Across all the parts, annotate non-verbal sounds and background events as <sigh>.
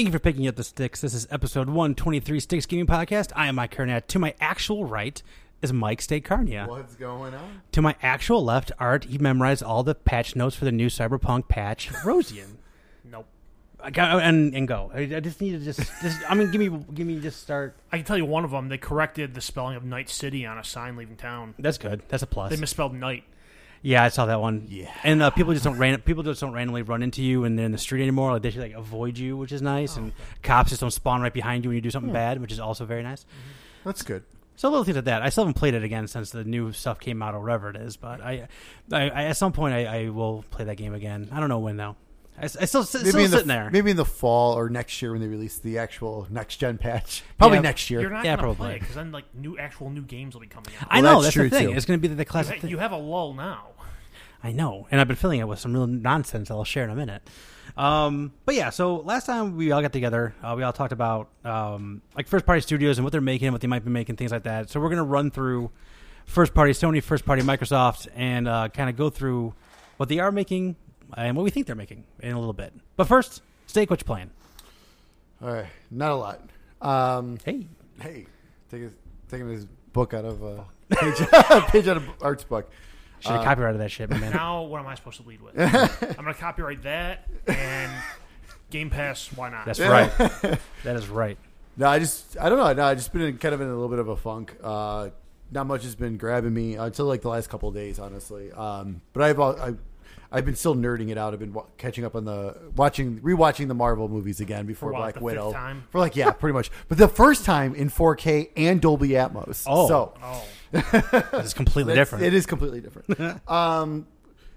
Thank you for picking up the sticks. This is episode 123 Sticks Gaming Podcast. I am Mike Carnett. To my actual right is Mike State Carnia. What's going on? To my actual left, Art, he memorized all the patch notes for the new Cyberpunk patch, <laughs> Rosian. Nope. I got, oh, and, and go. I, I just need to just, just, I mean, give me, give me just start. I can tell you one of them. They corrected the spelling of Night City on a sign leaving town. That's good. That's a plus. They misspelled night. Yeah, I saw that one. Yeah. and uh, people just don't ran- people just don't randomly run into you and they're in the street anymore. Like they should like avoid you, which is nice. and cops just don't spawn right behind you when you do something bad, which is also very nice. That's good. So little things like that. I still haven't played it again since the new stuff came out or whatever it is. But I, I, I at some point I, I will play that game again. I don't know when though. I, s- I still, s- still in the, sitting there. Maybe in the fall or next year when they release the actual next gen patch. <laughs> Probably Yeah. next year. You're not Yeah, gonna probably. play because then like new actual new games will be coming out. I Well, know that's that's, the thing. too. It's going to be the You classic ha- thing. you have a lull now. I know, and I've been filling it with some real nonsense that I'll share in a minute. Um, but yeah, so last time we all got together, uh, we all talked about um, like first party studios and what they're making, what they might be making, things like that. So we're gonna run through first party Sony, first party Microsoft, and uh, kind of go through what they are making and what we think they're making in a little bit. But first, Steak, what you playing? All right. Not a lot. Um, Hey, hey, taking taking his book out of uh, <laughs> page, <laughs> page out of Art's book. should have copyrighted that shit, man. Now what am I supposed to lead with? <laughs> I'm gonna copyright that and Game Pass. Why not? That's right. that is right. No, I just I don't know. No, I just been in, kind of in a little bit of a funk. Uh, not much has been grabbing me until like the last couple of days, honestly. Um, but I've al- I, I've been still nerding it out. I've been wa- catching up on the watching rewatching the Marvel movies again before For what, Black the fifth Widow time? for like yeah, pretty much. But the first time in 4K and Dolby Atmos. Oh. so oh, It's completely <laughs> That's- different. It is completely different. <laughs> um,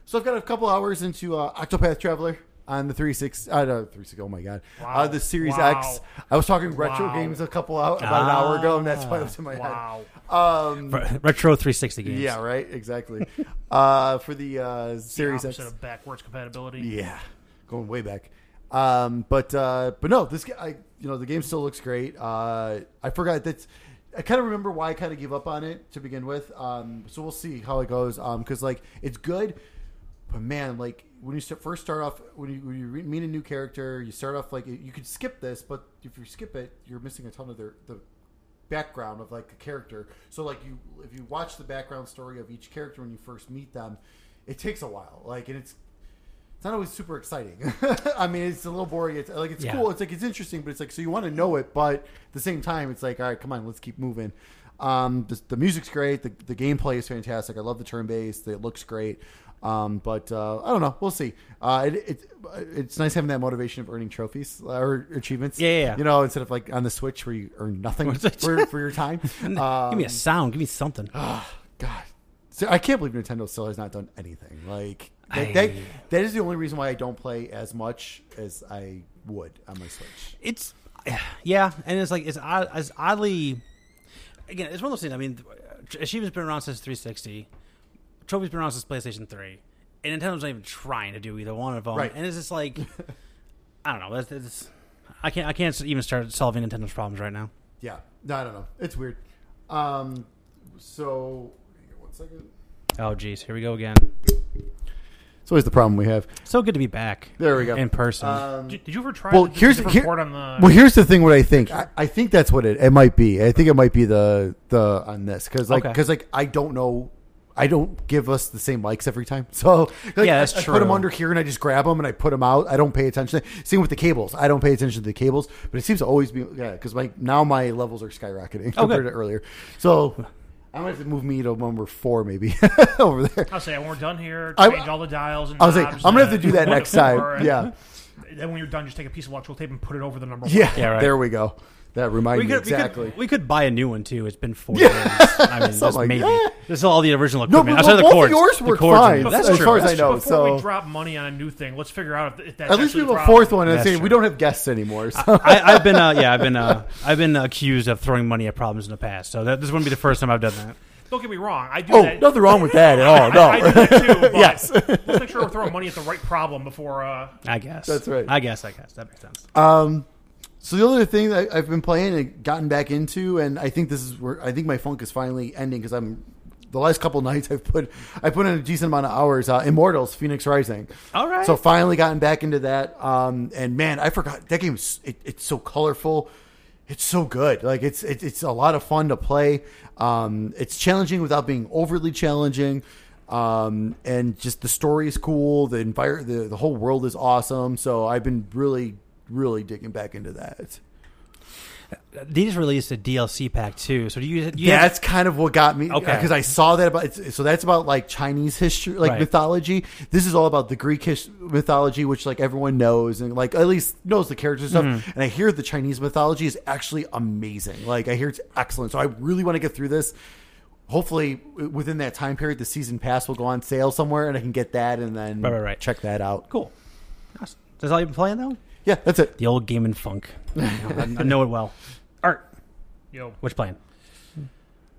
so I've got a couple hours into uh, Octopath Traveler on the 360. Uh, no, 360. Oh my god. Wow. Uh, the Series Wow. X. I was talking retro Wow. games a couple hours about an hour ago, and that's why it was in my wow. head. Um, Retro 360 games. yeah, right. Exactly. <laughs> uh, for the uh, The Series X. opposite of backwards compatibility. Yeah, going way back. Um, but uh, but no, this I you know the game still looks great. Uh, I forgot that. I kind of remember why I kind of gave up on it to begin with. Um, so we'll see how it goes. Um, because like it's good, but man, like when you start, first start off when you, when you re- meet a new character, you start off like you could skip this, but if you skip it, you're missing a ton of their the background of like a character. So like you if you watch the background story of each character when you first meet them, it takes a while. Like and it's it's not always super exciting. <laughs> I mean, it's a little boring. It's like it's Yeah. cool. It's like it's interesting, but it's like so you want to know it, but at the same time, it's like all right, come on, let's keep moving. Um, the, the music's great. The, the gameplay is fantastic. I love the turn based. It looks great. Um, but uh, I don't know. We'll see. Uh, it, it, it's nice having that motivation of earning trophies uh, or achievements. Yeah, yeah, yeah. You know, instead of like on the Switch where you earn nothing <laughs> for, for your time. Um, <laughs> Give me a sound. Give me something. <sighs> God, so I can't believe Nintendo still has not done anything. Like that, I- that, that is the only reason why I don't play as much as I would on my Switch. it's <sighs> yeah, and it's like it's it's oddly again. It's one of those things. I mean, Achievement's been around since 360. Trophy's been around since PlayStation 3, and Nintendo's not even trying to do either one of them. Right. And it's just like <laughs> I don't know. It's, it's, I can't. I can't even start solving Nintendo's problems right now. Yeah, no, I don't know. It's weird. Um, so hang on one second. Oh, geez, here we go again. It's always the problem we have. So good to be back. There we go. in person. Um, Did, did you ever try? Well, here's- the here- on the. well, here's the thing. What I think, I, I think that's what it, it might be. I think it might be the the on this because like Okay. because like I don't know. I don't give us the same mics every time, <laughs> so like, Yeah, that's I, I put them under here and I just grab them and I put them out. I don't pay attention. Same with the cables. I don't pay attention to the cables, but it seems to always be yeah. Because my now my levels are skyrocketing Oh, compared good. to earlier. So I'm gonna have to move me to number four maybe <laughs> over there. I'll say when we're done here, I- change all the dials. And I was like, I'm gonna have to do that next time. Yeah, Then when you're done, just take a piece of electrical tape and put it over the number. yeah. Yeah, right. There we go. That reminded we me exactly. we could we could buy a new one too. It's been four Yeah. years. <laughs> I mean, just like maybe. that. This is all the original equipment. No, equipment. but Outside of the both of cords. yours The work cords fine. That's As true. far as I That's know. Before so- we drop money on a new thing, let's figure out if, if that's At least we have a problem. fourth one. And That's saying true. we don't have guests anymore. So. I, I've been, uh, yeah, I've been, uh, I've been accused of throwing money at problems in the past. So that, this wouldn't be the first time I've done that. Don't get me wrong. I do oh, that. nothing wrong with that at all. <laughs> I, I do No, that too. But <laughs> Yes. let's make sure we're throwing money at the right problem before. Uh, I guess That's right. I guess. I guess that makes sense. um, so the other thing that I've been playing and gotten back into, and I think this is where I think my funk is finally ending because I'm the last couple <laughs> nights I've put I put in a decent amount of hours. Uh, Immortals, Fenyx Rising. All right. So finally gotten back into that. Um, and man, I forgot that game's it, it's so colorful. It's so good. Like it's it, it's a lot of fun to play. Um, it's challenging without being overly challenging. Um, and just the story is cool. The envir- the the whole world is awesome. So I've been really really digging back into that. they just released a DLC pack too. So do you? you that's kind of what got me Okay. because I saw that about so that's about like Chinese history like Right. mythology this is all about the Greek his, mythology which like everyone knows and like at least knows the characters and stuff Mm-hmm. and I hear the Chinese mythology is actually amazing like I hear it's excellent so I really want to get through this hopefully within that time period the season pass will go on sale somewhere and I can get that and then Right, right, right. check that out cool. Awesome. That's all you've been playing though. Yeah that's it The old game and funk. I, I know it well. Art, Yo, which you playing?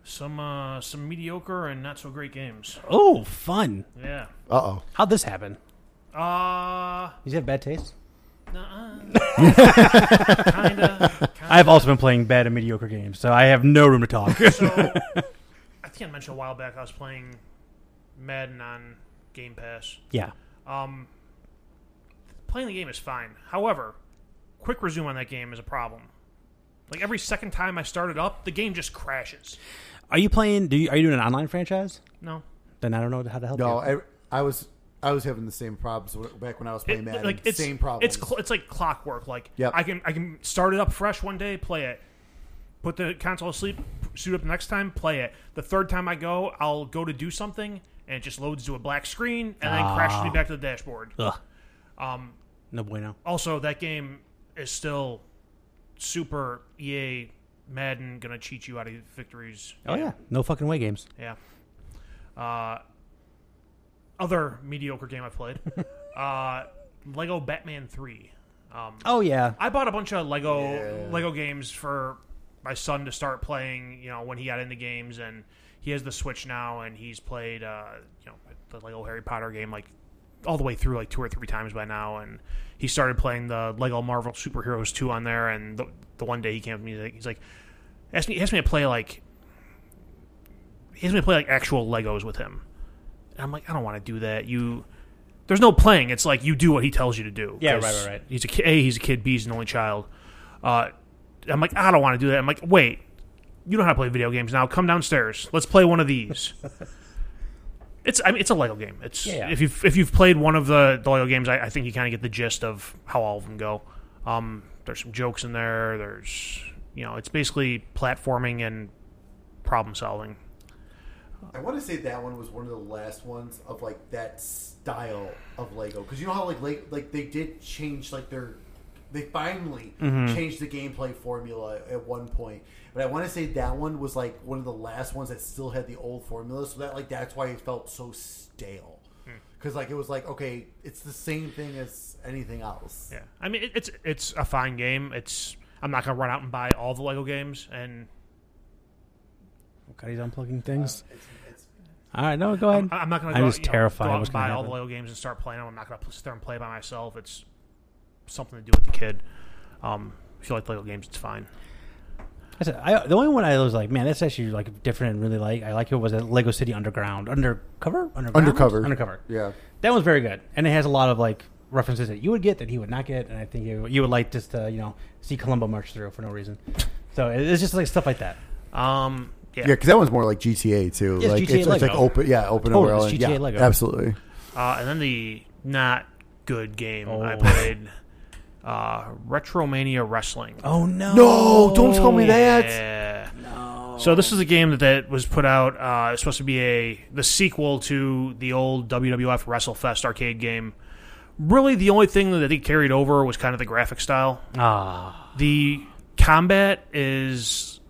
some uh, some mediocre and not so great games. Oh, fun. Yeah. uh oh How'd this happen? Uh, Did you have bad taste? nuh-uh. <laughs> kinda, kinda. I've also been playing bad and mediocre games, so I have no room to talk. So, <laughs> I think I mentioned a while back I was playing Madden on Game Pass. yeah. Um, playing the game is fine. However, quick resume on that game is a problem. Like every second time I start it up, the game just crashes. Are you playing? Do you, are you doing an online franchise? No, Then I don't know how to help no you. I, I was I was having the same problems back when I was playing It- Madden like it's same problems It's cl- it's like clockwork. Like Yep. I can I can start it up fresh one day, play it, put the console asleep, suit up the next time, play it. The third time I go, I'll go to do something, and it just loads to a black screen, and then crashes me back to the dashboard. Ugh. Um, No bueno. also, that game is still super EA Madden gonna cheat you out of victories. Oh yeah, no fucking way games. Yeah. Uh, other mediocre game I played, <laughs> uh, Lego Batman Three. Um, Oh yeah. I bought a bunch of Lego Yeah. Lego games for my son to start playing. You know, when he got into games, and he has the Switch now, and he's played uh, you know the Lego Harry Potter game like all the way through like two or three times by now, and he started playing the Lego Marvel Superheroes two on there. And the, the one day he came to me, he's like- he's like, asked me, he asked me to play like, he asked me to play like actual Legos with him. And I'm like, I don't want to do that. You, there's no playing. It's like you do what he tells you to do. Yeah, right, right, right. He's a kid. a. He's a kid. B. He's an only child. Uh, I'm like, I don't want to do that. I'm like, wait, you know how to play video games now. Come downstairs. Let's play one of these. <laughs> it's I mean, it's a Lego game. It's Yeah, yeah. if you've if you've played one of the, the Lego games, I, I think you kind of get the gist of how all of them go. Um, there's some jokes in there. There's you know, it's basically platforming and problem solving. I want to say that one was one of the last ones of like that style of Lego because you know how like like, like they did change like their they finally changed the gameplay formula at one point, but I want to say that one was like one of the last ones that still had the old formula, so that like that's why it felt so stale because like it was like okay, it's the same thing as anything else. Yeah, I mean, it, it's it's a fine game. It's I'm not gonna run out and buy all the Lego games, and God, he's unplugging things. It's, it's, All right, no, go ahead. I- I'm not gonna. I'm go, just you know, terrified Go of out and gonna buy all the. Lego games and start playing them. I'm not gonna sit there and play by myself. It's something to do with the kid. Um, if you like Lego games, it's fine. I said, I, the only one I was like, man, that's actually like different and really like. I like it was a Lego City Underground, undercover, underground? Undercover. undercover. yeah. That was very good, and it has a lot of like references that you would get that he would not get, and I think you you would like just to you know see Columbo march through for no reason. So it's just like stuff like that. Um, yeah. Yeah, because that one's more like GTA too. Yeah, it's like GTA it's, it's like Lego. open, yeah, open Totally, world. it's yeah, GTA Lego. absolutely. Uh, and then the not good game I Oh. played, uh, Retromania Wrestling. Oh no! No, don't tell me that. Yeah. So this is a game that, that was put out. Uh, it's supposed to be a the sequel to the old WWF WrestleFest arcade game. Really, the only thing that they carried over was kind of the graphic style. Ah, The combat is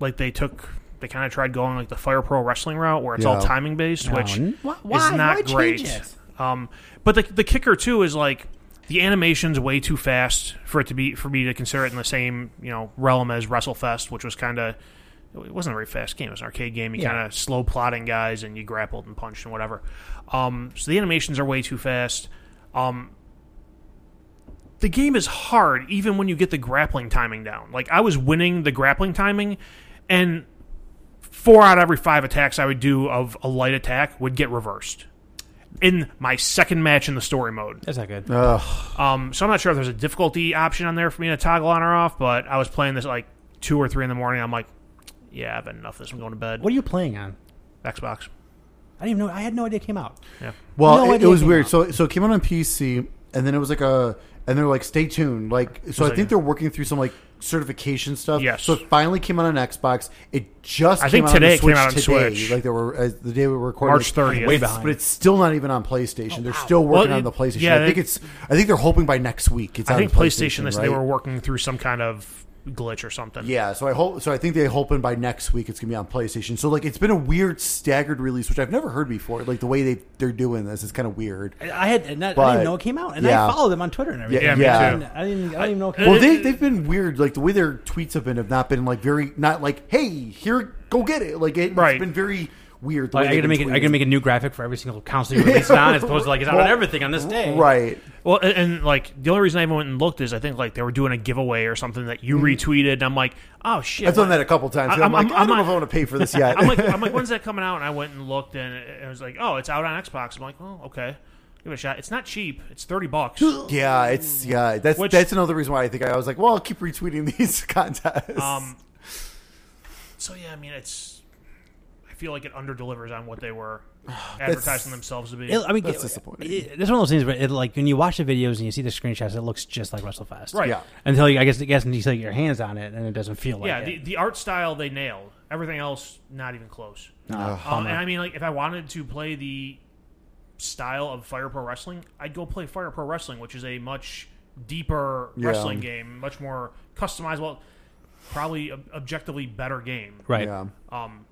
like they took. They kind of tried going like the Fire Pro Wrestling route, where it's all timing based, No, which n- why- is not Why great. Um, but the the kicker too is like the animation's way too fast for it to be for me to consider it in the same you know realm as WrestleFest, which was kind of it wasn't a very fast game. It was an arcade game. You Yeah. kind of slow plotting guys and you grappled and punched and whatever. Um, so the animations are way too fast. Um, the game is hard even when you get the grappling timing down. Like I was winning the grappling timing, and four out of every five attacks I would do of a light attack would get reversed in my second match in the story mode. That's not good. Ugh. Um, so I'm not sure if there's a difficulty option on there for me to toggle on or off, but I was playing this at like two or three in the morning. I'm like, yeah, I've had enough of this. I'm going to bed. What are you playing on? Xbox. I didn't even know. I had no idea it came out. Yeah. Well, No it, it idea was came weird. out. So so it came out on PC, and then it was like a, and they're like, stay tuned. Like, so I like think they're working through some like certification stuff. Yes. So it finally came out on Xbox. It just I came think out on today the it came out on today. Switch. Like they were as the day we were recording. March like, 30th. But, Way it's, behind. but it's still not even on PlayStation. Oh, they're still working Well, on the PlayStation. yeah, I think they- it's. I think they're hoping by next week. It's. I on think PlayStation, they right? they were working through some kind of glitch or something. Yeah, so I hope. So I think they're hoping by next week it's gonna be on PlayStation. So like, it's been a weird staggered release, which I've never heard before. Like the way they they're doing this is kind of weird. I I had. Not, I But- didn't even know it came out, and yeah. I followed them on Twitter and everything. Yeah, me yeah. I didn't, I didn't, I didn't even know. It came Well, out. they they've been weird. Like the way their tweets have been have not been like very not like hey here go get it. Like it, Right. it's been very weird. The Like, way I gotta make it. I gotta make a new graphic for every single console you release <laughs> it on, as opposed to like it's out on everything on this day. right. Well, and, and like the only reason I even went and looked is I think like they were doing a giveaway or something that you retweeted, and I'm like, oh shit. I've done that a couple times. I- I'm, I'm- like, I'm I don't know not- if I want to pay for this <laughs> yet. I'm like, I'm like, <laughs> when's that coming out? And I went and looked, and it, it was like, oh, it's out on Xbox. I'm like, oh, okay, give it a shot. It's not cheap. It's thirty bucks. <gasps> yeah, it's yeah. That's Which- that's another reason why I think I, was like, well, I'll keep retweeting these contests. Um. So yeah, I mean, it's. I feel like it underdelivers on what they were <sighs> advertising themselves to be. It- I mean, That's it- disappointing. It, it's one of those things where it like when you watch the videos and you see the screenshots, it looks just like WrestleFest. Right. yeah. Until you, I guess, I guess until you get your hands on it, and it doesn't feel like yeah, it. the, the art style they nailed. Everything else, not even close. Uh, Um, and I mean, like, if I wanted to play the style of Fire Pro Wrestling, I'd go play Fire Pro Wrestling, which is a much deeper Yeah. wrestling game, much more customizable, probably objectively better game. right. Yeah. Um,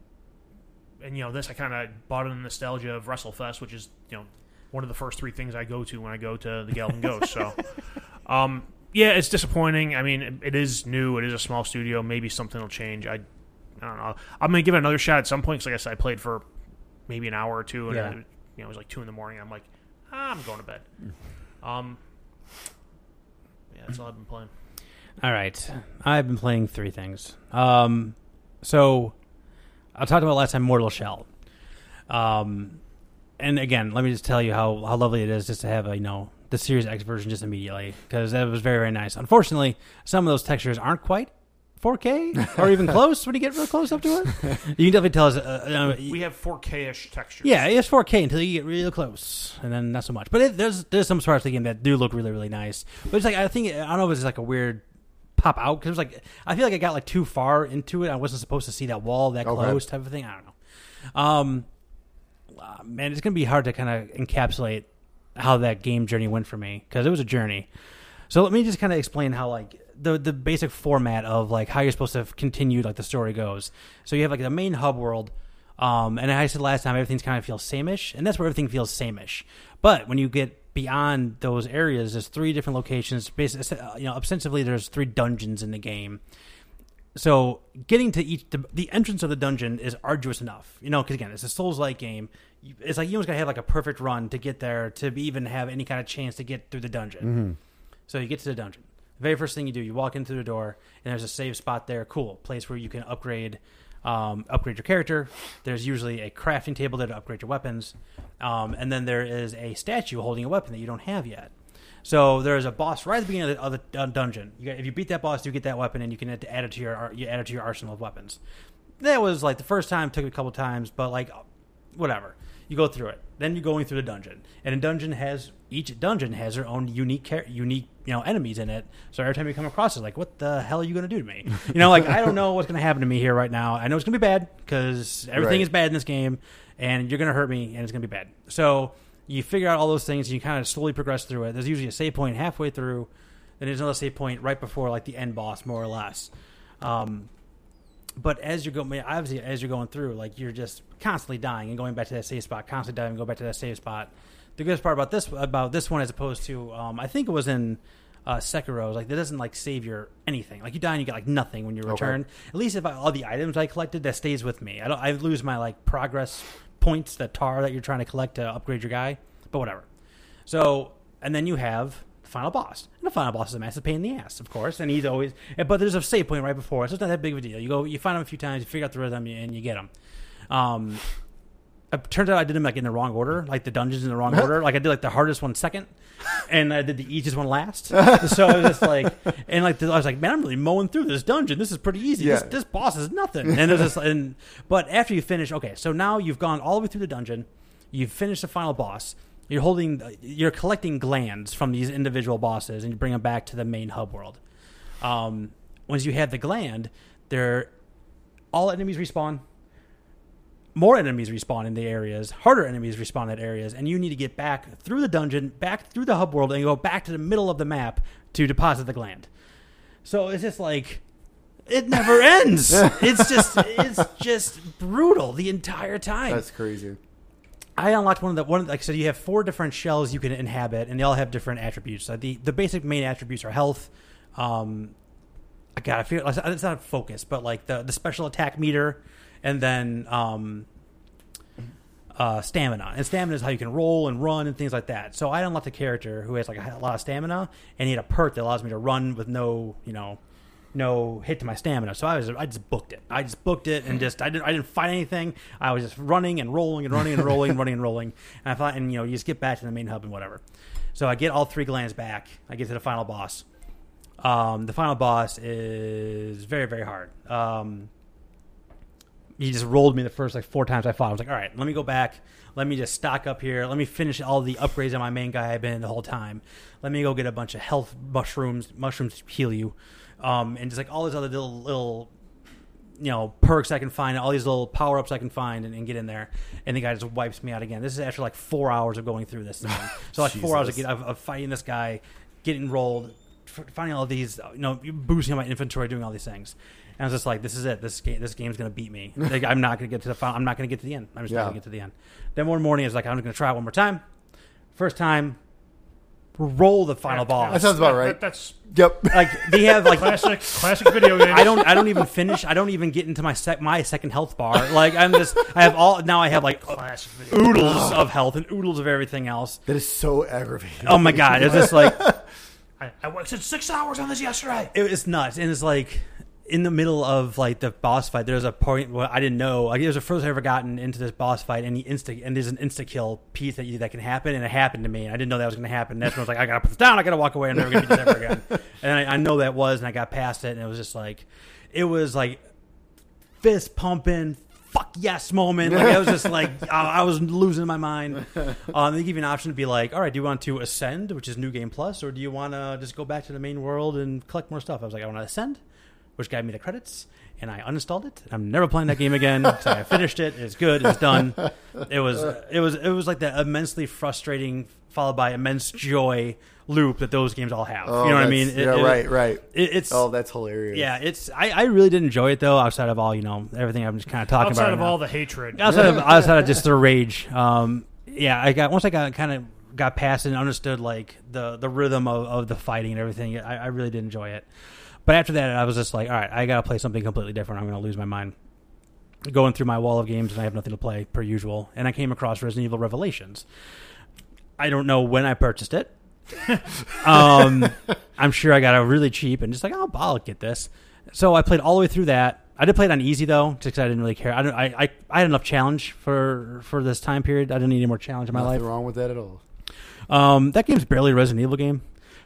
and you know, this I kind of bought in the nostalgia of WrestleFest, which is you know one of the first three things I go to when I go to the Galloping Ghost. So, <laughs> um, yeah, it's disappointing. I mean, it, it is new. It is a small studio. Maybe something will change. I, I don't know. I'm gonna give it another shot at some point. 'cause like I said, I played for maybe an hour or two, and Yeah. it, you know, it was like two in the morning. I'm like, ah, I'm going to bed. Um, yeah, that's all I've been playing. All right. I've been playing three things. Um, so I talked about last time Mortal Shell. Um, and again, let me just tell you how, how lovely it is just to have a, you know, the Series X version just immediately because that was very, very nice. Unfortunately, some of those textures aren't quite 4K or even <laughs> close when you get real close up to it. You can definitely tell us. Uh, uh, We have 4K-ish textures. yeah, it's 4K until you get real close, and then not so much. But it, there's there's some parts of the game that do look really really nice. But it's like I think I don't know if it's like a weird pop out because it was like I feel like I got like too far into it. I wasn't supposed to see that wall that Okay. close type of thing. I don't know. Um, uh, man, it's gonna be hard to kind of encapsulate how that game journey went for me because it was a journey. So let me just kind of explain how like the the basic format of like how you're supposed to continue like the story goes. So you have like the main hub world, um, and I said last time everything's kind of feels sameish, and that's where everything feels sameish. But when you get beyond those areas, there's three different locations. Basically, uh, you know, ostensibly there's three dungeons in the game. So getting to each the, the entrance of the dungeon is arduous enough, you know, because again, it's a Souls-like game. It's like you almost gotta have like a perfect run to get there to even have any kind of chance to get through the dungeon. Mm-hmm. So you get to the dungeon. The very first thing you do, you walk in through the door, and there's a save spot there. Cool place where you can upgrade, um, upgrade your character. There's usually a crafting table there to upgrade your weapons, um, and then there is a statue holding a weapon that you don't have yet. So there's a boss right at the beginning of the, of the dungeon. You if you beat that boss, you get that weapon, and you can add, add it to your you add it to your arsenal of weapons. That was like the first time took it a couple times, but like whatever. You go through it. Then you're going through the dungeon, and a dungeon has each dungeon has their own unique char- unique you know enemies in it. So every time you come across it, like what the hell are you going to do to me? You know, like I don't know what's going to happen to me here right now. I know it's going to be bad because everything Right. is bad in this game, and you're going to hurt me, and it's going to be bad. So you figure out all those things, and you kind of slowly progress through it. There's usually a save point halfway through, then there's another save point right before like the end boss, more or less. Um, but as you're going, obviously, as you're going through, like you're just constantly dying and going back to that save spot, constantly dying and go back to that save spot. The good part about this about this one, as opposed to, um, I think it was in uh, Sekiro, like that doesn't like save your anything. Like you die and you get like nothing when you return. At least if I, all the items I collected, that stays with me. I don't. I lose my like progress points, the tar that you're trying to collect to upgrade your guy. But whatever. So, and then you have final boss. And the final boss is a massive pain in the ass, of course. And he's always, but there's a save point right before, so it's not that big of a deal. You go, you find him a few times, you figure out the rhythm, and you get him. Um, it turns out I did them like in the wrong order, like the dungeons in the wrong <laughs> order. Like I did like the hardest one second, and I did the easiest one last. <laughs> so it was just like, and like I was like, man, I'm really mowing through this dungeon. This is pretty easy. This, Yeah. this boss is nothing. <laughs> And there's just, and but after you finish, okay, so now you've gone all the way through the dungeon, you've finished the final boss. You're holding, you're collecting glands from these individual bosses, and you bring them back to the main hub world. Um, once you have the gland, they're all enemies respawn more enemies respawn in the areas, harder enemies respawn at areas, and you need to get back through the dungeon, back through the hub world, and go back to the middle of the map to deposit the gland. So it's just like it never <laughs> ends. it's just it's just brutal the entire time. That's crazy. I unlocked one of the one. Like I said, you have four different shells you can inhabit, and they all have different attributes. So the the basic main attributes are health. Um, I got I feel it's not focus, but like the the special attack meter, and then um, uh, stamina. And stamina is how you can roll and run and things like that. So I unlocked a character who has like a lot of stamina, and he had a perk that allows me to run with no, you know, no hit to my stamina. So I was I just booked it. I just booked it and just I didn't I didn't fight anything. I was just running and rolling and running and rolling and running and rolling. And I thought and you know you just get back to the main hub and whatever. So I get all three glands back. I get to the final boss. Um, the final boss is very very hard. Um, he just rolled me the first like four times I fought. I was like, all right, let me go back. Let me just stock up here. Let me finish all the upgrades on my main guy I've been the whole time. Let me go get a bunch of health mushrooms. Mushrooms heal you, um, and just like all these other little little you know perks I can find, all these little power ups I can find, and, and get in there. And the guy just wipes me out again. This is after like four hours of going through this thing. <laughs> so like four hours of, of, of fighting this guy, getting rolled, finding all these, you know, boosting my inventory, doing all these things. And I was just like, "This is it. This game, this game's gonna beat me. <laughs> Like, I'm not gonna get to the final. I'm not gonna get to the end. I'm just not gonna get to the end." Then one morning, I was like, "I'm gonna try it one more time. First time, roll the final boss. That sounds about That- right. that- that's Yep. like they have like classic, classic video game. I don't I don't even finish. I don't even get into my sec, my second health bar. Like I'm just I have all now I have like classic video. oodles of health and oodles of everything else. That is so aggravating. Oh my god, it's just like <laughs> I, I wasted six hours on this yesterday. it was nuts and it's like in the middle of like the boss fight there's a point where i didn't know like it was the first i ever gotten into this boss fight and he insta and there's an insta kill piece that you that can happen and it happened to me and i didn't know that was going to happen. And that's when i was like i gotta put this down i gotta walk away i'm never gonna do this ever again. <laughs> And I, I know that was and i got past it and it was just like it was like fist pumping fuck yes moment. Like i was just like <laughs> I, I was losing my mind. Um, they give you an option to be like all right do you want to ascend which is new game plus or do you want to just go back to the main world and collect more stuff? I was like i want to ascend which gave me the credits and i uninstalled it i'm never playing that game again so i finished it it's good it's done it was it was it was like that immensely frustrating followed by immense joy loop that those games all have Oh, you know what i mean It- yeah, it- right, right. it, it's Oh, that's hilarious. yeah, it's I, I really did enjoy it though. Outside of all you know everything I'm just kind of talking Outside about. Outside of right all now. the hatred, outside of <laughs> outside of just the rage. Um, yeah, I got once I got kind of got past it and understood like the the rhythm of, of the fighting and everything. I, I really did enjoy it. But after that, I was just like, all right, I got to play something completely different. I'm going to lose my mind. Going through my wall of games and I have nothing to play per usual. And I came across Resident Evil Revelations. I don't know when I purchased it. <laughs> um, I'm sure I got it really cheap and just like, oh, I'll get this. So I played all the way through that. I did play it on easy though, just 'cause I didn't really care. I, don't, I, I I had enough challenge for for this time period. I didn't need any more challenge in my Nothing life. wrong with that at all. Um, that game's barely a Resident Evil game.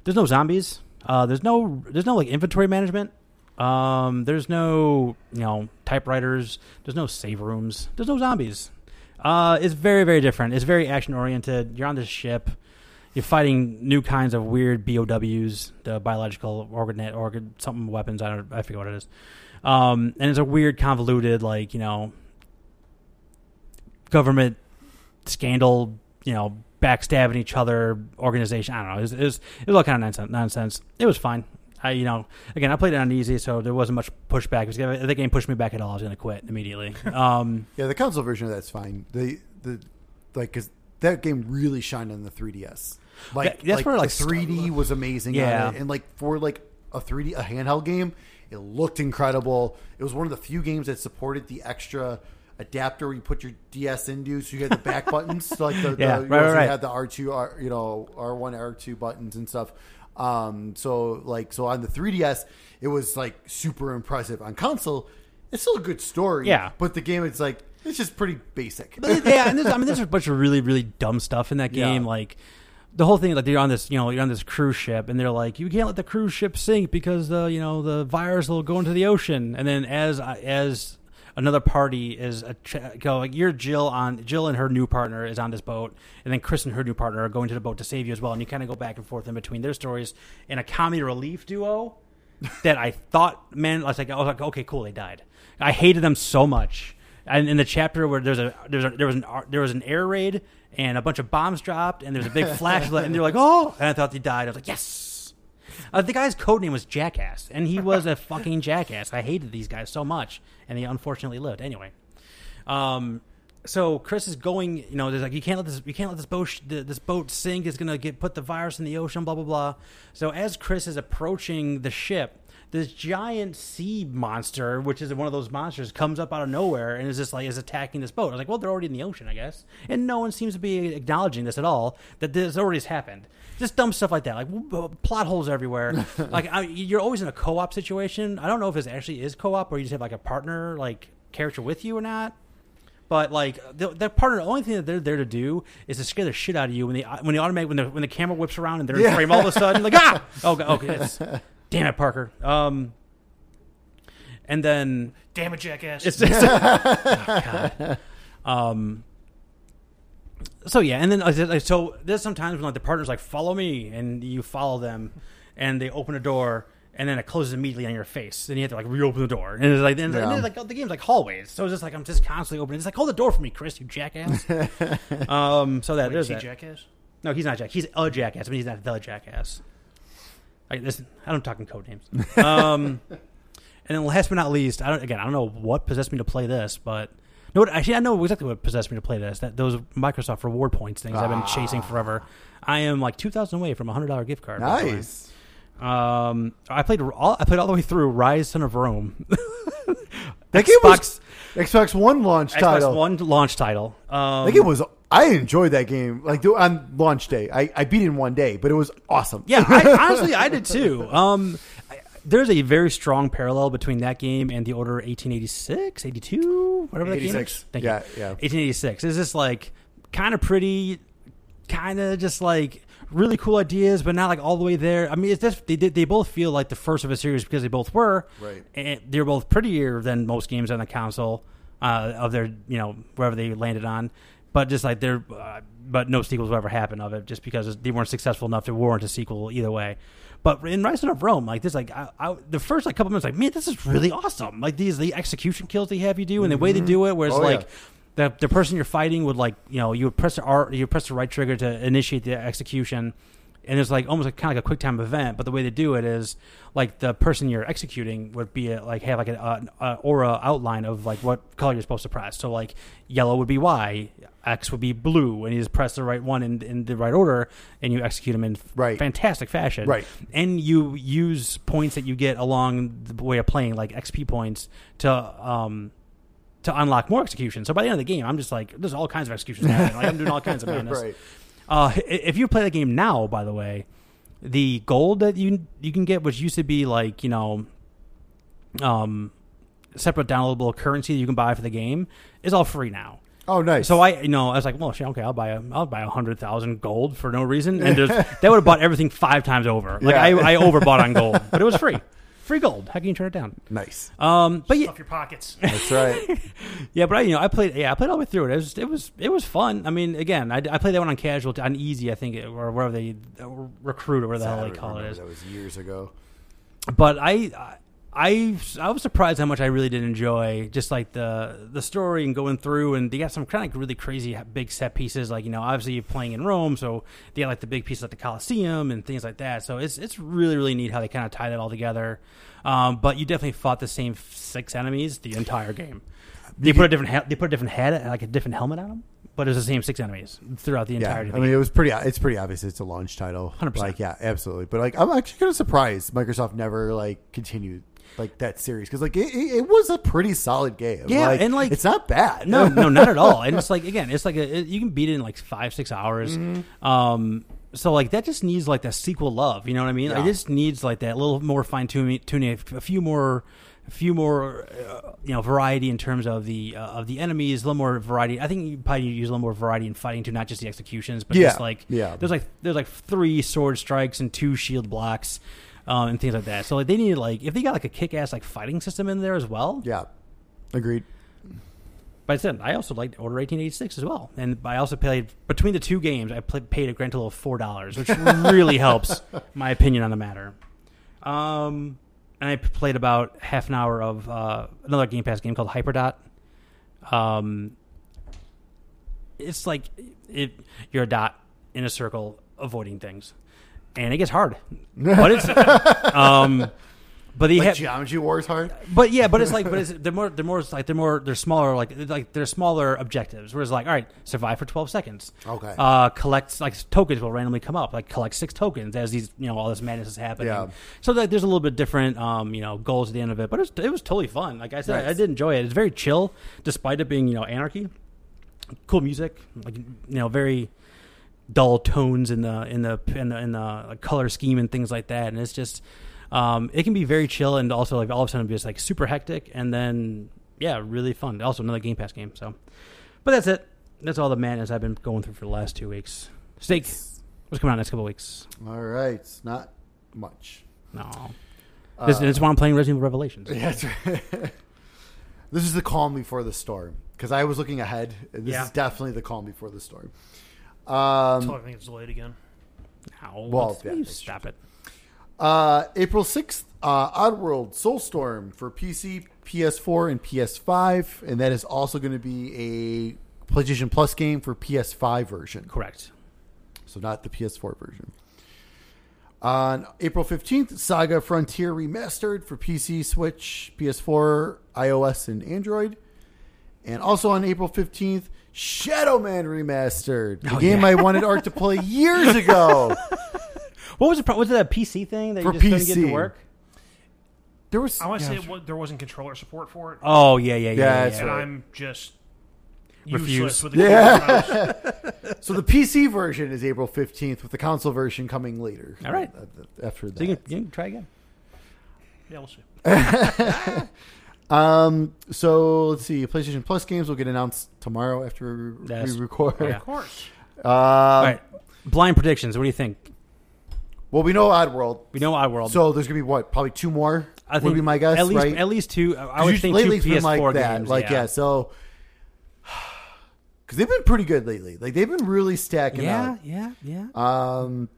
There's no zombies. Uh, there's no there's no like inventory management. Um, there's no you know typewriters. There's no save rooms. There's no zombies. Uh, it's very very different. It's very action oriented. You're on this ship. You're fighting new kinds of weird BOWs, the biological organ organ something weapons. I don't I forget what it is. Um, and it's a weird convoluted like you know government scandal, you know, backstabbing each other, organization. I don't know. It was, it was, it was all kind of nonsense. nonsense. It was fine. I, you know, again, I played it on easy, so there wasn't much pushback. If the game pushed me back at all, I was going to quit immediately. <laughs> Um, Yeah, the console version of that's fine. The the like 'cause that game really shined on the 3DS. Like That- that's like where, the like, 3D was amazing. Yeah. on it. and like for like a 3D a handheld game, it looked incredible. It was one of the few games that supported the extra adapter where you put your DS into, so you had the back <laughs> buttons, like the, Yeah, the you right, know, right, had the R two, R, you know, R one, R two buttons and stuff. Um, so like, so on the 3DS, it was like super impressive. On console, it's still a good story, Yeah. but the game, it's like it's just pretty basic. Yeah, and there's, I mean, there's a <laughs> bunch of really, really dumb stuff in that game. Yeah. Like the whole thing, like they're on this, you know, you're on this cruise ship, and they're like, you can't let the cruise ship sink because the, you know, the virus will go into the ocean. And then as as another party is a ch- go like you're Jill on Jill and her new partner is on this boat, and then Chris and her new partner are going to the boat to save you as well, and you kind of go back and forth in between their stories in a comedy relief duo. <laughs> that I thought, man, I was like, I was like, okay, cool, they died. I hated them so much. And in the chapter where there's a there's a, there was an there was an air raid and a bunch of bombs dropped and there's a big <laughs> flashlight and they're like, oh, and I thought they died. I was like, yes. Uh, the guy's code name was Jackass, and he was a <laughs> fucking jackass. I hated these guys so much, and they unfortunately lived anyway. Um, so Chris is going. You know, there's like you can't let this you can't let this boat sh- this boat sink. It's gonna get put the virus in the ocean. Blah blah blah. So as Chris is approaching the ship, this giant sea monster, which is one of those monsters, comes up out of nowhere and is just like is attacking this boat. I was like, well, they're already in the ocean, I guess, and no one seems to be acknowledging this at all. That this already has happened. Just dumb stuff like that, like plot holes everywhere. <laughs> like I, you're always in a co-op situation. I don't know if this actually is co-op or you just have like a partner like character with you or not. But like the, the partner, the only thing that they're there to do is to scare the shit out of you when the when the automatic when the when the camera whips around and they're in Yeah. frame all of a sudden like ah <laughs> oh okay, okay damn it Parker um and then Damn it, jackass. it's just <laughs> oh, God. um so yeah and then like, like, so there's sometimes when like the partner's like follow me and you follow them and they open a door and then it closes immediately on your face and you have to like reopen the door and it's like then Yeah. like the game's like hallways so it's just like I'm just constantly opening it's like hold the door for me Chris you jackass <laughs> um so that Wait, there's is he that. jackass? no he's not jack he's a jackass but he's not the jackass I, listen, I don't talk in code names um <laughs> and then last but not least I don't again I don't know what possessed me to play this but no, actually, I know exactly what possessed me to play this. That those Microsoft reward points things I've been chasing forever. I am like two thousand away from a hundred dollar gift card. by the way. nice. Um, I played all. I played all the way through Ryse Son of Rome. <laughs> That game Xbox, was Xbox One launch title. Xbox title. One launch title. Um, That game was. I enjoyed that game. Like on launch day, I, I beat it in one day, but it was awesome. Yeah, I, <laughs> honestly, I did too. Um, I, there's a very strong parallel between that game and the Order 1886, 82, whatever that game is. Thank Yeah, you. yeah. 1886. It's just like kind of pretty, kind of just like really cool ideas, but not like all the way there. I mean, it's just they did- they both feel like the first of a series because they both were. Right. And they're both prettier than most games on the console uh, of their you know wherever they landed on. But just like they're, uh, but no sequels will ever happen of it, just because they weren't successful enough to warrant a sequel either way. But in Ryse of Rome, like this, like I, I, the first like couple minutes, like man, this is really awesome. Like these, the execution kills they have you do, and the way they do it, where it's Oh, like yeah. the the person you're fighting would like you know you would press the R, you would press the right trigger to initiate the execution, and it's like almost like kind of like a quick time event. But the way they do it is like the person you're executing would be a, like have like an uh, uh, aura outline of like what color you're supposed to press. So like yellow would be Y, X would be blue, and you just press the right one in, in the right order, and you execute them in Right. fantastic fashion. Right. and you use points that you get along the way of playing, like XP points, to um to unlock more executions. So by the end of the game, I'm just like, there's all kinds of executions happening. Like I'm doing all kinds of <laughs> madness. right. Uh, if you play the game now, by the way, the gold that you you can get, which used to be like you know, um, separate downloadable currency that you can buy for the game, is all free now. Oh, nice. So I, you know, I was like, well, shit, okay, I'll buy a, I'll buy a hundred thousand gold for no reason, and <laughs> there's, that would have bought everything five times over. Like Yeah. I, I overbought on gold, <laughs> but it was free, free gold. How can you turn it down? nice. Um, but yeah, Stuff your pockets. That's right. <laughs> yeah, but I, you know, I played, yeah, I played all the way through it. It was, it was, it was fun. I mean, again, I, I played that one on casual, on easy, I think, or wherever they uh, recruit or whatever the hell I they call it. That was years ago. But I, I, I was surprised how much I really did enjoy just like the the story and going through, and they got some kind of like really crazy big set pieces. Like you know, obviously you're playing in Rome, so they got like the big pieces at the Colosseum and things like that. So it's it's really really neat how they kind of tie that all together. Um, but you definitely fought the same six enemies the entire game. They put a different he- they put a different head like a different helmet on them, but it's the same six enemies throughout the Yeah, entirety. I mean, it was pretty. It's pretty obvious. It's a launch title. 100%. Like, yeah, absolutely. But like, I'm actually kind of surprised Microsoft never like continued. Like that series because like it, it, it was a pretty solid game. Yeah, and, like- it's not bad. No, no, <laughs> not at all. And it's like again, it's like a, it, you can beat it in like five, six hours. Mm-hmm. Um, so like that just needs like that sequel love. You know what I mean? Like, Yeah. it just needs like that a little more fine tuning, tuning, a few more, a few more, uh, you know, variety in terms of the uh, of the enemies. A little more variety. I think you probably need to use a little more variety in fighting too, not just the executions, but Yeah, just like yeah. there's like there's like three sword strikes and two shield blocks. Um, and things like that. So like they need like if they got like a kick ass like fighting system in there as well, yeah, agreed. but I said I also liked Order 1886 as well, and I also paid between the two games. I played, paid a grand total of four dollars, which <laughs> really helps my opinion on the matter. Um, and I played about half an hour of uh, another Game Pass game called Hyperdot. Um, it's like it, you're a dot in a circle avoiding things, and it gets hard. <laughs> But it's um, but they Like have Geometry Wars hard. but yeah, but it's like, but <laughs> it's, they're more, they're more like they're more, they're smaller, like like they're smaller objectives. Whereas like, all right, survive for twelve seconds. Okay. Uh, collect like tokens will randomly come up. Like collect six tokens as these, you know, all this madness is happening. Yeah. So like, there's a little bit different, um, you know, goals at the end of it. But it was, it was totally fun. Like I said, Nice. I did enjoy it. It's very chill, despite it being, you know, anarchy. Cool music, like you know, very dull tones in the in the in the in the like, color scheme and things like that. And it's just um, it can be very chill and also like all of a sudden be just like super hectic and then yeah, really fun. Also another Game Pass game. So, but that's it. That's all the madness I've been going through for the last two weeks. Steak, what's coming out next couple weeks? All right, not much. No, Uh, this, this is why I'm playing Resident Evil Revelations. Yeah, <laughs> that's right. this is the calm before the storm because I was looking ahead. And this Yeah. is definitely the calm before the storm. Um, I think it's delayed again. Now, Well, yeah, stop it. uh, April sixth, uh, Oddworld Soulstorm for PC, PS4, and PS5, and that is also going to be a PlayStation Plus game for PS5 version. Correct. so not the PS4 version. On April 15th, Saga Frontier Remastered for PC, Switch, PS4, iOS, and Android. And also on April 15th, Shadow Man Remastered, the Oh, game yeah. I wanted Art to play <laughs> years ago. What was the pro- was it a PC thing that For you just couldn't get PC. to work? There was I want to yeah, say it, wa- there wasn't controller support for it, Oh yeah, yeah, yeah. Yeah, yeah, that's yeah. and right. I'm just Refuse. useless with the Yeah. keyboard <laughs> mouse. <laughs> so the PC version is April 15th with the console version coming later. All right. Uh, After that. So you can, you can try again. Yeah, we'll see. Um. So let's see. PlayStation Plus games will get announced tomorrow after Yes. we record. Yeah. Of course. Uh, All right, blind predictions. What do you think? Well, we know Oddworld. We know Oddworld. So there's gonna be what? Probably two more. I would think be my guess, At least, right? at least two. I would think lately two PS4 like that. games. like yeah. yeah, So <sighs> because they've been pretty good lately. Like they've been really stacking yeah, yeah, yeah. up. Um.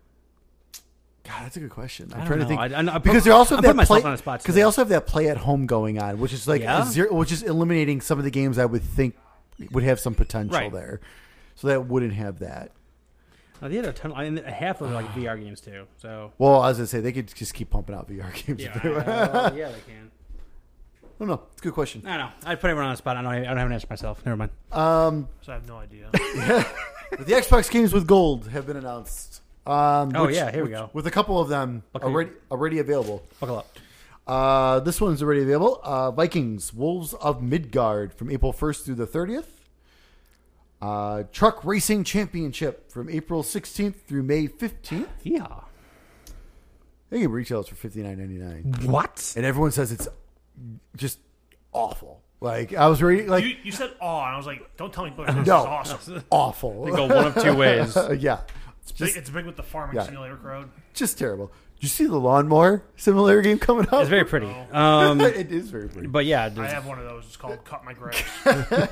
God, that's a good question. I'm I trying don't to know. think I- I- I put- because they also have I'm that putting myself play on a spot because they also have that play at home going on, which is like Yeah? zero, which is eliminating some of the games I would think would have some potential Right. there. So that wouldn't have that. Uh, they had a ton. I mean, half of like VR games too. So Well, as I say, they could just keep pumping out VR games. yeah, if they want. uh, yeah, they can. I don't know. It's a good question. I don't know. I'd put everyone on the spot. I don't. I don't have an answer myself. Never mind. Um, So I have no idea. <laughs> <laughs> the Xbox games with gold have been announced. Um, Oh, which- yeah, here we go. With a couple of them Okay. already already available. Buckle up. Uh, this one's already available. Uh, Vikings Wolves of Midgard from April 1st through the 30th. Uh, Truck Racing Championship from April 16th through May 15th. Yeah. They get retails for fifty nine ninety nine, What? and everyone says it's just awful. Like I was reading, like you, you said "aw," and I was like, don't tell me this is no, awesome. awful. They go one of two ways. <laughs> yeah, It's big, it's big with the farming Yeah. simulator crowd. just terrible. Did you see the lawnmower simulator game coming up? It's very pretty. Um, <laughs> it is very pretty. but yeah, I have one of those. It's called Cut My Grass. <laughs>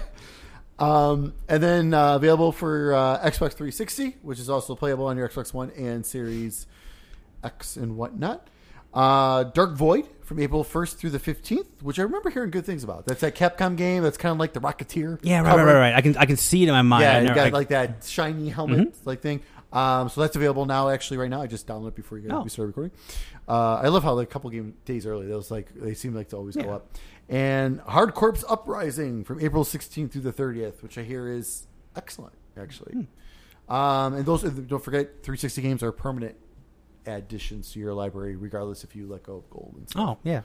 Um, and then uh, available for uh, Xbox 360, which is also playable on your Xbox One and Series X and whatnot. Uh, Dark Void from April 1st through the 15th, which I remember hearing good things about. That's that Capcom game. That's kind of like the Rocketeer. yeah, right, cover. right, right, right. I can I can see it in my mind. Yeah, I you never- got I- Mm-hmm. like that shiny helmet like thing. Um, so that's available now. Actually, right now, I just downloaded it before you guys Oh. we started recording. Uh, I love how like a couple game days early, those like they seem like to always go up. And Hard Corps Uprising from April 16th through the 30th, which I hear is excellent, actually. Hmm. Um, and those don't forget, 360 games are permanent additions to your library, regardless if you let go of gold and stuff. oh yeah.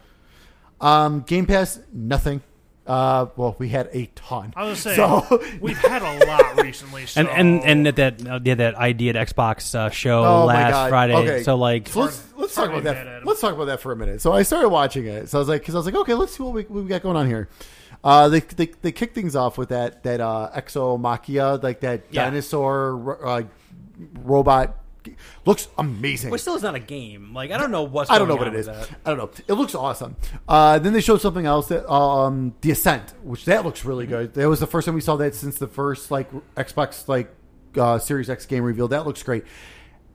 Um, Game Pass, nothing. Uh, well, we had a ton. I was gonna So- <laughs> we've had a lot recently. So And and and at that uh, yeah, that idea at Xbox uh, show Oh last Friday. Okay. So like, So let's let's talk about that. get at that. 'em. Let's talk about that for a minute. So I started watching it. So I was like, because I was like, okay, let's see what we, what we got going on here. Uh, they, they they kick things off with that that uh, Exomecha, like that Yeah. dinosaur uh, robot. Looks amazing. which still is not a game. Like I don't know what's I don't know what it is. that. I don't know. It looks awesome. Uh, then they showed something else that um, the Ascent, which that looks really Mm-hmm. good. That was the first time we saw that since the first like Xbox like uh, Series X game reveal. That looks great.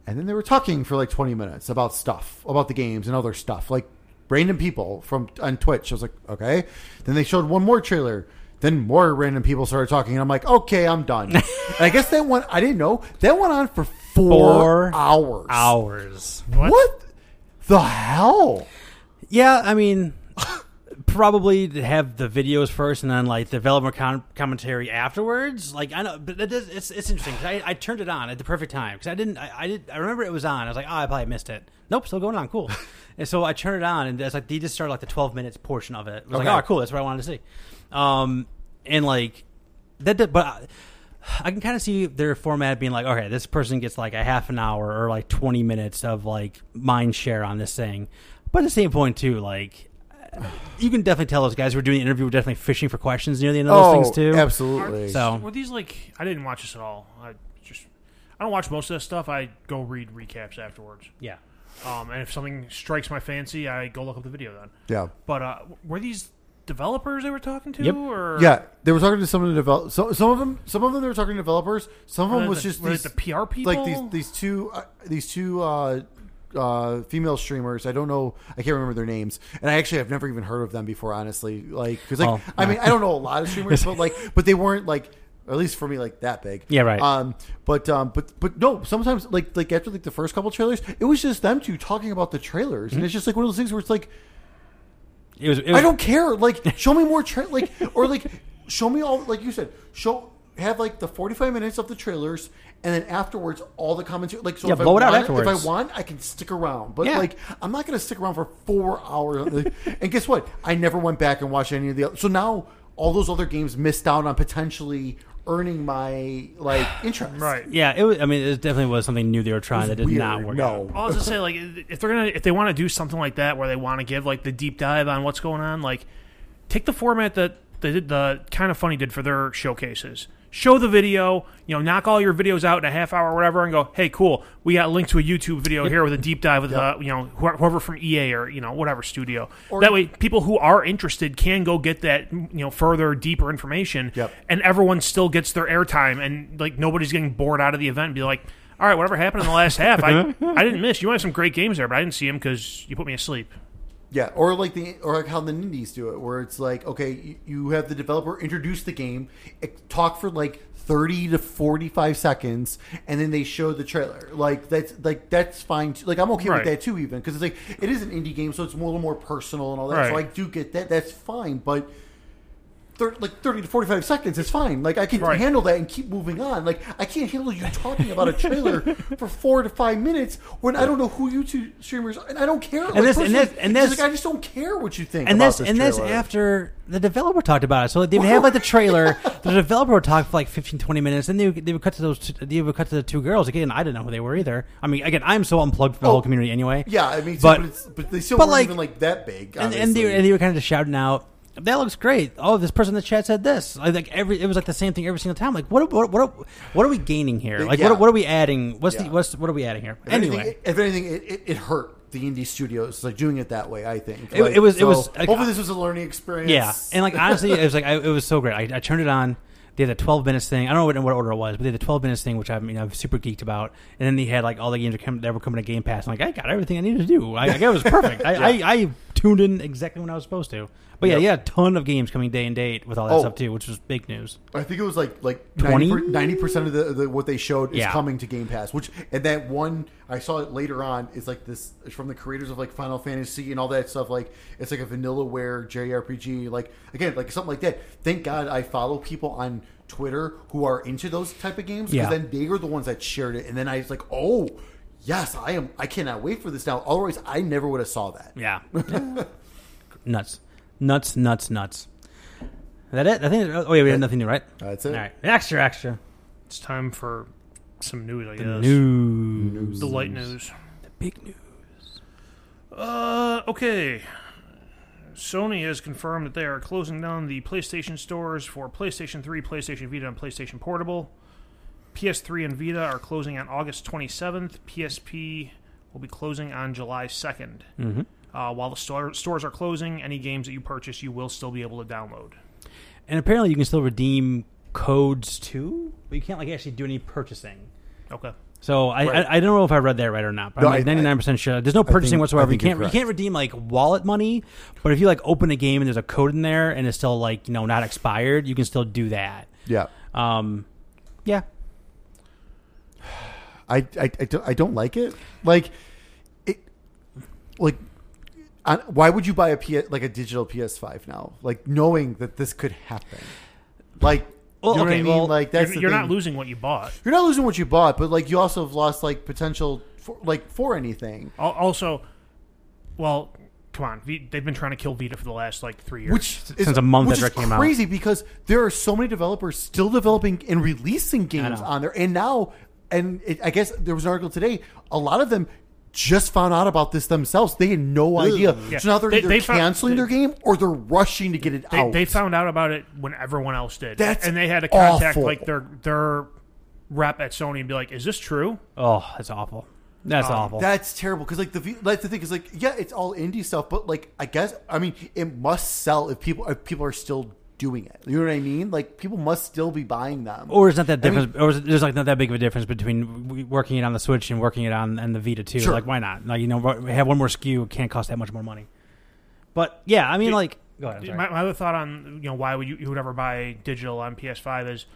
And then they were talking for like twenty minutes about stuff, about the games and other stuff, like random people from on Twitch. I was like, okay. Then they showed one more trailer. Then more random people started talking, and I'm like, okay, I'm done. <laughs> and I guess that one I didn't know that went on for four, Four hours. Hours. What? the hell? Yeah, I mean, probably have the videos first and then like developer com- commentary afterwards. Like I know, but it is, it's it's interesting 'cause I, I turned it on at the perfect time because I didn't I, I did I remember it was on. I was like, oh, I probably missed it. Nope, still going on. Cool. <laughs> and so I turned it on and it's like they just started like the twelve minutes portion of it. I was Okay. like, oh, cool. That's what I wanted to see. Um, and like that, did, but. I, I can kind of see their format being like, okay, this person gets like a half an hour or like 20 minutes of like mind share on this thing. But at the same point, too, like, <sighs> you can definitely tell those guys who were doing the interview were definitely fishing for questions near the end of those things, too. Oh, absolutely. So- were these like I didn't watch this at all. I just I don't watch most of this stuff. I go read recaps afterwards. Yeah. Um, and if something strikes my fancy, I go look up the video then. yeah, But uh, were these developers they were talking to? Yep. Or yeah. They were talking to some of the develop. So, some of them, some of them, they were talking to developers. Some of them was the- just these, the PR people? like these these two uh, these two uh, uh, female streamers. I don't know. I can't remember their names, and I actually have never even heard of them before. Honestly, like because like Oh, I mean I don't know a lot of streamers, but like <laughs> <laughs> but they weren't like. Or at least for me, like that big. Yeah, right. Um, but um, but but no. Sometimes, like like after like the first couple trailers, it was just them two talking about the trailers, Mm-hmm. and it's just like one of those things where it's like, It was, it was I don't care. Like, <laughs> show me more tra- like, or like, show me all. Like you said, show have like the forty five minutes of the trailers, and then afterwards all the commentary. Like, so Yeah, if blow I it out want, afterwards. If I want, I can stick around. But Yeah. like, I'm not going to stick around for four hours. <laughs> Like, and guess what? I never went back and watched any of the. Other, so now all those other games missed out on potentially earning my like <sighs> interest. right. Yeah, it was, I mean, it definitely was something new they were trying that did Weird. not work no. out. I was just say like if they're gonna if they want to do something like that where they want to give like the deep dive on what's going on, like take the format that they did the kind of funny did for their showcases. Show the video, you know, knock all your videos out in a half hour or whatever, and go, hey, cool, we got a link to a YouTube video here with a deep dive with <laughs> uh, you know whoever from EA or you know whatever studio. Or- that way, people who are interested can go get that you know further, deeper information, Yep. and everyone still gets their airtime, and like nobody's getting bored out of the event. And be like, all right, whatever happened in the last half, I <laughs> I didn't miss. You had some great games there, but I didn't see them because you put me asleep. Yeah, or like the or like how the indies do it, where it's like, okay, you, have the developer introduce the game, talk for like thirty to forty five seconds, and then they show the trailer. Like that's like that's fine. Too. Like I'm okay Right. with that too, even because it's like it is an indie game, so it's more, a little more personal and all that. So I do get that. That's fine, but. Thir- Like thirty to forty-five seconds is fine. Like I can Right. handle that and keep moving on. Like I can't handle you talking about a <laughs> trailer for four to five minutes when I don't know who you two streamers are, and I don't care. Like, this- and this- and it's this- like, I just don't care what you think. and that's this and that's trailer. after the developer talked about it. So they would have like the <laughs> trailer. the developer would talk for like 15, 20 minutes, and they would, they would cut to those. Two, they would cut to the two girls again. I didn't know who they were either. I mean, again, I'm so unplugged from the Oh, whole community anyway. Yeah, I mean, But- but, it's, but they still but weren't like- even like that big. and, and they and they were kind of just shouting out. That looks great. Oh, this person in the chat said this. Like, like every, it was like the same thing every single time. Like, what, what, what, what are we gaining here? Like, Yeah. what, what are we adding? What's the, what's, what are we adding here? if Anyway, anything, if anything, it, it, it hurt the indie studios like doing it that way. I think It- Like, it was- it was, like, hopefully this was a learning experience. Yeah, and like honestly, it was like I, it was so great. I, I turned it on. They had the twelve minutes thing. I don't know what, what order it was, but they had the twelve minutes thing, which I'm you know super geeked about. And then they had like all the games that, come, that were coming to Game Pass. I'm like, I got everything I needed to do. I, I it was perfect. I, <laughs> I, I tuned in exactly when I was supposed to. But yeah, Yep. yeah, a ton of games coming day and date with all that Oh. stuff too, which was big news. I think it was like like 20? ninety percent of the, the what they showed is Yeah. coming to Game Pass. Which and that one I saw it later on is like this it's from the creators of like Final Fantasy and all that stuff. Like it's like a vanillaware JRPG. Like again, like something like that. Thank God I follow people on Twitter who are into those type of games because Yeah. then they are the ones that shared it, and then I was like, oh. Yes, I am. I cannot wait for this now. Otherwise, I never would have saw that. Yeah, <laughs> nuts. Nuts, nuts, nuts. Is that it? I think. Oh yeah, we have nothing new, right? That's All it. All right, extra, extra. It's time for some news, I The guess. news, The light news. the big news. Uh, okay. Sony has confirmed that they are closing down the PlayStation stores for PlayStation 3, PlayStation Vita, and PlayStation Portable. PS3 and Vita are closing on August 27th. PSP will be closing on July 2nd. Mm-hmm. Uh, while the store, stores are closing, any games that you purchase, you will still be able to download. And apparently, you can still redeem codes too, but you can't like actually do any purchasing. Okay. So I, Right. I I don't know if I read that right or not, but No, I'm like 99 percent sure. There's no purchasing I whatsoever. You can't you can't redeem like wallet money, but if you like open a game and there's a code in there and it's still like you know not expired, you can still do that. Yeah. Um, yeah, I, I, I, don't, I don't like it. Like it, like I, why would you buy a P, like a digital PS5 now? Like knowing that this could happen. Like Well, you know okay, what I mean? well, like that's you're you're not losing what you bought. You're not losing what you bought, but like you also have lost like potential for like for anything. Also, well, come on. They've been trying to kill Vita for the last like three years. Which is, Since a month which after is it came out. crazy because there are so many developers still developing and releasing games on there, and now, and it, I guess there was an article today. A lot of them just found out about this themselves. They had no idea. Yeah. So now they're They- either they found- canceling they- their game or they're rushing to get it They, out. they found out about it when everyone else did. That's and they had to contact awful. like their their rep at Sony and be like, "Is this true?" oh, that's awful. That's Um, awful. That's terrible because like the V- like the thing is like yeah, it's all indie stuff, but like I guess I mean it must sell if people if people are still doing it. You know what I mean? Like people must still be buying them. or is not that I mean- difference? or is it, there's like not that big of a difference between working it on the Switch and working it on and the Vita too. Sure. Like, why not? Like, you know, have one more SKU. Can't cost that much more money. But yeah, I mean, Dude, like, go ahead. My, my other thought on you know why would you, you would ever buy digital on PS5 is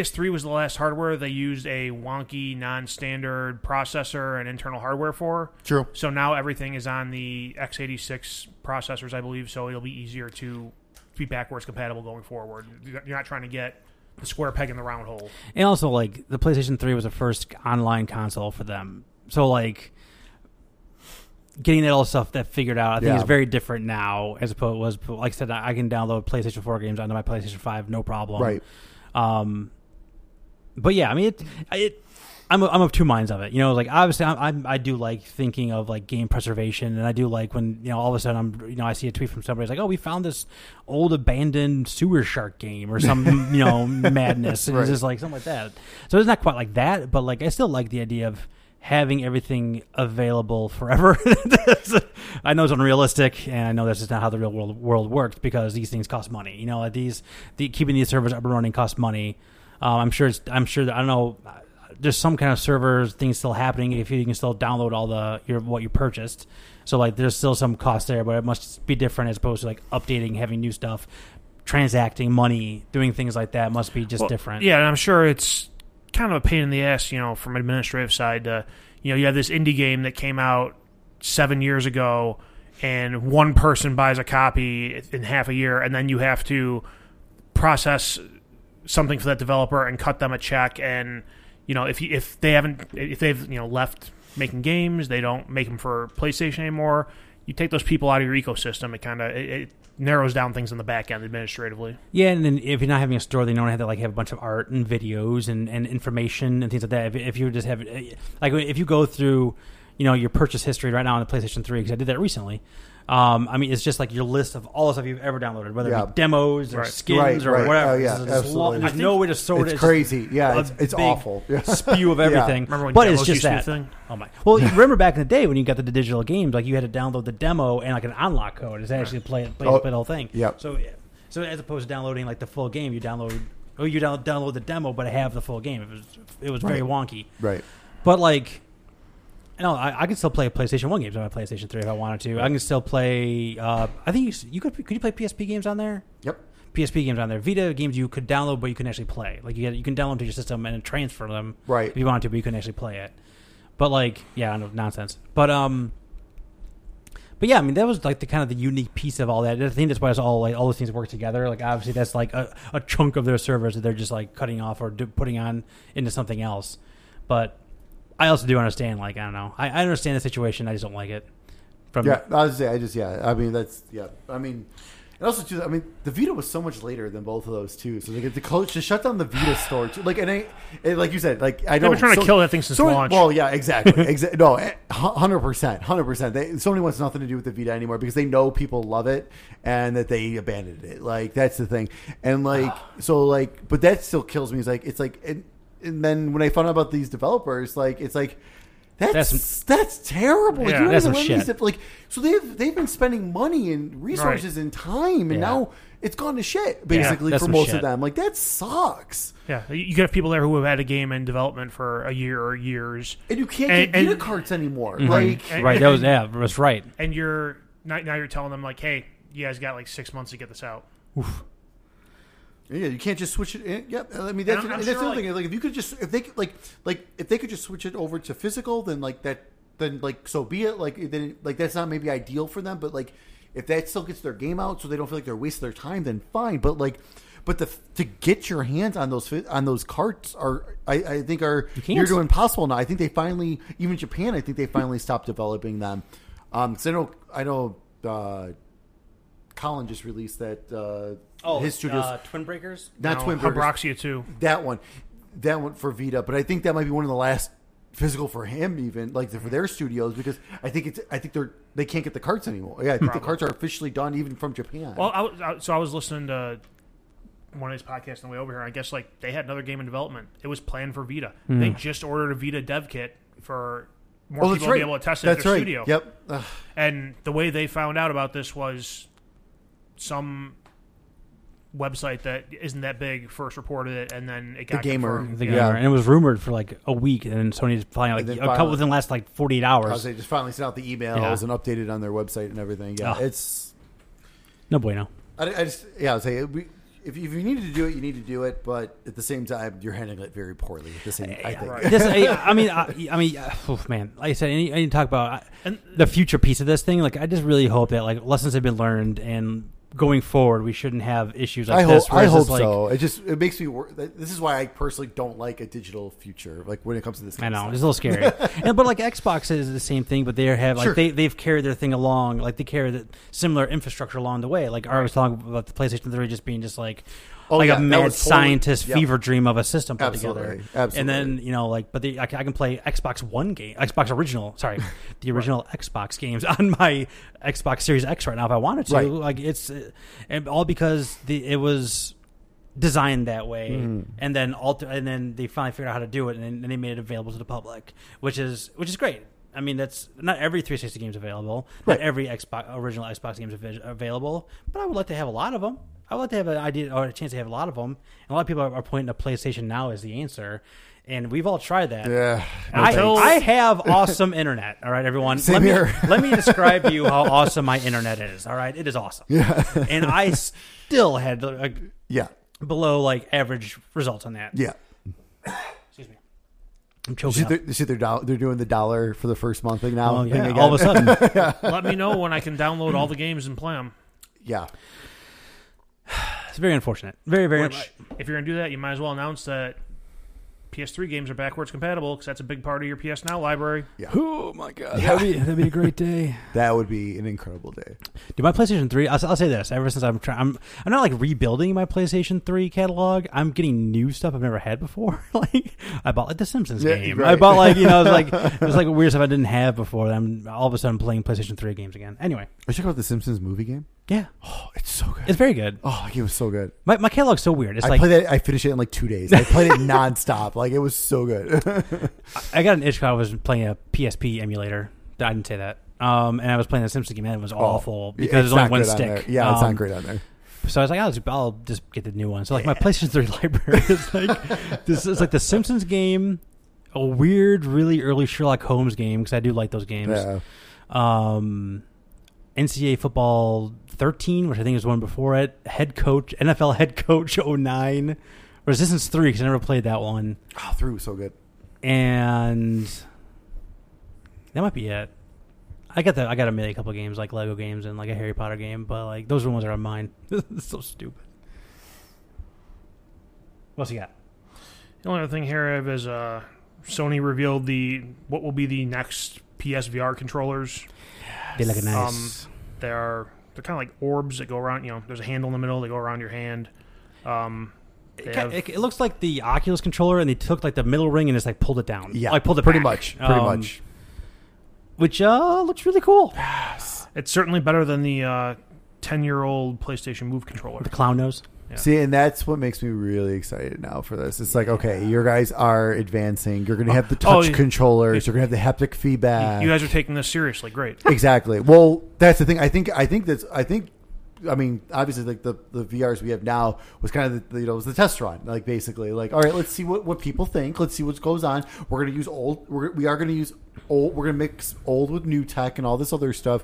PS3 was the last hardware they used a wonky, non-standard processor and internal hardware for. True. So now everything is on the x86 processors, I believe. So it'll be easier to be backwards compatible going forward. You're not trying to get the square peg in the round hole. And also, like the PlayStation Three was the first online console for them, so like getting that all stuff that figured out, I think Yeah. is very different now as opposed was like I said, I can download PlayStation Four games onto my PlayStation Five, no problem. Right. Um, but yeah, I mean, it, it I'm of, I'm of two minds of it. You know, like obviously, I'm, I'm I do like thinking of like game preservation, and I do like when you know all of a sudden I'm you know I see a tweet from somebody it's like, oh, we found this old abandoned sewer shark game or some <laughs> you know madness, and Right. it's just like something like that. So it's not quite like that, but like I still like the idea of having everything available forever. <laughs> I know it's unrealistic, and I know that's just not how the real world world works because these things cost money. You know, like these the, keeping these servers up and running costs money. Um, I'm sure. It's, I'm sure. That, I don't know. There's some kind of servers things still happening if you can still download all the your what you purchased. So like, there's still some cost there, but it must be different as opposed to like updating, having new stuff, transacting money, doing things like that. Must be just Well, different. Yeah, and I'm sure it's kind of a pain in the ass, you know, from administrative side. To, you know, you have this indie game that came out seven years ago, and one person buys a copy in half a year, and then you have to process something for that developer and cut them a check. And you know, if if they haven't, if they've you know left making games, they don't make them for PlayStation anymore. You take those people out of your ecosystem, it kind of it, it narrows down things in the back end administratively. Yeah, and then if you're not having a store, then you don't have to like have a bunch of art and videos and, and information and things like that. If, if you just have eh, like if you go through, you know, your purchase history right now on the PlayStation Three because I did that recently. Um, I mean, it's just like your list of all the stuff you've ever downloaded, whether Yeah. it be demos or Right. skins Right, or right. whatever. Oh, yeah, It's absolutely. long- there's no way to sort it. It's crazy. Yeah, it's, it's big awful. Yeah. <laughs> spew of Yeah. everything. Remember when but demos it's just used to that. thing? Oh my! Well, you remember back in the day when you got the digital games, like you had to download the demo and like an unlock code to actually play it, play, Oh, play the whole thing. Yeah. So, so as opposed to downloading like the full game, you download oh you download the demo, but I have the full game. It was it was very wonky. Right. But like, no, I, I can still play PlayStation One games on my PlayStation Three if I wanted to. I can still play. Uh, I think you, you could could you play PSP games on there? Yep. PSP games on there. Vita games you could download, but you couldn't actually play. Like you get, you can download them to your system and transfer them Right. if you wanted to, but you couldn't actually play it. But like, yeah, I know nonsense. But um, but yeah, I mean that was like the kind of the unique piece of all that. I think that's why it's all like all those things work together. Like obviously that's like a, a chunk of their servers that they're just like cutting off or do, putting on into something else. But I also do understand. Like I don't know, I, I understand the situation. I just don't like it. from Yeah, I was say I just yeah. I mean that's yeah. I mean, and also too. I mean, the Vita was so much later than both of those too. So they get to close to shut down the Vita <sighs> store. Too. Like and I, and like you said, like I know They've been trying to kill that thing since so- launch. Well, yeah, exactly. <laughs> exactly. No, eh, hundred percent, hundred percent. Sony wants nothing to do with the Vita anymore because they know people love it and that they abandoned it. Like that's the thing. And like <sighs> so, like, but that still kills me. It's like it's like, and, and then when I found out about these developers, like it's like. That's That's that's, terrible. Yeah. you That's some let these shit. like so they've they've been spending money and resources and time, and Yeah. now it's gone to shit basically that's for most shit. of them. Like that sucks, Yeah, you you have people there who have had a game in development for a year or years, and you can't And- get Vita and- carts anymore. Mhm. Like And- right. That was yeah, that's right. and you're now, now you're telling them like, hey, you guys got like six months to get this out. Yeah, you can't just switch it. In. Yep, I mean that's I'm- I'm that's sure, the other thing. Like if you could just if they could, like like if they could just switch it over to physical, then like that then like so be it. Like then like that's not maybe ideal for them, but like if that still gets their game out, so they don't feel like they're wasting their time, then fine. But like. But the, to get your hands on those on those carts are I, I think are can't. you're doing impossible now. I think they finally even Japan. I think they finally stopped developing them. Um, 'cause I know I know uh, Colin just released that uh, his studios Oh, Twin Breakers. not No, Twin Burgers. Habroxia too. That one, that one for Vita. But I think that might be one of the last physical for him, even like for their studios, because I think it's I think they're they can't get the carts anymore. Yeah, I think the carts are officially done even from Japan. Well, I was, I, so I was listening to one of his podcasts on the way over here. I guess like they had another game in development. It was planned for Vita. They just ordered a Vita dev kit for more oh, people right. to be able to test it that's at their right. studio. Yep. Ugh. And the way they found out about this was some website that isn't that big first reported it, and then it got Gamer. confirmed. The Yeah. gamer. and it was rumored for like a week, and then Sony just finally like then a couple within the last like forty eight hours. they just finally sent out the emails Yeah. and updated on their website and everything. Yeah, Ugh. it's No bueno. I, I just yeah, I would say we, if if you needed to do it, you need to do it, but at the same time, you're handling it very poorly. At the same, I think. Right. This, I, <laughs> I mean, I, I mean, <sighs> oof, man. Like I said, I need, I to talk about uh, And the future piece of this thing. Like, I just really hope that like lessons have been learned, and going forward, we shouldn't have issues like I this. hope. where I hope like, so. It just it makes me. wor- This is why I personally don't like a digital future. Like when it comes to this. I kind of know it's a little scary, <laughs> and, but like Xbox is the same thing. But they have like Sure. they they've carried their thing along, like they carry the similar infrastructure along the way. Like I was talking about the PlayStation Three just being just like Oh, like yeah, a mad was totally- scientist yep. fever dream of a system put Absolutely. together. Absolutely. And then you know like, but the, I, can, I can play Xbox One game, Xbox original, sorry, <laughs> the original Xbox games <laughs> on my Xbox Series X right now if I wanted to. Right. Like it's, and all because the it was designed that way Mm-hmm. and then alter and then they finally figured out how to do it and, then they made it available to the public which is which is great i mean that's not every 360 game's available Right. not every xbox original xbox game's available but i would like to have a lot of them i would like to have an idea or a chance to have a lot of them and a lot of people are, are pointing to playstation now as the answer and we've all tried that Yeah. no I, Until- I have awesome internet. All right, everyone. Same let me, here. let me <laughs> describe to you how awesome my internet is. All right, it is awesome. Yeah. and I still had like, yeah. below like average results on that. Yeah. Excuse me. I'm You see, up. they're, you see they're, do- they're doing the dollar for the first month thing now. Oh, thing yeah, again. all of a sudden, <laughs> let me know when I can download all the games and play them. yeah. <sighs> it's very unfortunate. Very, very. Which, if you're gonna do that, you might as well announce that PS3 games are backwards compatible because that's a big part of your PS Now library. oh my god, that'd be that'd be a great day. <laughs> That would be an incredible day. Dude, my PlayStation Three. I'll, I'll say this: ever since I'm trying, I'm I'm not like rebuilding my PlayStation Three catalog. I'm getting new stuff I've never had before. <laughs> like I bought like the Simpsons Yeah, game. right. I bought like you know it was like <laughs> it was like weird stuff I didn't have before. I'm all of a sudden playing PlayStation Three games again. Anyway, Are you talking about the Simpsons movie game? Yeah, Oh, it's so good. it's very good. oh, it was so good. My my catalog's so weird. It's I like played it. I finished it in like two days. I played it <laughs> nonstop. Like it was so good. <laughs> I got an itch 'cause I was playing a PSP emulator. I didn't say that. Um, and I was playing the Simpsons game and it was awful because Oh, there's only not one good on stick. there. Yeah, it's Um, not great on there. So I was like, I'll just, I'll just get the new one. So like my PlayStation 3 library is <laughs> like this is like the Simpsons game, a weird, really early Sherlock Holmes game because I do like those games. Yeah. Um, NCAA football 13, which I think is one before it. Head coach, NFL head coach <laughs> 09. Resistance 3 because I never played that one. Oh, through so good. And that might be it. I got the I got to make a couple games like Lego games and like a Harry Potter game, but like those are the ones that are mine. <laughs> it's so stupid. What else you got? The only other thing here I have is uh, Sony revealed the what will be the next PSVR controllers. They look Um, nice. They're they're kind of like orbs that go around. You know, there's a handle in the middle. They go around your hand. Um, it, have- it, it looks like the Oculus controller, and they took like the middle ring and just like pulled it down. Yeah, like pulled it pretty back. much, pretty Um, much. Which uh looks really cool. Yes. it's certainly better than the ten year old PlayStation Move controller. The clown nose. Yeah. See, and that's what makes me really excited now for this. It's like, okay, your guys are advancing. You're going to oh, have the Oh, touch yeah. controllers. You're going to have the haptic feedback. You guys are taking this seriously. Great. <laughs> exactly. Well, that's the thing. I think. I think that's. I think. I mean, obviously, like the the VRs we have now was kind of the, you know was the test run. Like basically, like all right, let's see what, what people think. Let's see what goes on. We're gonna use old. We're, we are gonna use old. We're gonna mix old with new tech and all this other stuff.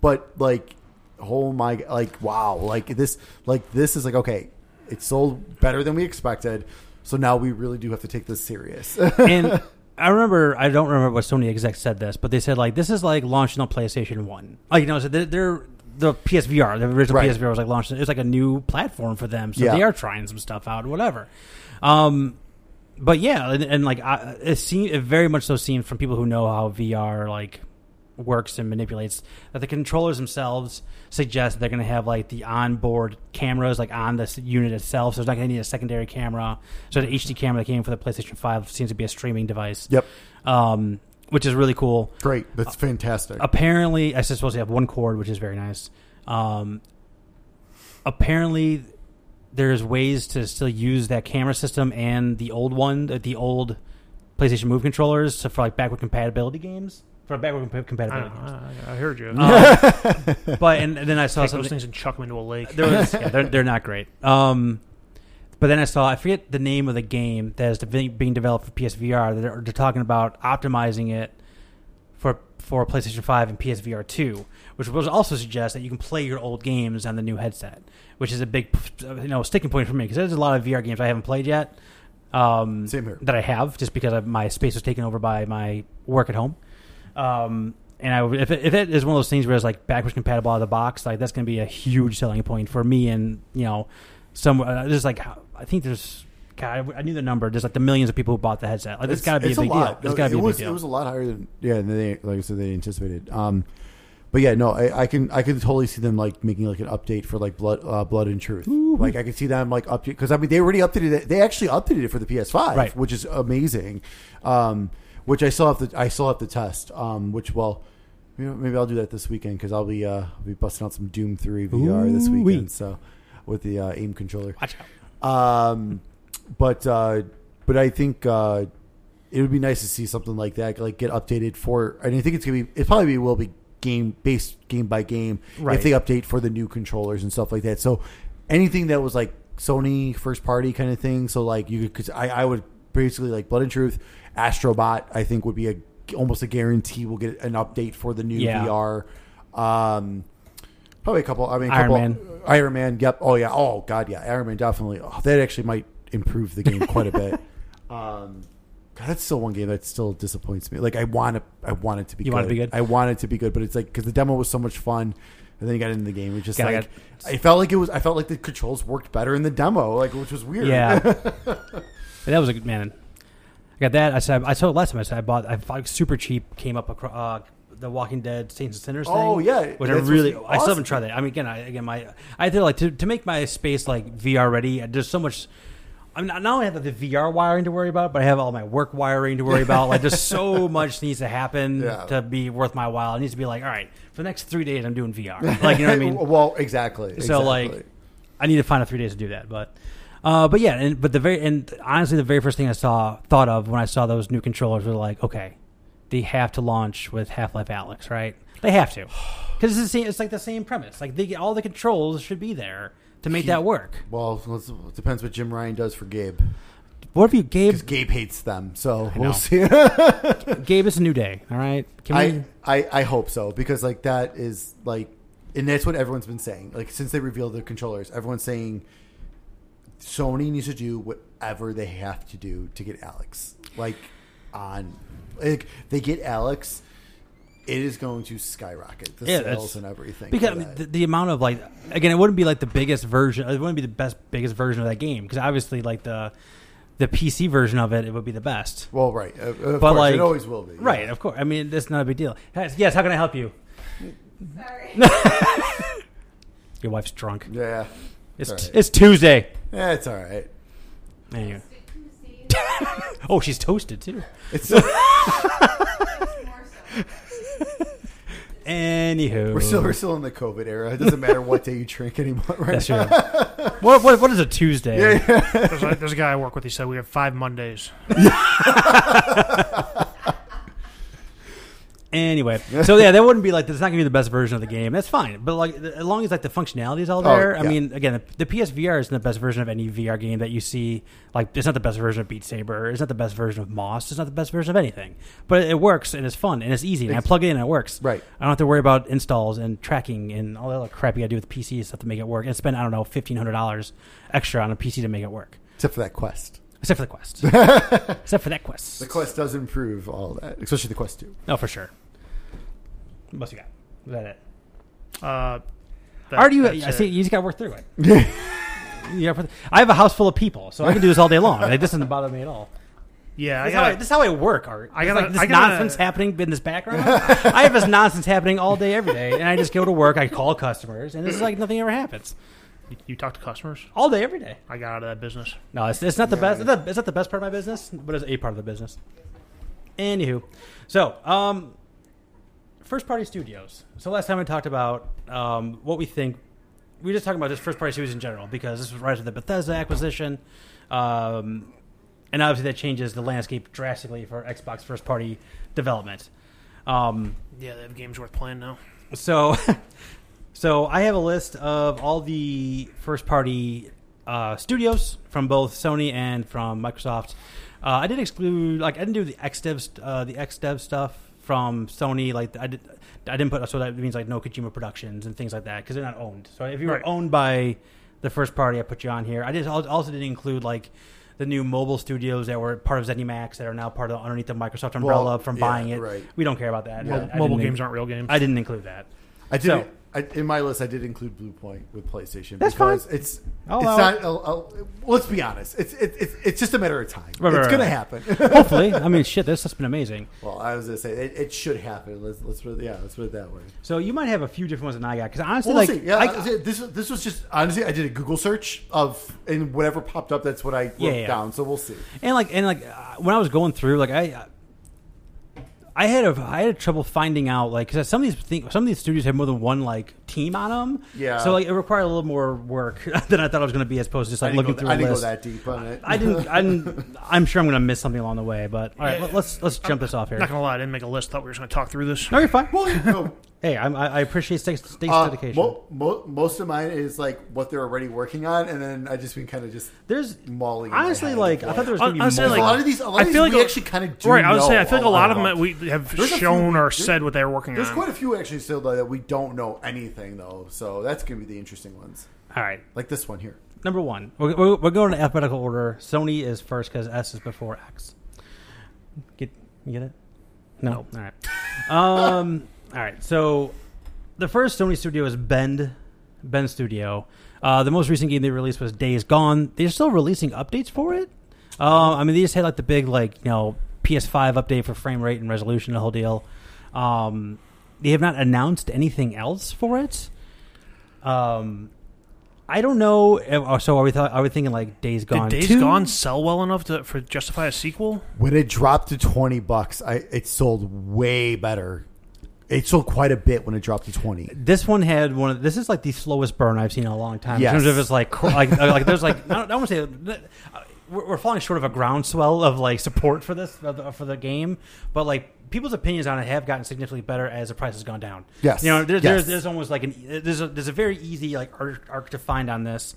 But like, oh my, like wow, like this, like this is like okay, it sold better than we expected. So now we really do have to take this serious. <laughs> and I remember, I don't remember what Sony exec said this, but they said like this is like launching on PlayStation One. Like you know, so they're, they're the PSVR, the original Right. PSVR was like launched. It was like a new platform for them, so Yeah. they are trying some stuff out, whatever. Um, but yeah, and, and like I, it seemed it very much so seems from people who know how VR like works and manipulates that the controllers themselves suggest they're going to have like the onboard cameras like on this unit itself. So it's not going to need a secondary camera. So the hd camera that came for the playstation 5 seems to be a streaming device. Yep, um, which is really cool. Great. That's fantastic. apparently i suppose to have one cord which is very nice. Um, apparently there's ways to still use that camera system and the old one the old playstation move controllers so for like backward compatibility games for backward compa- I, compatibility know, games I, I heard you. <laughs> um, but and, and then I saw Take those something. things and chuck them into a lake. There was, <laughs> yeah, they're, they're not great. Um, but then I saw I forget the name of the game that is de- being developed for PSVR. They're, they're talking about optimizing it for for PlayStation Five and PSVR two, which will also suggest that you can play your old games on the new headset, which is a big you know sticking point for me because there's a lot of VR games I haven't played yet. Um, Same here. That I have just because of my space was taken over by my work at home. Um, and I, if it, if it is one of those things where it's like backwards compatible out of the box, like that's going to be a huge selling point for me. And you know, some uh, there's like I think there's God, I, I knew the number. There's like the millions of people who bought the headset. Like, it's got to be a it's big deal. lot. It's No, got to be it a was, big deal. It was a lot higher than yeah, than they like I said they anticipated. Um, but yeah, no, I, I can I can totally see them like making like an update for like blood uh, blood and truth. Like I can see them like update because I mean they already updated it. They actually updated it for the PS5, Right. which is amazing. Um, which I still have to I still have to test. Um, which well. you know, Maybe I'll do that this weekend because I'll be uh, I'll be busting out some Doom Three VR this Ooh-wee. weekend. So with the uh, aim controller, Watch out. um, but uh, but I think uh, it would be nice to see something like that, like get updated for. And I think it's gonna be. It probably will be game based, game by game, Right. if they update for the new controllers and stuff like that. So anything that was like Sony first party kind of thing. So like you, because I, I would basically like Blood and Truth, Astrobot. I think would be a almost a guarantee we'll get an update for the new Yeah. VR. Um, probably a couple. I mean, a Iron couple, Man. Iron Man. Yep. Oh yeah. Oh god. Yeah. Iron Man definitely. Oh, that actually might improve the game quite a bit. <laughs> Um, God, that's still one game that still disappoints me. Like I want it. I want it to be. You good. want it to be good? I want it to be good, but it's like because the demo was so much fun, and then you got into the game. It's just Gotta like I felt like it was. I felt like the controls worked better in the demo, like which was weird. Yeah, <laughs> that was a good man. I got that. I said I saw it last time. I said I bought. I bought super cheap. Came up across uh, the Walking Dead Saints and Sinners. Oh, thing, Oh yeah. which I really. what's I still haven't tried that. I mean, again, I again my I feel like to to make my space like VR ready. There's so much. I mean, not only have the VR wiring to worry about, but I have all my work wiring to worry about. Like, there's so <laughs> much needs to happen Yeah. to be worth my while. It needs to be like, all right, for the next three days, I'm doing VR. <laughs> Like, you know what I mean? well, exactly. So exactly. like, I need to find a three days to do that. But, uh, but yeah, and but the very and honestly, the very first thing I saw thought of when I saw those new controllers were like, okay, they have to launch with Half Life Alyx, right? They have to because it's the same. It's like the same premise. Like they all the controls should be there to make that work. well, let's, it depends what Jim Ryan does for Gabe What if you Gabe? because Gabe hates them. So know. we'll see. <laughs> Gabe is a new day. All right, can I. I I hope so because like that is like, and that's what everyone's been saying. Like since they revealed the controllers, everyone's saying Sony needs to do whatever they have to do to get Alyx like on. Like they get Alyx, it is going to skyrocket the Yeah, sales and everything. Because I mean, the, the amount of like again, it wouldn't be like the biggest version. It wouldn't be the best biggest version of that game because obviously like the the PC version of it, it would be the best. Well, right. Uh, of But, course, like- it always will be. yeah. Right, of course. I mean, that's not a big deal. Yes, yes, how can I help you? Sorry. <laughs> Your wife's drunk. Yeah. It's, all right. it's Tuesday. Yeah, it's all right. Anyway. Stick to the seed. <laughs> Oh, she's toasted too. It's More. <laughs> Anywho, we're still we're still in the COVID era. It doesn't matter what day you drink anymore. Right That's now. true. <laughs> what, what what is a Tuesday? Yeah, yeah. There's a, there's a guy I work with. He said we have five Mondays. Anyway, <laughs> so yeah, that wouldn't be like that's not gonna be the best version of the game. That's fine, but like as long as like the functionality is all Oh, there. I mean, again, the, the PSVR isn't the best version of any VR game that you see. Like, it's not the best version of Beat Saber. It's not the best version of Moss. It's not the best version of anything. But it works and it's fun and it's easy. And I plug it in and it works. Right. I don't have to worry about installs and tracking and all that other crap you got to do with PC and stuff to make it work. And spend I don't know fifteen hundred dollars extra on a PC to make it work. Except for that quest. Except for the Quest. <laughs> Except for that Quest. The quest does improve all that, especially the quest two. Oh, for sure. What else you got? Is that it? Uh, that- Already, you, I see. You just got to work through it. <laughs> yeah, gotta I have a house full of people, so I can do this all day long. Like, this doesn't bother me at all. Yeah, I This, is how I, this is how I work, Art. I gotta- like this I gotta- nonsense happening in this background. <laughs> I have this nonsense happening all day, every day, and I just go to work. I call customers, and this is like nothing ever happens. You talk to customers. All day, every day. I got out of that business. No, it's, it's not the Yeah. best. It's not, it's not the best part of my business, but it's a part of the business. Anywho, so um, first party studios. So last time we talked about um, what we think. We were just talking about just first party studios in general because this was right after the Bethesda acquisition, um, and obviously that changes the landscape drastically for Xbox first party development. Um, Yeah, they have games worth playing now. so, <laughs> so I have a list of all the first party uh, studios from both Sony and from Microsoft. Uh, I did exclude, like, I didn't do the XDev, uh, the XDev stuff from Sony. Like, I did, I didn't put so that means like no Kojima Productions and things like that because they're not owned. So if you were Right. owned by the first party, I put you on here. I just also didn't include like. The new mobile studios that were part of ZeniMax that are now part of underneath the Microsoft umbrella Well, from yeah, buying it. right. We don't care about that. Yeah. I- I mobile games aren't real games. I didn't include that. I did. So- I, in my list, I did include Blue Point with PlayStation. That's because fine. It's I'll it's allow not. I'll, I'll, let's be honest. It's it, it's it's just a matter of time. Right, it's right, gonna happen. <laughs> Hopefully, I mean, shit, this has been amazing. well, I was gonna say it, it should happen. Let's let's put it, yeah, let's put it that way. So you might have a few different ones than I got because honestly, Well, like, see. Yeah, I- I- this this was just honestly, I did a Google search of and whatever popped up. That's what I wrote Yeah, yeah. down. So we'll see. and like, and like, uh, when I was going through, like, I, I had a, I had trouble finding out, like, because some of these things, some of these studios have more than one like team on them. Yeah. So like, it required a little more work <laughs> than I thought it was going to be, as opposed to just like looking go, through I a didn't go list. that deep on it. I didn't. I didn't. <laughs> I'm sure I'm going to miss something along the way, but all right, let, us let's jump this off here. Not gonna lie, I didn't make a list. Thought we were just gonna talk through this. No, you're fine. well, no, Hey, I'm, I, I appreciate State's, State's uh, dedication. mo- mo- most of mine is like what they're already working on, and then I just been kind of just There's mauling. honestly, like, I thought there was I- going to be more. saying, a lot of these. A lot I of these feel like we a- actually kind of do. Right, I would know say I feel like a lot of about. them we have There's shown few- or said what they're working There's on. There's quite a few actually still though, that we don't know anything though, so that's gonna be the interesting ones, all right, like this one here. number one. We're, we're, we're going in alphabetical order. Sony is first because S is before X. Get you get it? No. All right. Um. All right. So the first Sony studio is Bend, Bend Studio. Uh, the most recent game they released was Days Gone. They're still releasing updates for it. Uh, I mean, they just had like the big like you know PS5 update for frame rate and resolution, the whole deal. Um, they have not announced anything else for it. Um, I don't know. if- So are we? Th- are we thinking like Days Gone? Did Days 2? Gone sell well enough to for justify a sequel? When it dropped to twenty bucks, I it sold way better. It sold quite a bit when it dropped to twenty. This one had one. Of, this is like the slowest burn I've seen in a long time. Yes. In terms of it's like cr- like like there's like I don't, I don't want to say we're, we're falling short of a groundswell of like support for this for the, for the game, but like people's opinions on it have gotten significantly better as the price has gone down. Yes. you know there, Yes. there's there's almost like an there's a there's a very easy like arc, arc to find on this.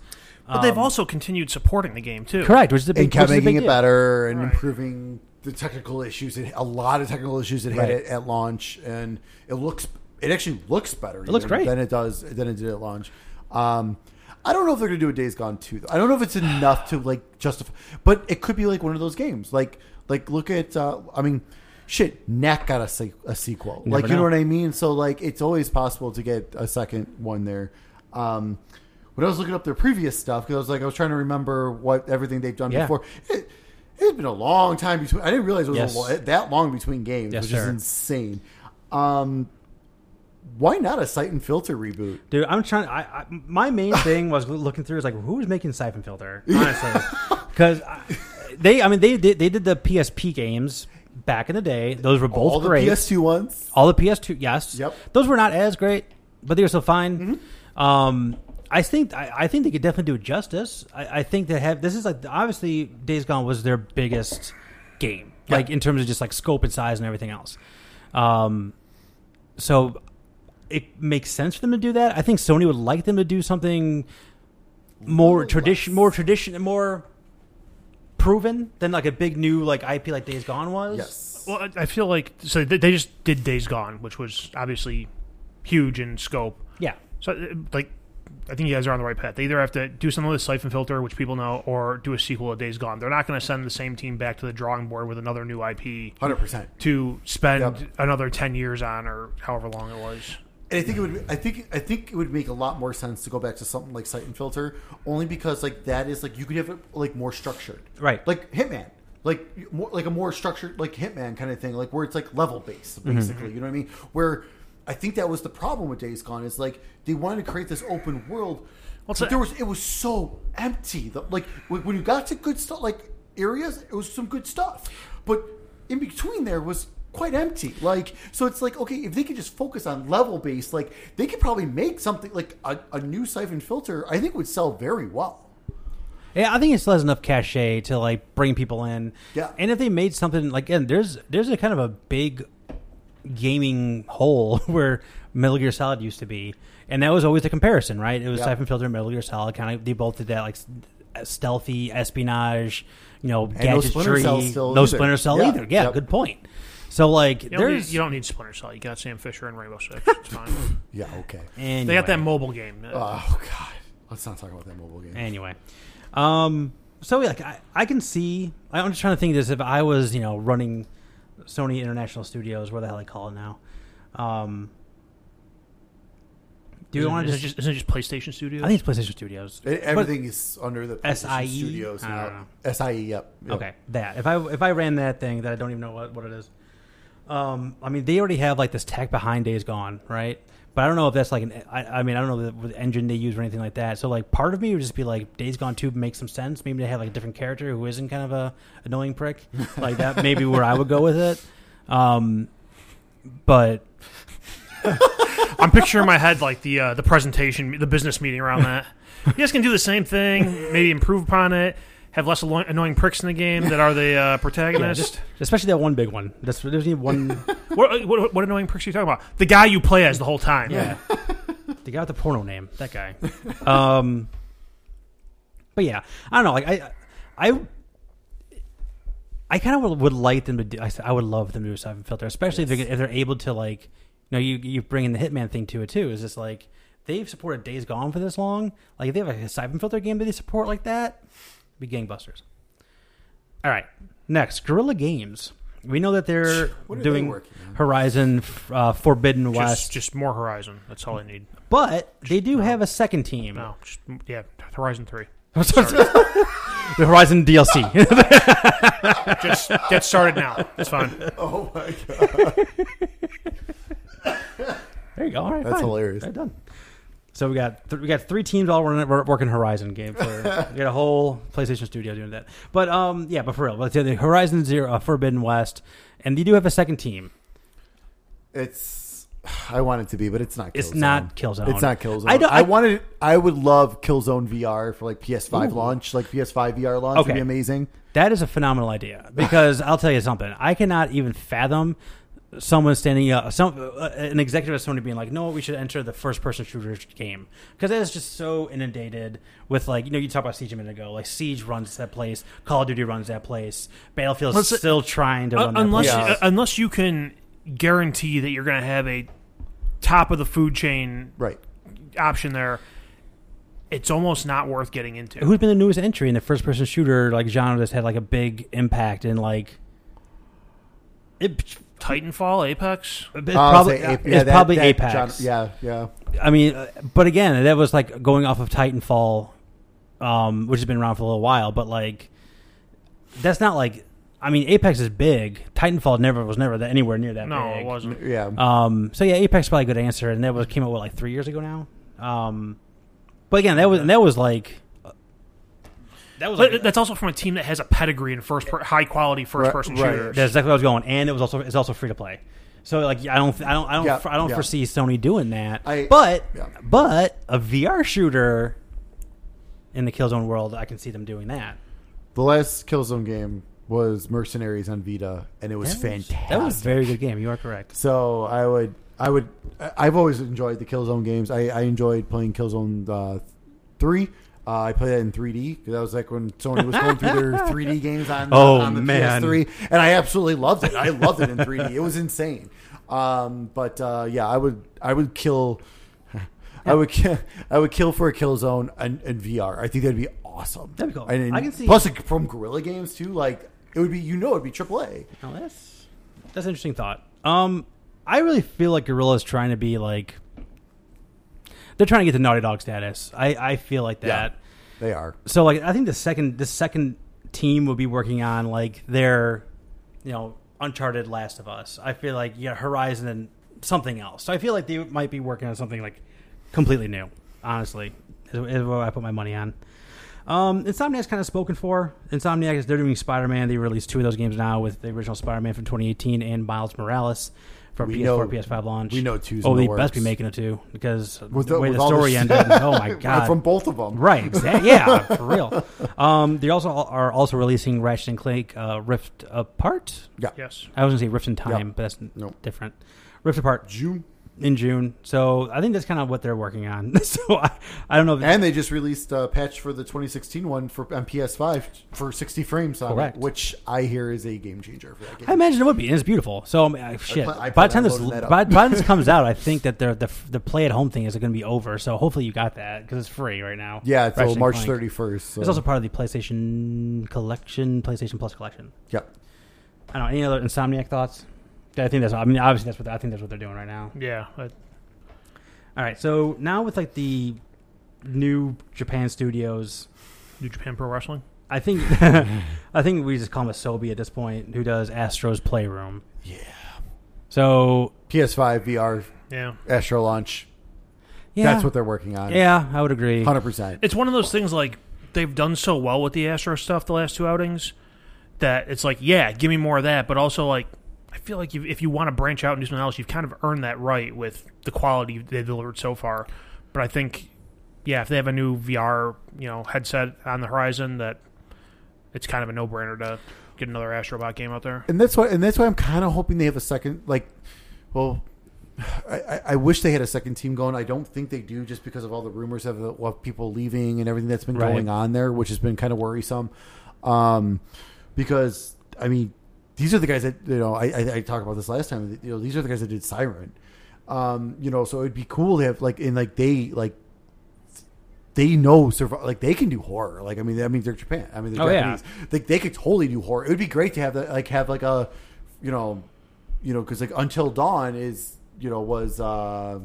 But they've Um, also continued supporting the game too. correct, which is a big and kept which is a making big it deal. better and Right. improving the technical issues. It, a lot of technical issues that had Right. at, at launch, and it looks. It actually looks better. It looks great. than it does than it did at launch. Um, I don't know if they're going to do a Days Gone two. Though. I don't know if it's enough to like justify, but it could be like one of those games. Like like look at. Uh, I mean. Shit, Knack got a, a sequel. You like you know know. what I mean. So like, it's always possible to get a second one there. Um, when I was looking up their previous stuff, because I was like, I was trying to remember what everything they've done Yeah. before. It, It's been a long time between. I didn't realize it was Yes. a lo- that long between games, Yes, which sir. is insane. Um, why not a Siphon Filter reboot? Dude, I'm trying. I, I my main <laughs> thing was looking through is like who's making Siphon Filter, honestly, because they. I mean, they did they did the PSP games back in the day. Those were both All the great. PS2 ones. All the PS2, yes. Yep. Those were not as great, but they were still fine. Mm-hmm. Um, I think I, I think they could definitely do it justice. I, I think they have. This is like obviously Days Gone was their biggest game, Yeah. like in terms of just like scope and size and everything else. Um, so it makes sense for them to do that. I think Sony would like them to do something more tradition, more tradition, more proven than like a big new like IP like Days Gone was. Yes. Well, I- I feel like so they they just did Days Gone, which was obviously huge in scope. Yeah. So, uh, like, I think you guys are on the right path. They either have to do something with Siphon Filter, which people know, or do a sequel of Days Gone. They're not going to send the same team back to the drawing board with another new IP Hundred percent. to spend Yep. another ten years on, or however long it was. And I think it would. I think. I think it would make a lot more sense to go back to something like Siphon Filter, only because like that is like you could have it like more structured, Right. Like Hitman, like more like a more structured like Hitman kind of thing, like where it's like level based, Mm-hmm. basically. You know what I mean? Where I think that was the problem with Days Gone is like they wanted to create this open world. Well, but it's there was it was so empty. The, like when when you got to good stuff, like areas, it was some good stuff, but in between there was quite empty. Like so, it's like okay, if they could just focus on level based, like they could probably make something like a, a new siphon filter. I think would sell very well. Yeah, I think it still has enough cachet to like bring people in. Yeah. and if they made something like, and there's there's a kind of a big gaming hole <laughs> where Metal Gear Solid used to be, and that was always the comparison, right? It was Yeah. Siphon Filter and Metal Gear Solid. Kind of, they both did that like stealthy espionage, you know, no gadgetry. Splinter Cell still no either. Splinter Cell Yeah. either. Yeah, Yep. good point. So like, You don't, need, there's you don't need Splinter Cell. You got Sam Fisher and Rainbow Six. It's fine. <laughs> Yeah. Okay. anyway. They got that mobile game. Oh God. Let's not talk about that mobile game. Anyway, um, so like I, I can see. I'm just trying to think this. If I was, you know, running Sony International Studios, where the hell they call it now? Um, do you isn't- want to just? it just isn't it just PlayStation Studios? I think it's PlayStation Studios. E- Everything is under the PlayStation SIE? Studios I don't now. know. SIE. Yep. yep. Okay, that if I if I ran that thing that I don't even know what, what it is. Um, I mean, they already have like this tech behind Days Gone, right? But I don't know if that's like an. I, I mean, I don't know the, what engine they use or anything like that. So like, part of me would just be like, Days Gone Two makes some sense. Maybe they have like a different character who isn't kind of a annoying prick, <laughs> like that. Maybe where I would go with it. Um, but <laughs> I'm picturing in my head like the uh, the presentation, the business meeting around that. You guys can do the same thing, maybe improve upon it. Have less anno- annoying pricks in the game that are the uh, <laughs> yeah, just especially that one big one. That's there's only one. <laughs> what, what, what annoying pricks are you talking about? The guy you play as the whole time. Yeah. <laughs> the guy with the porno name, that guy. Um, but yeah, I don't know. Like I, I, I kind of would, would like them to do. I, would love them to do a siphon filter, especially if, they're, if they're able to like, you know, you you bring in the Hitman thing to it too. Is just like they've supported Days Gone for this long. Like if they have a siphon filter game that they support like that, be gangbusters. All right, next Guerrilla Games. We know that they're <sighs> What they doing working on? Horizon uh, Forbidden West. Just, just more Horizon. That's all I need. But they do have a second team. No, just, yeah, Horizon Three. <laughs> <laughs> the Horizon DLC. <laughs> Just get started now. It's fine. Oh my God. there you go. All right, That's fine. hilarious. They're done. So we got th- we got three teams all running, working Horizon game for <laughs> we got a whole PlayStation studio doing that. But um yeah, but for real, but the Horizon Zero uh, Forbidden West, and they do have a second team. It's. I want it to be, but it's not. Killzone. It's not Killzone. It's not Killzone. I I, don't- I- wanted. I would love Killzone VR for like PS5 Ooh. launch, like PS5 VR launch would be amazing. That is a phenomenal idea because <laughs> I'll tell you something. I cannot even fathom someone standing up, some uh, an executive of Sony being like, "No, we should enter the first-person shooter game," because that is just so inundated with like you know you talked about Siege a minute ago. Like Siege runs that place, Call of Duty runs that place, Battlefield's Let's say- still trying to Uh, run that unless place. Yeah. uh, unless you can guarantee that you're going to have a top of the food chain Right. option there, it's almost not worth getting into. Who's been the newest entry in the first-person shooter like genre that's had like a big impact in like it? Titanfall, Apex. It's Uh, probably, say Ap- it's yeah, that- probably that Apex. genre- yeah, yeah. I mean, uh, but again, that was like going off of Titanfall, um, which has been around for a little while. But like, that's not like. I mean, Apex is big. Titanfall never was never that, anywhere near that No, big. it wasn't. Yeah. Um, so yeah, Apex is probably a good answer, and that was came out what like three years ago now. Um, but again, that was and that was like that was But like, that's also from a team that has a pedigree in first, per- high quality first person Right, right. shooters. that's exactly what I was going, and it was also it's also free to play. So like I don't I don't I don't Yeah, I don't yeah. foresee Sony doing that. I- but yeah. but a VR shooter in the Killzone world, I can see them doing that. The last Killzone game was Mercenaries on Vita, and it was That was- fantastic. That was a very good game. You are correct. So I would, I would, I- I've always enjoyed the Killzone games. I, I enjoyed playing Killzone uh, three. Uh, I played that in 3D because that was like when Sony was going through their <laughs> 3D games on, Oh, on the man. PS3, and I absolutely loved it. I loved it in 3D. It was insane. Um, but uh, yeah, I would, I would kill. <laughs> I would kill. I would kill for a Killzone and, and VR. I think that'd be awesome. That'd be cool. And, I can see- Plus, like, from Guerrilla Games too. Like it would be. You know, it'd be AAA. Oh, that's that's an interesting thought. Um, I really feel like Guerrilla's trying to be like they're trying to get the Naughty Dog status. I I feel like that. They are. So like I think the second the second team will be working on like their you know Uncharted Last of Us. I feel like yeah Horizon and something else. So I feel like they might be working on something like completely new. Honestly, is, is what I put my money on. Um, Insomniac's kind of spoken for. Insomniac is they're doing Spider Man. They released two of those games now with the original Spider Man from 2018 and Miles Morales for We PS4 know- PS5 launch. we know two's Oh, in the they best be making a two because With the, way with the all story ended. <laughs> Oh my god! From both of them. Right, exactly. <laughs> Yeah, for real. Um, they also are also releasing Ratchet and Clank uh, Rift Apart. Yeah. yes. I was gonna say Rift in Time, Yep. but that's Nope. different. Rift Apart June. In June. So I think that's kind of what they're working on. <laughs> so I, I don't know. If And they just released a patch for the 2016 one for on PS5 for 60 frames on Correct. it, which I hear is a game changer for that game. I imagine it would be. And it's beautiful. So I mean, I- shit. I by the time this loading that up. by, by this comes <laughs> out, I think that the the, the play at home thing is going to be over. So hopefully you got that because it's free right now. yeah, it's till March Clank. 31st. So. It's also part of the PlayStation collection, PlayStation Plus collection. yep. I don't know. Any other Insomniac thoughts? I think that's. I mean, obviously that's what I think that's what they're doing right now. Yeah. but- All right. So now with like the new Japan studios, New Japan Pro Wrestling. I think <laughs> <laughs> I think we just call him Asobi at this point, who does Astro's Playroom. Yeah. So PS5 VR Yeah. Astro launch. yeah, That's what they're working on. Yeah, I would agree. 100%. It's one of those things like they've done so well with the Astro stuff the last two outings that it's like, yeah, give me more of that. But also, like, I feel like if you want to branch out and do something else, you've kind of earned that right with the quality they've delivered so far. But I think, yeah, if they have a new VR, you know, headset on the horizon, that it's kind of a no-brainer to get another Astrobot game out there. and that's why and that's why I'm kind of hoping they have a second like well <sighs> I, I- I wish they had a second team going. I don't think they do, just because of all the rumors of, the, of people leaving and everything that's been Right. going on there, which has been kind of worrisome. Um, because I mean, these are the guys that you know. I, I, I talked about this last time. You know, these are the guys that did Siren. Um, you know, so it'd be cool to have like and like they like they know survive like they can do horror. Like I mean, I mean they're Japan. I mean they're Oh, yeah. Japanese. They they could totally do horror. It would be great to have that like have like a you know you know because like Until Dawn is you know was uh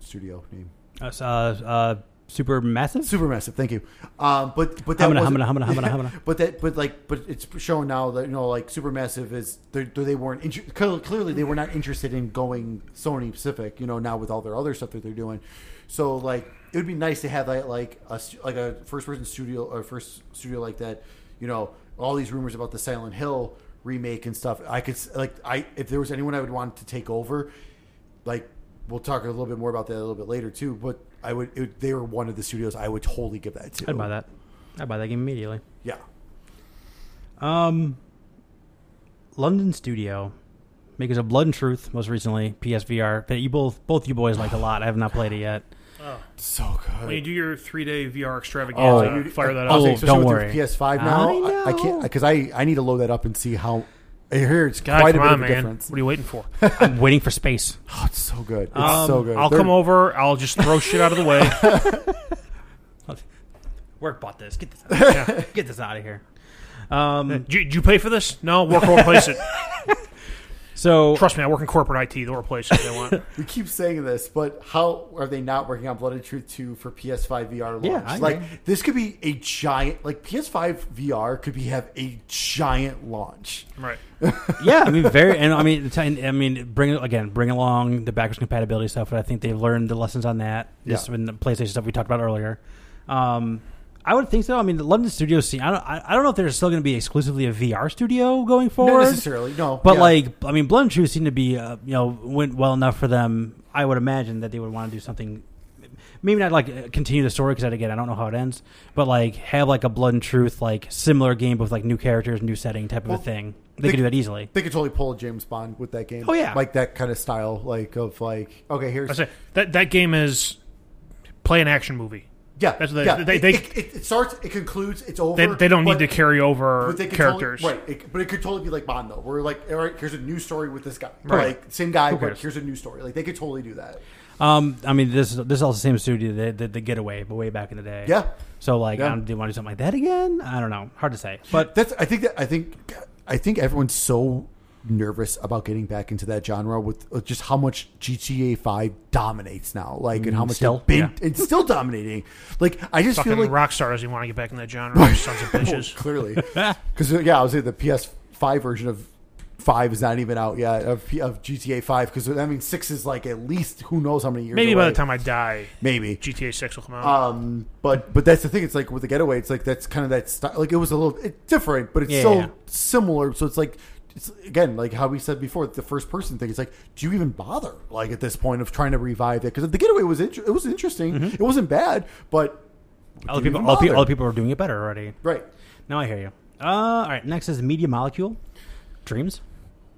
studio name Uh, uh, uh, Supermassive. Thank you. Um, but but that Humana, wasn't- humana, humana. <laughs> But that but like but it's shown now that you know like Supermassive is they they weren't inter- clearly- clearly they were not interested in going Sony Pacific. You know now with all their other stuff that they're doing. So like it would be nice to have like like a stu- like a first person studio or first studio like that. You know all these rumors about the Silent Hill remake and stuff. I could s- like I if there was anyone I would want to take over, like we'll talk a little bit more about that a little bit later too. But I would it, they were one of the studios I would totally give that to. I'd buy that. I'd buy that game immediately. Yeah. Um, London Studio, makers of Blood and Truth, most recently PSVR. That you both, both you boys like a lot. I have not played it yet. Oh. So good. When you do your three-day VR extravaganza, Oh, you- fire that I up. Oh, saying, especially don't with worry. your PS5 now. I I, I can't know. because I, I need to load that up and see how. I hear it's God, quite a come bit on, of a man. difference. What are you waiting for? <laughs> I'm waiting for space. Oh, it's so good. It's Um, so good. I'll They're- come over. I'll just throw shit out of the way. <laughs> Work bought this. Get this. <laughs> Out. Get this out of here. Um, Did you, did you pay for this? No, work will replace it. So Trust me, I work in corporate IT. They'll replace it if they want. <laughs> We keep saying this, but how are they not working on Blood and Truth 2 for PS5 VR launch? Yeah, I like agree. this could be a giant like PS5 VR could be have a giant launch. right. <laughs> yeah, I mean, very, and I mean, it's- I mean, bring again, bring along the backwards compatibility stuff. But I think they've learned the lessons on that. Just Yeah. in the PlayStation stuff we talked about earlier. Um, I would think so. I mean, the London studio scene. I don't. I, I don't know if they're still going to be exclusively a VR studio going Not forward. necessarily, no. But yeah. like, I mean, Blood and Truth seemed to be, uh, you know, went well enough for them. I would imagine that they would want to do something. Maybe not like uh, continue the story because again, I don't know how it ends. But like, have like a Blood and Truth like similar game with like new characters, new setting type of a thing. They, they- could do that easily. they could totally pull a James Bond with that game. Oh, yeah. like that kind of style, like of like okay, here's say that that game is play an action movie. Yeah, that's what they- yeah. they- it, they- it, it, it starts, it concludes, it's over. They, they don't but- need to carry over But they could characters. Totally, right. It, but it could totally be like Bond, though. We're like, all right, here's a new story with this guy. Right. Like, same guy, Who but cares? here's a new story. Like, they could totally do that. Um, I mean, this is this is also the same studio that did the Getaway, but way back in the day. Yeah. So like, Yeah. I don't, do you want to do something like that again? I don't know. Hard to say. But That's, I think that, I think, I think everyone's so nervous about getting back into that genre with uh, just how much GTA 5 dominates now. Like, and how Mm, much still, been, yeah. it's still dominating. Like, I just Fucking feel like. Rockstar doesn't want to get back in that genre. you <laughs> sons of Well, bitches. <laughs> clearly. <laughs> Because, yeah, I was saying the PS5 version of 5 is not even out yet of, of GTA 5 because I mean 6 is like at least who knows how many years Maybe by the time I die, maybe GTA Six will come out. Um, but but that's the thing. It's like with the getaway. It's like that's kind of that style. Like it was a little it's different, but it's Yeah, still yeah. similar. So it's like it's again like how we said before the first person thing. It's like do you even bother like at this point of trying to revive it? Because the getaway was inter- it was interesting. It wasn't bad, but other do people, even other people, are doing it better already. right. Now I hear you. Uh, all right. Next is Media Molecule. Dreams.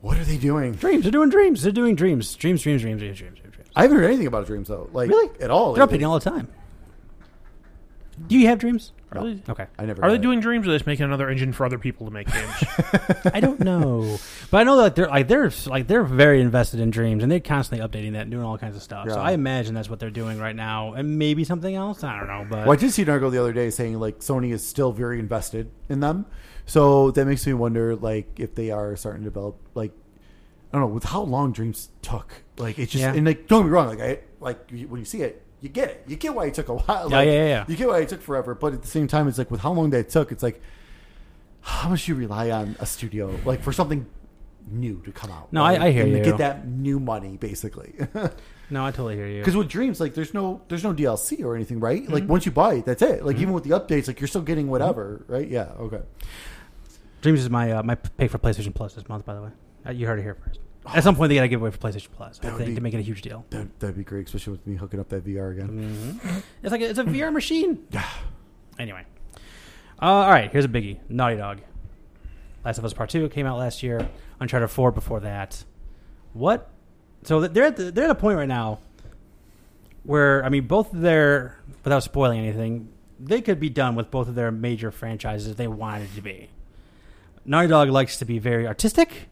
What are they doing? Dreams. They're doing dreams. They're doing dreams. Dreams. Dreams. Dreams. Dreams. Dreams. Dreams. I haven't heard anything about dreams though. Like Really? at all. They're updating all the time. Do you have dreams? Are they, Okay. I never. are they had it. doing dreams or are they just making another engine for other people to make games? <laughs> I don't know, <laughs> but I know that they're like they're like they're very invested in dreams, and they're constantly updating that, and doing all kinds of stuff. So Yeah. I imagine that's what they're doing right now, and maybe something else. I don't know, but Well, I did see an article the other day saying like Sony is still very invested in them, so that makes me wonder like if they are starting to develop like I don't know with how long Dreams took. Like it's just Yeah. and like don't get me wrong, like I like you- when you see it, you get it. You get why it took a <laughs> while. Yeah, Like, yeah, yeah, yeah. You get why it took forever, but at the same time, it's like with how long that took, it's like how much you rely on a studio like for something new to come out. No, I- right? I hear and to you. get that new money basically. <laughs> no, I totally hear you. Because with Dreams, like there's no there's no DLC or anything, right? Mm-hmm. Like once you buy it, that's it. Like even with the updates, like you're still getting whatever, right? Yeah, okay. Dreams is my uh, my pay for PlayStation Plus this month, by the way. Uh, you heard it here first. At some point, they got to give away for PlayStation Plus. I That would think be- to make it a huge deal. That that'd be great, especially with me hooking up that VR again. It's like a, it's a VR machine. anyway, uh, all right. Here's a biggie: Naughty Dog. Last of Us Part Two came out last year. Uncharted Four before that. What? So they're at the, they're at a point right now where I mean, both of their without spoiling anything, they could be done with both of their major franchises if they wanted to be. Naughty Dog likes to be very artistic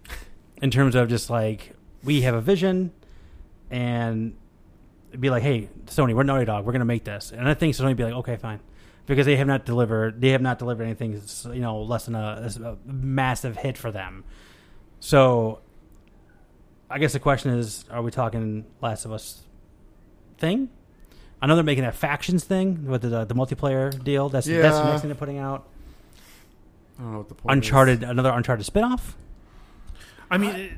in terms of just like we have a vision and be like, "Hey, Sony, we're Naughty Dog. We're going to make this." And I think Sony be like, "Okay, fine," because they have not delivered. They have not delivered anything, you know, less than a, a massive hit for them. So, I guess the question is: Are we talking Last of Us thing? I know they're making that factions thing with the, the multiplayer deal. That's that's the next thing they're putting out. I don't know what the point. Uncharted, is. another Uncharted spinoff, I mean, it-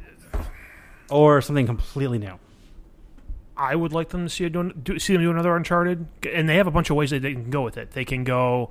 or something completely new. I would like them to see a do, do, see them do another Uncharted, and they have a bunch of ways that they can go with it. They can go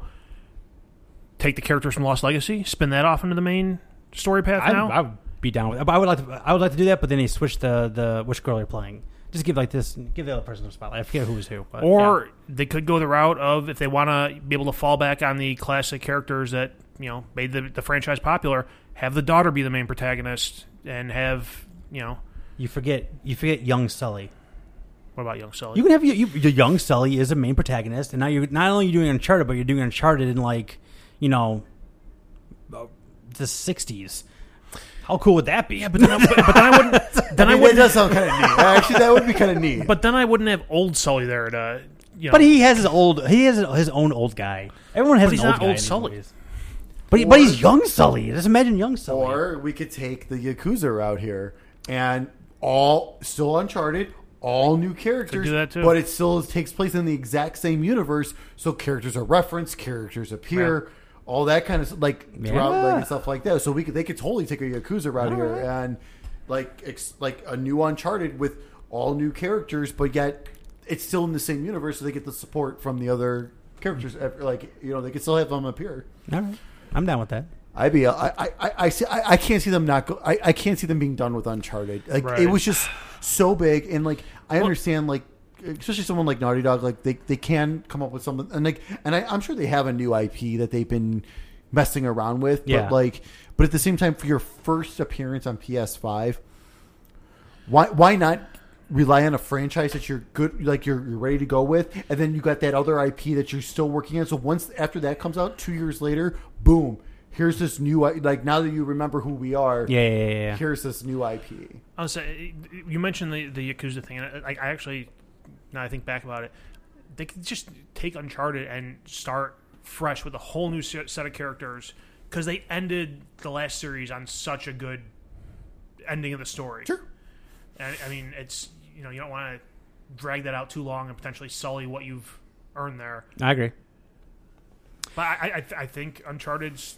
take the characters from Lost Legacy, spin that off into the main story path I, now. I would be down with. I would like to. I would like to do that, but then they switch the the which girl you're playing. Just give like this. Give the other person a spotlight. I forget who was who. But or they could go the route of if they want to be able to fall back on the classic characters that you know made the, the franchise popular, have the daughter be the main protagonist, and have you know you forget. You forget young Sully. what about young Sully? You can have you, you, the young Sully is a main protagonist, and now you're not only are you doing Uncharted, but you're doing Uncharted in like you know uh, the '60s. How cool would that be? yeah, but then, I, but, but then I wouldn't. <laughs> Then I I, mean, that wouldn't. does sound kind of neat. Actually, that would be kind of neat. But then I wouldn't have old Sully there to you know. But he has his old. He has his own old guy. Everyone has But an he's old not guy old Sully. movies. But, he- but he's young Sully. Just imagine young Sully. or we could take the Yakuza route here and all still Uncharted, all new characters, do that too. but it still takes place in the exact same universe. So characters are referenced, characters appear, all that kind of like throughout Yeah. like and stuff like that. So we could they could totally take a Yakuza route here and like ex, like a new Uncharted with all new characters, but yet it's still in the same universe, so they get the support from the other characters. Like you know, they could still have them appear. All right, I'm down with that. I be I, I, I, I see I, I can't see them not go I, I can't see them being done with Uncharted. Like Right. it was just so big and like I understand like especially someone like Naughty Dog like they, they can come up with something and like and I, I'm sure they have a new IP that they've been messing around with. Yeah. But like but at the same time for your first appearance on PS5, why why not rely on a franchise that you're good like you're, you're ready to go with and then you got that other ip that you're still working on so once after that comes out two years later boom here's this new like now that you remember who we are Yeah, yeah, yeah. yeah. here's this new ip I was say you mentioned the the Yakuza thing, and I, I actually now I think back about it, they could just take Uncharted and start fresh with a whole new set set of characters because they ended the last series on such a good ending of the story. sure And, I mean, it's you know you don't want to drag that out too long and potentially sully what you've earned there. I agree. But I, I, I think Uncharted's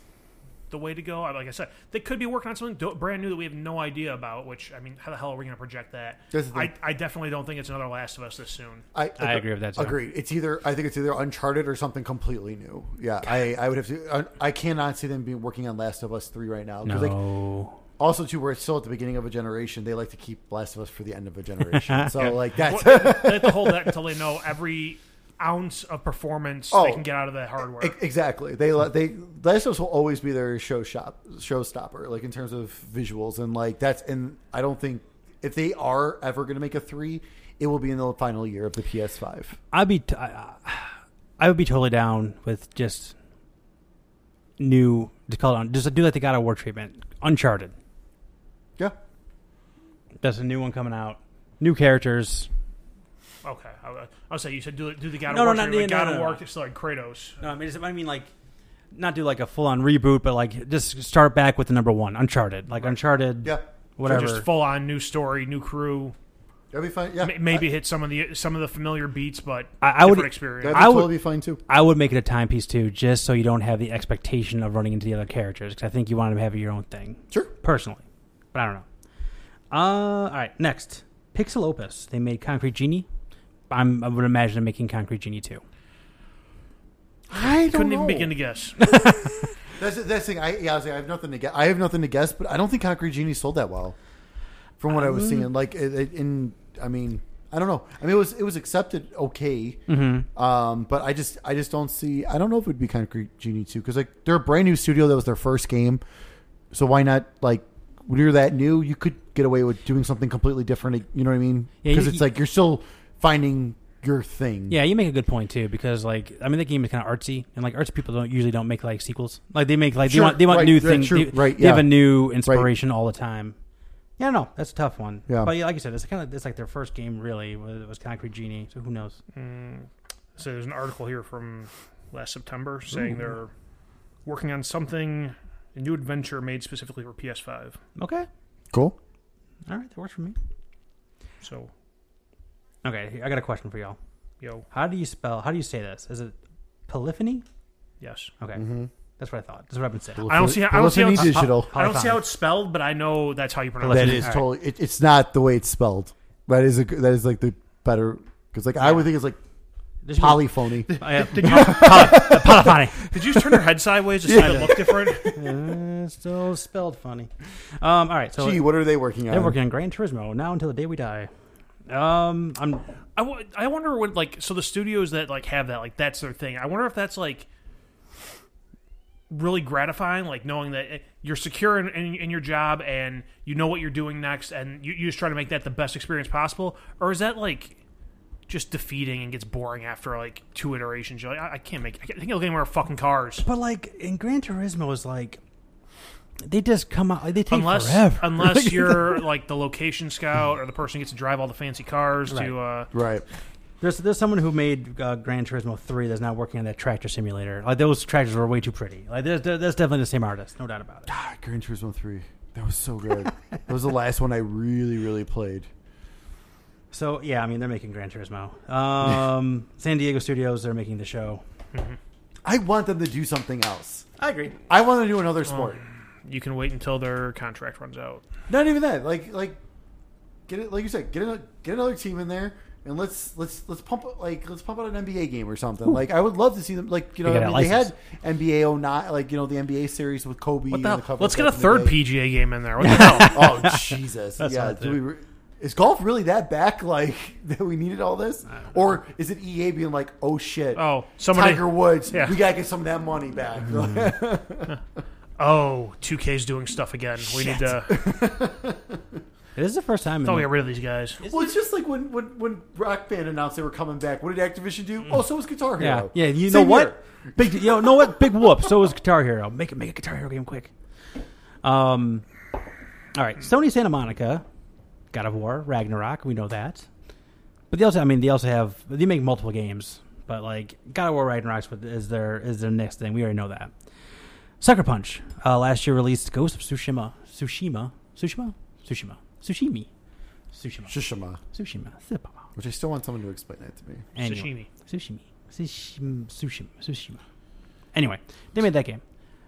the way to go. Like I said, they could be working on something brand new that we have no idea about. Which I mean, how the hell are we going to project that? I. I definitely don't think it's another Last of Us this soon. I, I agree with that, too. Agreed. It's either I think it's either Uncharted or something completely new. Yeah, I, I would have to. I, I cannot see them being working on Last of Us three right now. 'Cause, like, No. Also, too, we're still at the beginning of a generation. They like to keep Last of Us for the end of a generation. <laughs> so, like that's Well, <laughs> they have to hold that until they know every ounce of performance Oh. they can get out of the hardware. E- exactly. They let- they Last of Us will always be their show shop showstopper, like in terms of visuals and like that's. And I don't think if they are ever going to make a three, it will be in the final year of the PS5. I'd be, t- I, I would be totally down with just new. Just call it on. Just do like the God of War treatment. Uncharted. Yeah. That's a new one coming out. New characters. okay, I, I was say you said do, do the God of No, no, War, not- treatment, like no, God no, of no. War, just like Kratos. No, I mean, just- I mean like, not do like a full on reboot, but like just start back with the number one, Uncharted. Like Uncharted. Yeah. Whatever. So just full on new story, new crew. That'd be fine. Yeah. M- maybe hit some of the some of the familiar beats, but I- I different would- experience. That'd be I would- totally fine too. I would make it a timepiece too, just so you don't have the expectation of running into the other characters. Because I think you want to have your own thing, Sure. personally. But I don't know. Uh, all right, next, Pixel Opus. They made Concrete Genie. I'm, I would imagine them making Concrete Genie too. I don't Couldn't know. even begin to guess. <laughs> That's that's the thing. I yeah, I, was like, I have nothing to guess. I have nothing to guess, but I don't think Concrete Genie sold that well, from what I was seeing. Like, it, it- in I mean, I don't know. I mean, it was it was accepted okay, Mm-hmm. um, but I just I just don't see. I don't know if it would be Concrete Genie too, because like they're a brand new studio that was their first game, so why not like when you're that new, you could get away with doing something completely different. You know what I mean? Yeah, Because you- it's like you're still finding your thing. Yeah, you make a good point too, because like I mean, the game is kind of artsy, and like artsy people don't usually don't make like sequels. Like they make like Sure, they want they want right, new things. true, they, right, they have a new inspiration all the time. Yeah, no, that's a tough one. Yeah. but yeah, like you said, it's kind of it's like their first game really was, was Concrete Genie. So who knows? Mm, so there's an article here from last September saying they're working on something, a new adventure made specifically for PS5. Okay, Cool. all right, that works for me. So, Okay, I got a question for y'all. yo, How do you spell? How do you say this? Is it polyphony? yes. Okay, Mm-hmm. that's what I thought. That's what I've been saying. I don't see how- I don't see how it's- digital. I don't see how it's spelled, but I know that's how you pronounce That it. is All right. totally. It, it's not the way it's spelled. That is a. g- That is like the better because like I would think it's like There's no- polyphony. <laughs> I have- poly- polyphony. Did you just turn your head sideways to see it look different? Uh, still spelled funny. Um, all right, so Gee, what are they working on? they're working on Gran Turismo now until the day we die. Um, I'm I, w- I wonder what like so the studios that like have that like that's their thing. I wonder if that's like really gratifying, like knowing that eh, you're secure in, in, in your job and you know what you're doing next, and you, you just try to make that the best experience possible, or is that like just defeating and gets boring after like two iterations? You're like, I, I can't make. I can't think of any more fucking cars. But like in Gran Turismo is like they just come out. They take Unless, forever. unless <laughs> you're like the location scout or the person who gets to drive all the fancy cars to, uh, right. there's there's someone who made uh, Gran Turismo three that's now working on that tractor simulator. Like those tractors were way too pretty. Like there's, there- that's definitely the same artist, no doubt about it. Ah, Gran Turismo three. That was so good. that was the last one I really, really played. So yeah, I mean they're making Gran Turismo. <laughs> Um, San Diego Studios they're making the show. I want them to do something else. I agree. I want them to do another sport. You can wait until their contract runs out. Not even that. Like, like, get it. Like you said, get a, get another team in there, and let's let's let's pump like let's pump out an NBA game or something. Like, I would love to see them. Like, you know, They I mean, they had license. NBA 09, like you know, the NBA series with Kobe. What the and hell? couple Let's get a stuff in the third. PGA game in there. What <laughs> the hell? Oh Jesus! That's yeah, do we, re- is golf really that back? Like <laughs> that we needed all this, or is it EA being like, "Oh shit, Oh, somebody. Tiger Woods, Yeah. we gotta get some of that money back." <laughs> <laughs> Oh, 2K's doing stuff again. We need to. This is the first time. in Thought we the- got rid of these guys. well, it's just like when, when when Rock Band announced they were coming back. What did Activision do? Oh, so was Guitar Hero. yeah. yeah. You Same know what? year. Big, you know, know what? Big whoop. So was Guitar Hero. Make it, make a Guitar Hero game quick. Um, all right. Sony Santa Monica, God of War, Ragnarok. We know that. But they also, I mean, they also have they make multiple games. But like God of War, Ragnarok is their is their next thing. We already know that. Sucker Punch uh, last year released Ghost of Tsushima. Tsushima. Tsushima. Tsushima. Sushimi. Tsushima. Shishima, Tsushima. which I still want someone to explain that to me. Anyway. Sushimi. Sushima. Sushima. Sushima. Anyway, they made that game.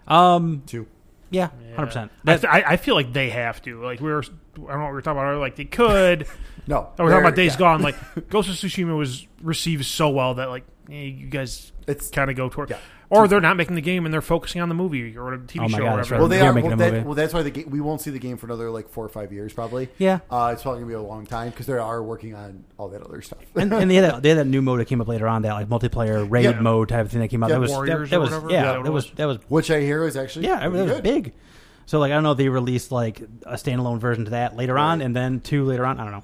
Um, Two. yeah, Yeah. hundred percent. I, th- I I feel like they have to. Like we were, I don't know what we were talking about. earlier, Like they could. <laughs> No, Oh, we're talking about Days yeah. Gone. Like <laughs> Ghost of Tsushima was received so well that like eh, you guys It's kind of go toward, Yeah. or they're not making the game and they're focusing on the movie or the TV Oh my show God, or that's whatever. right. well, they They are are. making Well, a that, movie. well, that's why the game, we won't see the game for another like four or five years, probably. Yeah, Uh, it's probably gonna be a long time because they are working on all that other stuff. and, and they had that, they had that new mode that came up later on, that like multiplayer raid Yeah. mode type of thing that came out. Yeah, that was Warriors that, or was whatever? yeah, Yeah, what that it was was. that was Which I hear is actually yeah, it pretty was good. big. So like I don't know if they released like a standalone version to that later on, and then two later on. I don't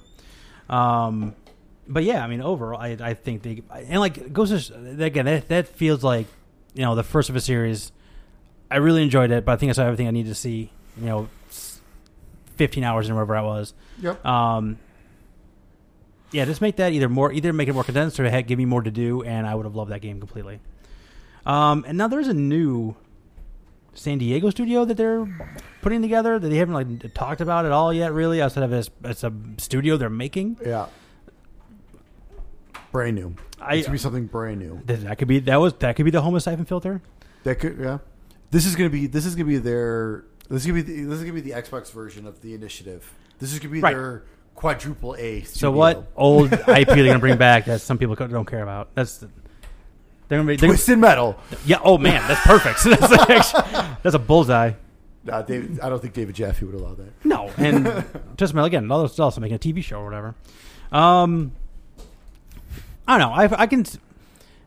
know. Um, but yeah, I mean overall, I I think they and like Ghost of, again that that feels like you know the first of a series. I really enjoyed it, but I think I saw everything I needed to see. You know, fifteen hours and wherever I was. Yep. Um, yeah, just make that either more, either make it more condensed or heck, give me more to do, and I would have loved that game completely. Um, and now there's a new San Diego studio that they're putting together that they haven't like talked about at all yet, really. Outside of this, it's a studio they're making. Yeah. Brand new. I It's gonna be something brand new. that could be that was that could be the Homo Siphon Filter. That could yeah. This is gonna be this is gonna be their this is gonna be the, this is gonna be the Xbox version of the initiative. This is gonna be Right. their quadruple A. So what old IP they're gonna bring <laughs> back that some people don't care about? That's the, they're gonna be they're, Twisted Metal. yeah. Oh man, that's perfect. <laughs> that's, <laughs> actually, that's a bullseye. Nah, David, I don't think David Jaffe would allow that. No, and <laughs> just metal again, also also making a TV show or whatever. Um, I don't know. I, I can.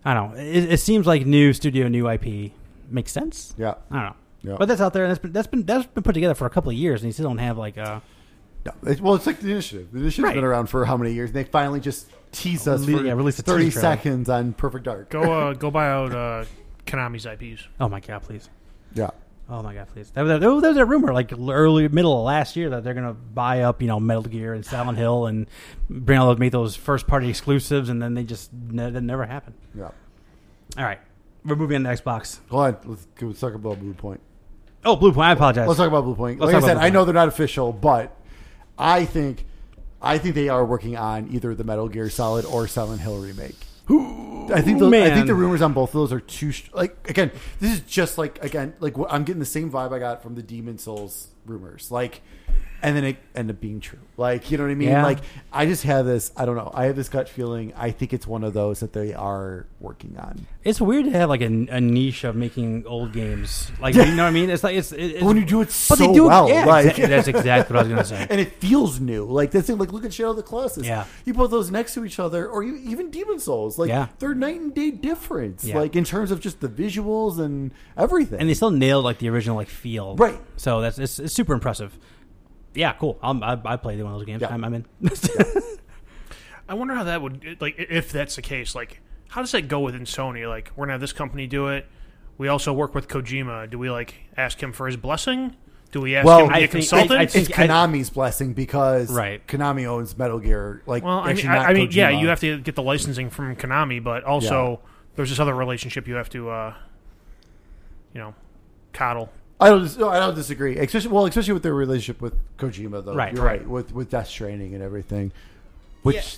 I don't know. It, it seems like new studio, new IP makes sense. Yeah. I don't know, Yeah. but that's out there, and that's been that's been that's been put together for a couple of years, and you still don't have like a No, it- well, it's like the initiative. The initiative's Right. been around for how many years? And they finally just teased us Le- for yeah, release a thirty trailer. seconds on Perfect Dark. Go uh, go buy out uh, Konami's IPs. oh my god, please. Yeah. Oh my god, please! There was, there was a rumor like early middle of last year that they're gonna buy up, you know, Metal Gear and Silent Hill and bring all those make those first party exclusives, and then they just ne- that never happened. Yeah. All right, we're moving on to Xbox. Hold on. Let's, let's talk about Bluepoint. Oh, Bluepoint. I apologize. Let's talk about Bluepoint. Let's like I talk said, Blue I know Point. they're not official, but I think I think they are working on either the Metal Gear Solid or Silent Hill remake. I think those, I think the rumors on both of those are too like again. This is just like again like I'm getting the same vibe I got from the Demon's Souls rumors, like, and then it ended up being true. Like you know what I mean? Yeah. Like I just have this. I don't know. I have this gut feeling. I think it's one of those that they are working on. It's weird to have like a, a niche of making old games. Like you know what I mean? It's like it's, it's when you do it but so they do it- well, Yeah, like that's exactly what I was gonna <laughs> say. and it feels new. Like this thing, like look at Shadow of the Colossus. Yeah. you put those next to each other, or you, even Demon's Souls. Like Yeah. they're night and day difference. Yeah. Like in terms of just the visuals and everything. And they still nailed like the original like feel. Right. So that's it's, it's super impressive. Yeah, cool. I'm, I I played one of those games. Yeah. I'm, I'm in. <laughs> I wonder how that would like if that's the case. Like, how does that go within Sony? Like, we're gonna have this company do it. We also work with Kojima. Do we like ask him for his blessing? Do we ask Well, him to be I a think- consultant? I- I it's think- Konami's blessing because Right. Konami owns Metal Gear. Like, well, I mean, I, I mean, yeah, you have to get the licensing from Konami, but also there's this other relationship you have to, uh, you know, coddle. I don't. No, I don't disagree. Especially well, especially with their relationship with Kojima, though. Right, You're right. With with Death Stranding and everything, which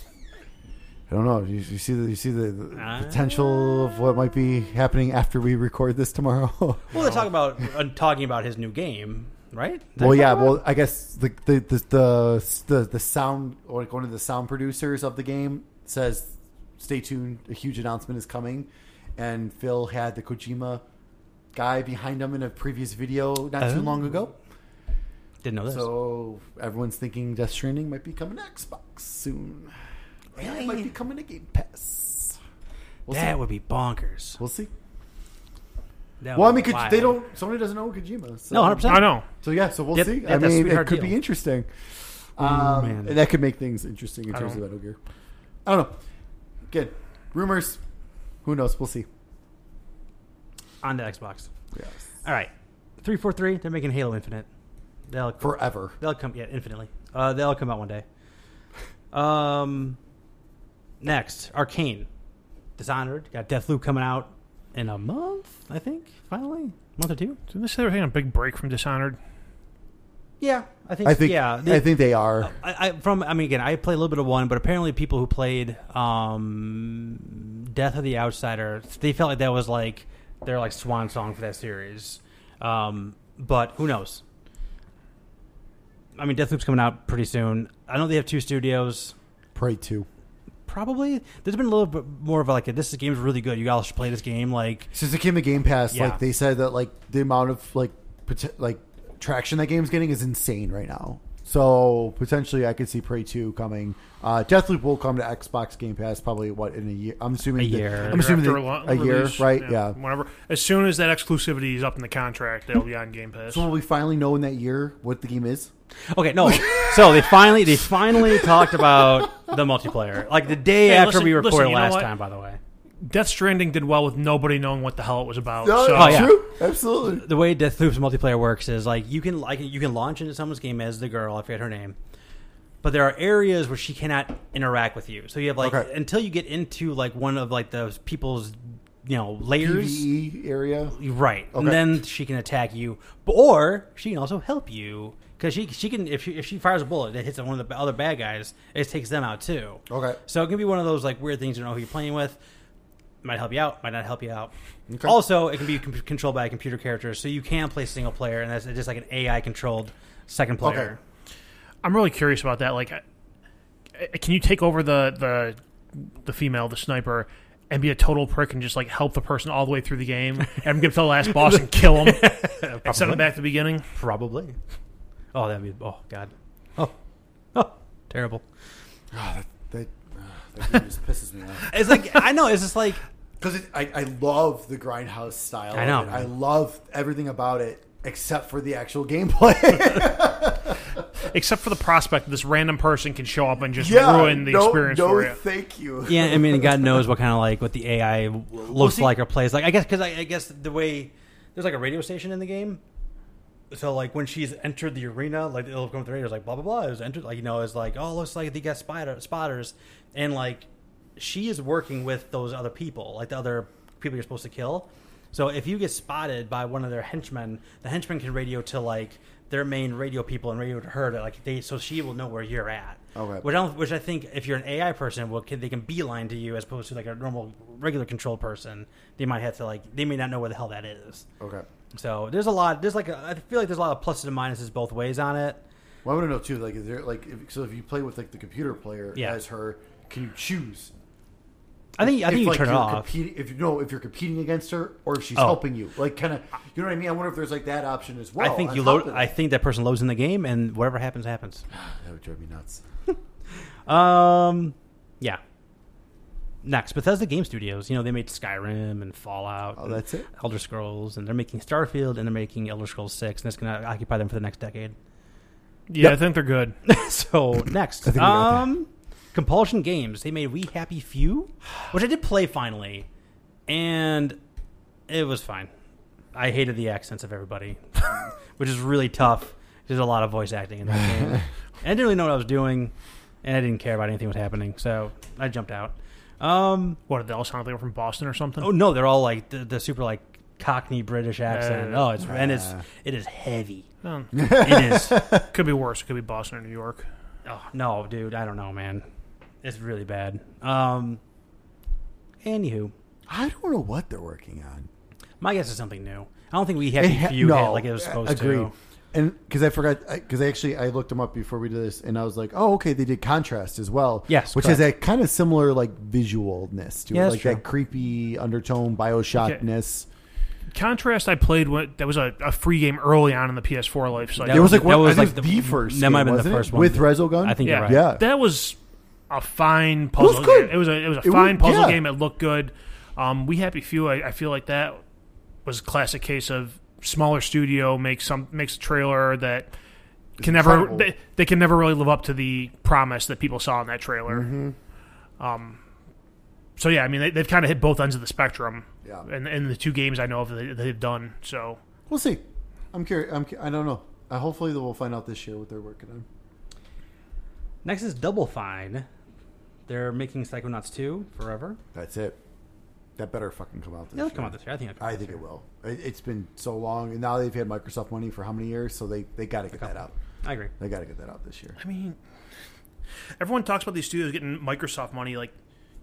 I don't know. You, you see the you see the, the Uh, potential of what might be happening after we record this tomorrow. <laughs> Well, they're talking about uh, talking about his new game, right? Well, yeah. about? Well, I guess the the the the the, the sound or like one of the sound producers of the game says, "Stay tuned. A huge announcement is coming." And Phil had the Kojima guy behind him in a previous video not too Oh. long ago. didn't know this. So everyone's thinking Death Stranding might be coming to Xbox soon. And it might be coming to Game Pass. We'll that see. would be bonkers. We'll see. That Well, I mean, be Koj- they don't. Somebody doesn't know Kojima. So. No, 100%. I know. So yeah, so we'll Yep, see. yep, I mean, it sweetheart could be interesting. Ooh, Um, man. and that could make things interesting in terms of Metal Gear. I don't know. Good rumors. Who knows? We'll see. On the Xbox. Yes. All right, three four three. They're making Halo Infinite. They'll Forever. they'll come yeah infinitely. Uh, they'll come out one day. Um, next Arkane, Dishonored got Deathloop coming out in a month. I think finally month or two. Didn't they say they were taking a big break from Dishonored? Yeah, I think. I think. yeah, I think they are. I, I from I mean again I played a little bit of one, but apparently people who played um, Death of the Outsider they felt like that was like their like swan song for that series. Um, but who knows? I mean, Deathloop's coming out pretty soon. I know they have two studios. Prey two. Probably there's been a little bit more of like a, this game's really good. You all should play this game. Like Since it came to Game Pass, Yeah. like they said that like the amount of like pot- like traction that game's getting is insane right now. So potentially, I could see Prey two coming. Uh, Deathloop will come to Xbox Game Pass probably what in a year. I'm assuming A that- year. I'm assuming After that- lo- a year, right? Yeah. Whenever, as soon as that exclusivity is up in the contract, they'll be on Game Pass. So will we finally know in that year what the game is? okay, no. <laughs> so they finally they finally talked about the multiplayer like the day Hey, after listen- we recorded listen, last time. By the way. Death Stranding did well with nobody knowing what the hell it was about. No, so Oh, yeah. true, absolutely. the way Deathloop's multiplayer works is like you can like you can launch into someone's game as the girl, I forget her name. But there are areas where she cannot interact with you. So you have like Okay. until you get into like one of like those people's you know layers. PVE area. Right. And then she can attack you. But, or she can also help you. Because she, she can if she, if she fires a bullet that hits one of the other bad guys, it takes them out too. Okay. So it can be one of those like weird things you don't know who you're playing with. Might help you out, might not help you out. Okay. Also, it can be com- controlled by a computer character, so you can play single player, and that's just like an AI controlled second player. I'm really curious about that. Like, I- I- can you take over the the the female, the sniper, and be a total prick and just like help the person all the way through the game <laughs> and get to the last boss and kill him and send them back to the beginning? Probably. Oh, that'd be. Oh God. Oh. Oh. Terrible. Ah, that that, ah, that game just pisses me off. It's like I know. It's just like Because I, I love the grindhouse style. I know, I love everything about it except for the actual gameplay. <laughs> Except for the prospect that this random person can show up and just yeah, ruin the no, experience no, for you. thank you. yeah. I mean, God knows what kind of like what the AI <laughs> w- looks see- like or plays like. I guess because I, I guess the way there's like a radio station in the game. So like when she's entered the arena, like it'll come through the radio, it's like blah blah blah. It was entered, like you know, it's like oh, looks like they got spider spotters, and like she is working with those other people, like the other people you're supposed to kill. So if you get spotted by one of their henchmen, the henchman can radio to like their main radio people and radio to her to like they so she will know where you're at. Okay. Which I, don't, which I think if you're an AI person, well, can, they can beeline to you as opposed to like a normal regular controlled person. They might have to like they may not know where the hell that is. Okay. So there's a lot. There's like a, I feel like there's a lot of pluses and minuses both ways on it. Well, I want to know too. Like, is there like if, so? If you play with like the computer player Yeah. as her, can you choose? I think I think if, you like, turn it off. Competing, if you know if you're competing against her or if she's Oh. helping you, like kind of, you know what I mean? I wonder if there's like that option as well. I think you load. I think that person loads in the game, and whatever happens, happens. <sighs> that would drive me nuts. <laughs> Um, yeah. Next, Bethesda Game Studios. You know they made Skyrim and Fallout. Oh, and that's it. Elder Scrolls, and they're making Starfield, and they're making Elder Scrolls Six, and it's going to occupy them for the next decade. Yeah, Yep. I think they're good. <laughs> so next, I think we got that. um, Compulsion Games. They made We Happy Few, which I did play finally, and it was fine. I hated the accents of everybody, <laughs> which is really tough. There's a lot of voice acting in that game, <laughs> and I didn't really know what I was doing, and I didn't care about anything that was happening, so I jumped out. Um, What did they all sound like they were from Boston or something? oh no, they're all like the, the super like Cockney British accent. Uh, oh, it's and it's it is heavy. Um, It is. could be worse. It could be Boston or New York. Oh no, dude, I don't know, man. It's really bad. Um. Anywho, I don't know what they're working on. my guess is something new. I don't think we have It to ha- view no, it like it was supposed agreed. to. And because I forgot, because I actually I looked them up before we did this, and I was like, oh, okay, they did contrast as well. Yes, which has a kind of similar like visualness to Yeah, it, like true. that creepy undertone Bioshockness. Contrast, I played when that was a, a free game early on in the PS4 life cycle. That It was like that one, was I like think the- the, first. that might have been the wasn't it? first one. with Resogun. I think yeah, you're right. Yeah. that was a fine puzzle. was good. Game. It was a it was a It fine was- puzzle yeah. game. It looked good. Um, we Happy Few. I, I feel like that was a classic case of smaller studio makes some makes a trailer that can never they, they can never really live up to the promise that people saw in that trailer. Mm-hmm. Um, so yeah, I mean they, they've kind of hit both ends of the spectrum. Yeah. and in the two games I know of that they- they've done. So We'll see. I'm curious. I'm. I don't know. Uh, hopefully, we'll find out this year what they're working on. Next is Double Fine. They're making Psychonauts 2 forever. That's it. That better fucking come out this It'll year. come out this year. I think. It'll come I out think this it will. It, it's been so long, and now they've had Microsoft money for how many years? So they they got to get that out. I agree. They got to get that out this year. I mean, everyone talks about these studios getting Microsoft money. Like,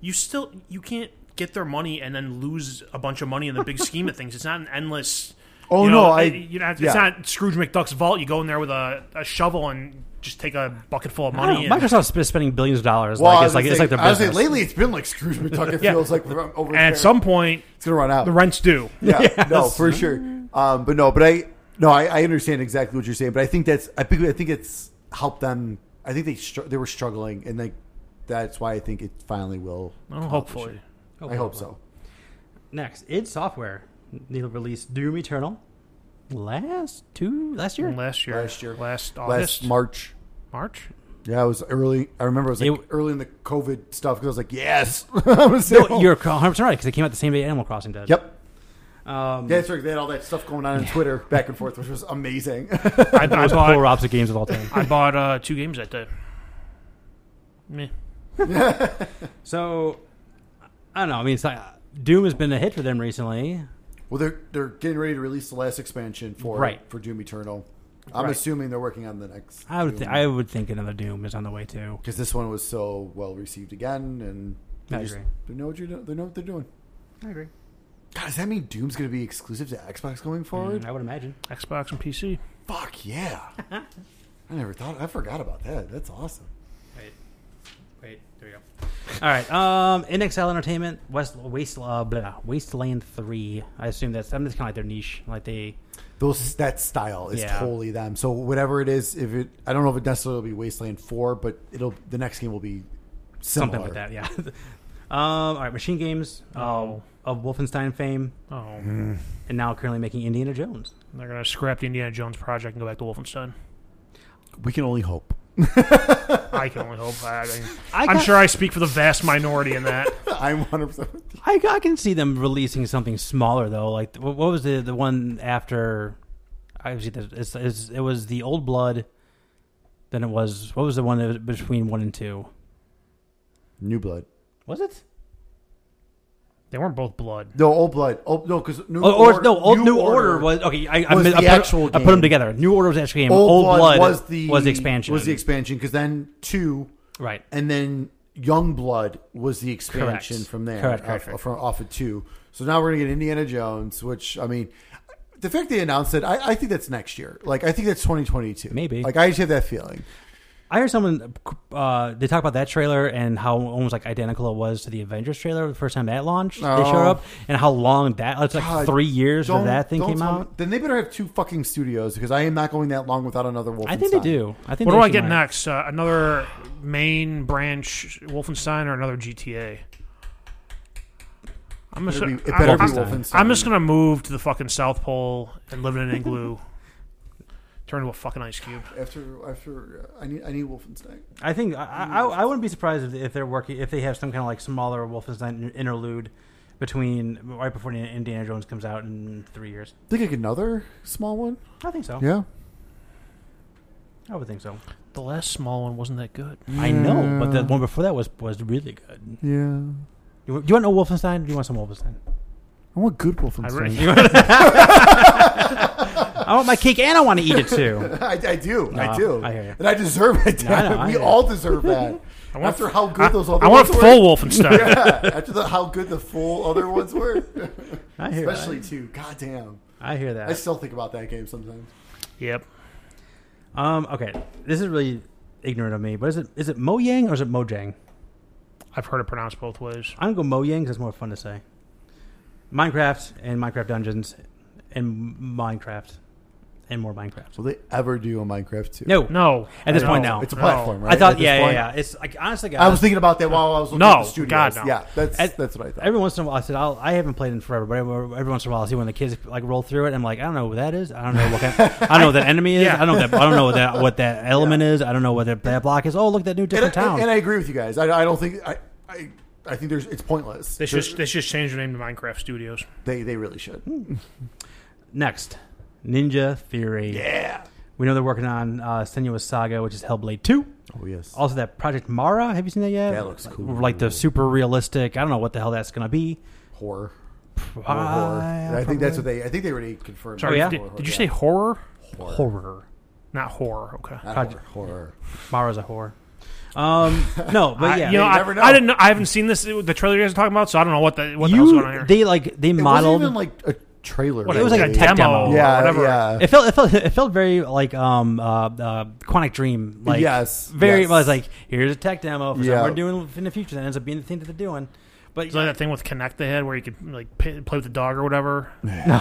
you still you can't get their money and then lose a bunch of money in the big scheme of things. It's not an endless. Oh, you no, I- you know, it's yeah. not Scrooge McDuck's vault. You go in there with a, a shovel and just take a bucket full of money. know. and, Microsoft's been spending billions of dollars. Well, like it's like gonna it's like their I was saying business. lately it's been like Scrooge McDuck. It <laughs> Yeah. feels like over. and at some point, it's gonna run out. the rent's due. yeah, <laughs> no, for sure. Um, but no, but I no, I, I understand exactly what you're saying. But I think that's I think I think it's helped them. I think they str- they were struggling, and like that's why I think it finally will. Well, come out this hopefully. I hope so. Next, id Software. They released Doom Eternal last two last year. Last year, Last year. last Last August, March. March. Yeah, it was early. I remember it was like It- early in the COVID stuff because I was like, yes, <laughs> I'm gonna No, home. you're 100 percent right because it came out the same day Animal Crossing did. Yep. Um, Yeah, that's right. They had all that stuff going on on Twitter back and forth, which was amazing. <laughs> I, I those bought polar opposite games of all time. I bought uh, two games that day. Me. <laughs> So I don't know. I mean, it's like, Doom has been a hit for them recently. Well, they're they're getting ready to release the last expansion for Right. for Doom Eternal. I'm Right. assuming they're working on the next. I would th- I would think another Doom is on the way too. because this one was so well received again, and they I just agree. they know what you're doing. They know what they're doing. I agree. God, does that mean Doom's going to be exclusive to Xbox going mm, forward? I would imagine. Xbox and PC. Fuck yeah! <laughs> I never thought. I forgot about that. That's awesome. Wait, wait, there we go. All right, um, inXile Entertainment, West Waste, uh, blah, Wasteland Three. I assume that's I'm just kind of like their niche, like they. Those that style is Yeah. totally them. So whatever it is, if it, I don't know if it necessarily will be Wasteland Four, but it'll the next game will be similar. Something like that, yeah. <laughs> um, all right, Machine Games Oh. uh, of Wolfenstein fame, Oh, and now currently making Indiana Jones. they're gonna scrap the Indiana Jones project and go back to Wolfenstein. We can only hope. I can only hope. I, I mean, I I'm sure I speak for the vast minority in that. <laughs> I'm 100. percent with. I, I can see them releasing something smaller though. Like what, what was the the one after? I was it's, it's, it was the Old Blood. Then it was what was the one that was between one and two? New Blood. Was it? They weren't both blood. No, Old Blood. Oh no, because New Oh, or Order, no, old, New, Order, was okay. I, I, was mi- I the put, actual I put them together. New Order was the actual game. Old, Old, Blood, Blood was the was the expansion. Was the expansion because then two, right? and then Young Blood was the expansion Correct. from there. Correct, off, correct, correct. From, off of two. So now we're gonna get Indiana Jones, which I mean, the fact they announced it, I, I think that's next year. Like I think that's 2022. Maybe. Like I just have that feeling. I heard someone uh, they talk about that trailer and how almost like identical it was to the Avengers trailer the first time that launched. They Oh. showed up and how long that it's like God, three years Don't- for that thing came tell me- out. Then they better have two fucking studios because I am not going that long without another Wolfenstein. I think they do. I think. What do I get might. next? Uh, another main branch Wolfenstein or another GTA? I'm just, be- it I'm- better be I'm- Wolfenstein. I'm just gonna move to the fucking South Pole and live in an igloo. Turn into a fucking ice cube. After after uh, I need I need Wolfenstein. I think I, I, I wouldn't be surprised if, if they're working if they have some kind of like smaller Wolfenstein interlude between right before Indiana Jones comes out in three years. Think like another small one. I think so. Yeah. I would think so. The last small one wasn't that good. I know, but the one before that was was really good. Yeah. You, do you want no Wolfenstein? Or do you want some Wolfenstein? I want good I, Wolfenstein. re- <laughs> I want my cake and I want to eat it too. <laughs> I, I do. No, I do. I hear you. And I deserve it. I know, damn. I we hear all deserve that. <laughs> I want, After how good I, those other ones were. I want ones full were. Wolfenstein. yeah. After the, how good the full other ones were. I hear Especially that. two. God damn. I hear that. I still think about that game sometimes. Yep. Um, okay, this is really ignorant of me, but is it is it Mojang or is it Mojang? I've heard it pronounced both ways. I'm gonna go Mojang because it's more fun to say. Minecraft and Minecraft Dungeons and Minecraft and more Minecraft. Will they ever do a Minecraft 2? No, No. At this point, no. It's a No. platform, right? I thought At this yeah, yeah, point? yeah. It's like honestly, guys, I was thinking about that while I was looking No, at the studios. God, no. Yeah, that's At- that's what I thought. Every once in a while, I said I'll, I haven't played in forever, but every, every once in a while, I see when the kids like roll through it. I'm like, I don't know what that is. I don't know what kind, I don't know what that enemy is. Yeah. I don't know. That, I don't know what that what that <laughs> element is. I don't know what that, that block is. Oh, look, that new and, different and- town. and I agree with you guys. I, I don't think I, I I think there's it's pointless. They should they should change the name to Minecraft Studios. they they really should. Next, Ninja Theory. Yeah. We know they're working on uh, Senua's Saga, which is Hellblade Two. Oh yes. Also, that Project Mara. Have you seen that yet? That looks cool. Like the super realistic. I don't know what the hell that's gonna be. horror. More Ah, horror. I think that's what they. I think they already confirmed. Sorry, yeah? did, did you say horror? horror? horror. Not horror. Okay. Not Project- horror. horror. Mara's a whore. Um, no, but I, yeah, you know, You I, never know. I didn't. Know, I haven't seen this. The trailer you guys are talking about, so I don't know what the what the hell's going on here. they like they It modeled. wasn't even like a trailer. What, it was like a really. tech demo. or yeah, whatever. yeah. it felt it felt it felt very like um uh, uh Quantic Dream like Yes, very yes. well, it's like here's a tech demo for Yeah. something we're doing in the future that ends up being the thing that they're doing. But It's like that thing with Kinect the Head where you could like pay, play with the dog or whatever.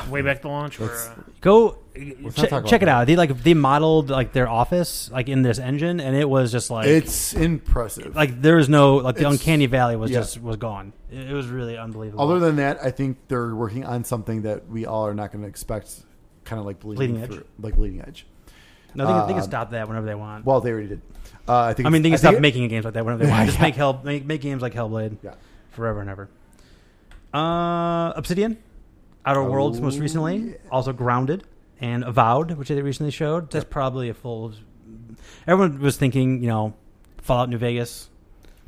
Way back to the launch. Where, Let's- uh, go not check, talk it out. They like they modeled like their office like in this engine, and it was just like it's impressive. like there was no like the It's- uncanny valley was yeah. just was gone. It, it was really unbelievable. Other than that, I think they're working on something that we all are not going to expect. Kind of like bleeding, Bleeding edge? through, like bleeding edge. no, they, can, they can um, stop that whenever they want. Well, they already did. Uh, I think. I mean, they can I stop think it- making games like that whenever they want. <laughs> Just Yeah. make hell make, make games like Hellblade Yeah. Forever and ever. Uh, Obsidian, Outer Worlds, most Oh, recently, yeah. also Grounded and Avowed, which they recently showed. That's probably a full. Everyone was thinking, you know, Fallout New Vegas.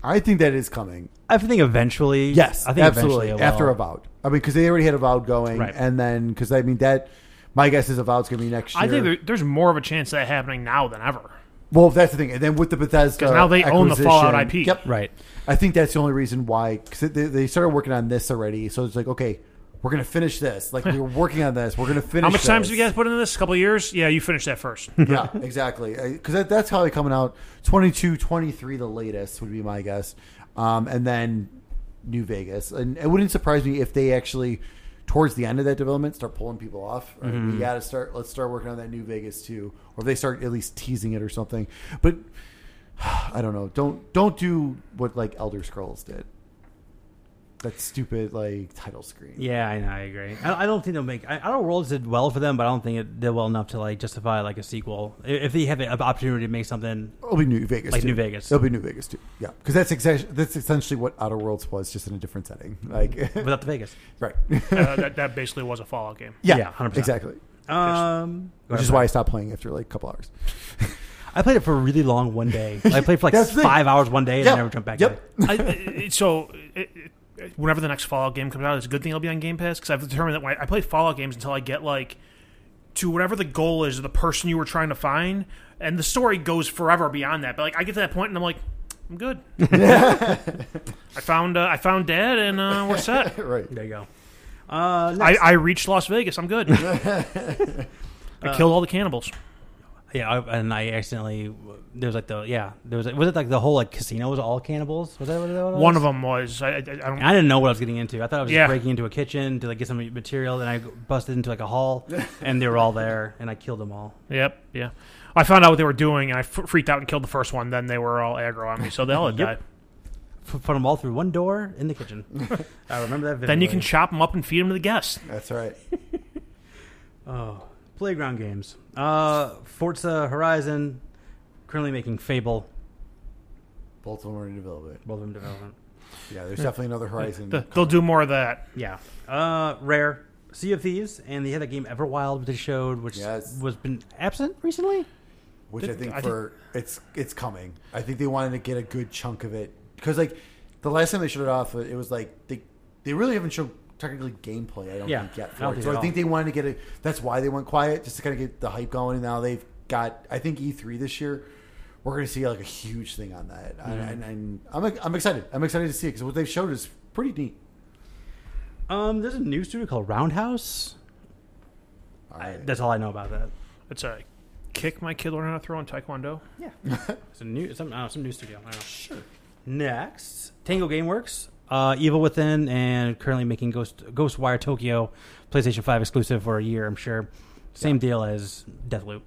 I think that is coming. I think eventually. Yes, I think absolutely. eventually After. Avowed, I mean, because they already had Avowed going, Right. and then because I mean that, my guess is Avowed's going to be next year. I think there's more of a chance of that happening now than ever. Well, that's the thing, and then with the Bethesda, 'Cause now they own the Fallout acquisition- IP. Yep, Right. I think that's the only reason why because they, they started working on this already. So it's like, okay, we're going to finish this. Like <laughs> we're working on this. We're going to finish. How much time this. have you guys put into this? A couple of years? Yeah, you finished that first. <laughs> yeah, exactly. Because that, that's how they coming out. 22, 23, the latest would be my guess. Um, and then New Vegas. And it wouldn't surprise me if they actually, towards the end of that development, start pulling people off. Right? Mm-hmm. We got to start. Let's start working on that New Vegas too, or if they start at least teasing it or something. But <sighs> I don't know. Don't don't do what like Elder Scrolls did. That stupid like title screen. Yeah, I know. I agree. I, I don't think they'll make. I, Outer Worlds did well for them, but I don't think it did well enough to like justify like a sequel. If they have an opportunity to make something It'll be New Vegas, Like too. New Vegas. It'll be New Vegas too. Yeah, because that's exactly that's essentially what Outer Worlds was, just in a different setting. <laughs> Like, without the Vegas, <laughs> right? uh, that, that basically was a Fallout game. yeah, Yeah, 100%. exactly. um, Which is why I stopped playing after like a couple hours. <laughs> I played it for a really long one day. I played for like That's the thing. five hours one day and Yep. I never jumped back. Yep. I, so, it, it- whenever the next Fallout game comes out, it's a good thing it'll be on Game Pass because I've determined that when I, I play Fallout games until I get like to whatever the goal is of the person you were trying to find, and the story goes forever beyond that. But like, I get to that point and I'm like, I'm good. <laughs> <laughs> I found uh, I found Dad and uh, we're set. <laughs> right. There you go. Uh, I, next. I reached Las Vegas. I'm good. I killed all the cannibals. Yeah, I, and I accidentally there was like the yeah there was was it like the whole like casino was all cannibals? Was that what it was? One of them was I, I, I don't. I didn't know what I was getting into. I thought I was just Yeah. breaking into a kitchen to like get some material, and I busted into like a hall, and they were all there, and I killed them all. Yep. Yeah. I found out what they were doing, and I f- freaked out and killed the first one. Then they were all aggro on me, so they all had <laughs> Yep. died. F- Put them all through one door in the kitchen. <laughs> I remember that. Vividly. Then you can chop them up and feed them to the guests. That's right. <laughs> Oh, playground games. Uh, Forza Horizon, currently making Fable, Both of them are in development. both of them development. <laughs> Yeah, there's definitely another Horizon. The- They'll do more of that. Yeah. Uh, Rare, Sea of Thieves, and they had that game Everwild, which they showed, which Yes. was been absent recently. which I think I for it's it's coming. I think they wanted to get a good chunk of it because like the last time they showed it off, it was like they they really haven't shown technically gameplay. I don't Yeah, think yet for don't it. think So I think they wanted to get it. That's why they went quiet, just to kind of get the hype going. And now they've got. I think E3 this year. We're going to see like a huge thing on that, Mm-hmm. and, and, and I'm I'm excited. I'm excited to see it because what they've showed is pretty neat. Um, there's a new studio called Roundhouse. All right. That's all I know about that. It's a kick my kid learn how to throw in Taekwondo. Yeah, <laughs> it's a new some uh, some new studio. I don't know. Sure. Next, Tango GameWorks, uh, Evil Within, and currently making Ghost Ghostwire Tokyo, PlayStation Five exclusive for a year. I'm sure. Same deal as Deathloop.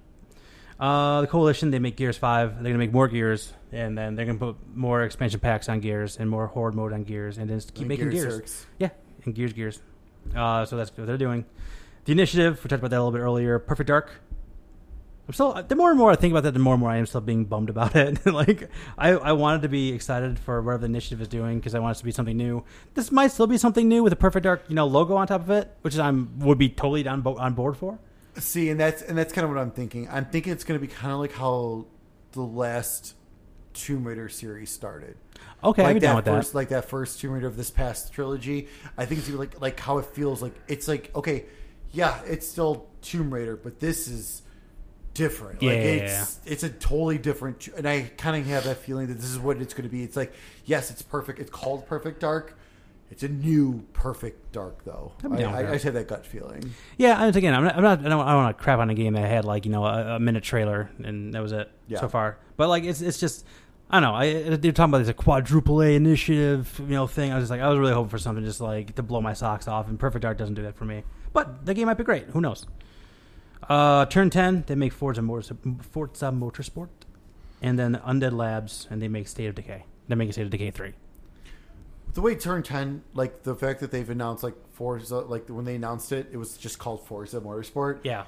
Uh, the Coalition they make Gears Five. They're gonna make more Gears, and then they're gonna put more expansion packs on Gears and more Horde mode on Gears, and then just keep And making Gears Gears. Yeah, and Gears Gears. Uh, so that's what they're doing. The Initiative, we talked about that a little bit earlier. Perfect Dark. I'm still the more and more I think about that, the more and more I am still being bummed about it. <laughs> like I, I wanted to be excited for whatever the initiative is doing because I want it to be something new. This might still be something new with a Perfect Dark, you know, logo on top of it, which I'm would be totally down bo- on board for. See, and that's and that's kind of what I'm thinking. I'm thinking it's going to be kind of like how the last Tomb Raider series started. Okay, like down that with first, that. like that first Tomb Raider of this past trilogy. I think it's like like how it feels. Like it's like okay, yeah, it's still Tomb Raider, but this is different. Like Yeah. it's it's a totally different. And I kind of have that feeling that this is what it's going to be. It's like yes, it's perfect. It's called Perfect Dark. It's a new Perfect Dark, though. I'm I, down I, I that. just have that gut feeling. Yeah, and again, I'm not, I'm not, I don't, I don't want to crap on a game that had like you know a, a minute trailer and that was it Yeah. so far. But like it's it's just I don't know. I they're talking about this a quadruple A initiative you know thing. I was just like I was really hoping for something just like to blow my socks off. And Perfect Dark doesn't do that for me. But the game might be great. Who knows? Uh, turn ten, they make Forza Motor, Forza Motorsport, and then Undead Labs, and they make State of Decay. They make State of Decay three. The way Turn Ten, like the fact that they've announced like Forza, like when they announced it, it was just called Forza Motorsport. Yeah,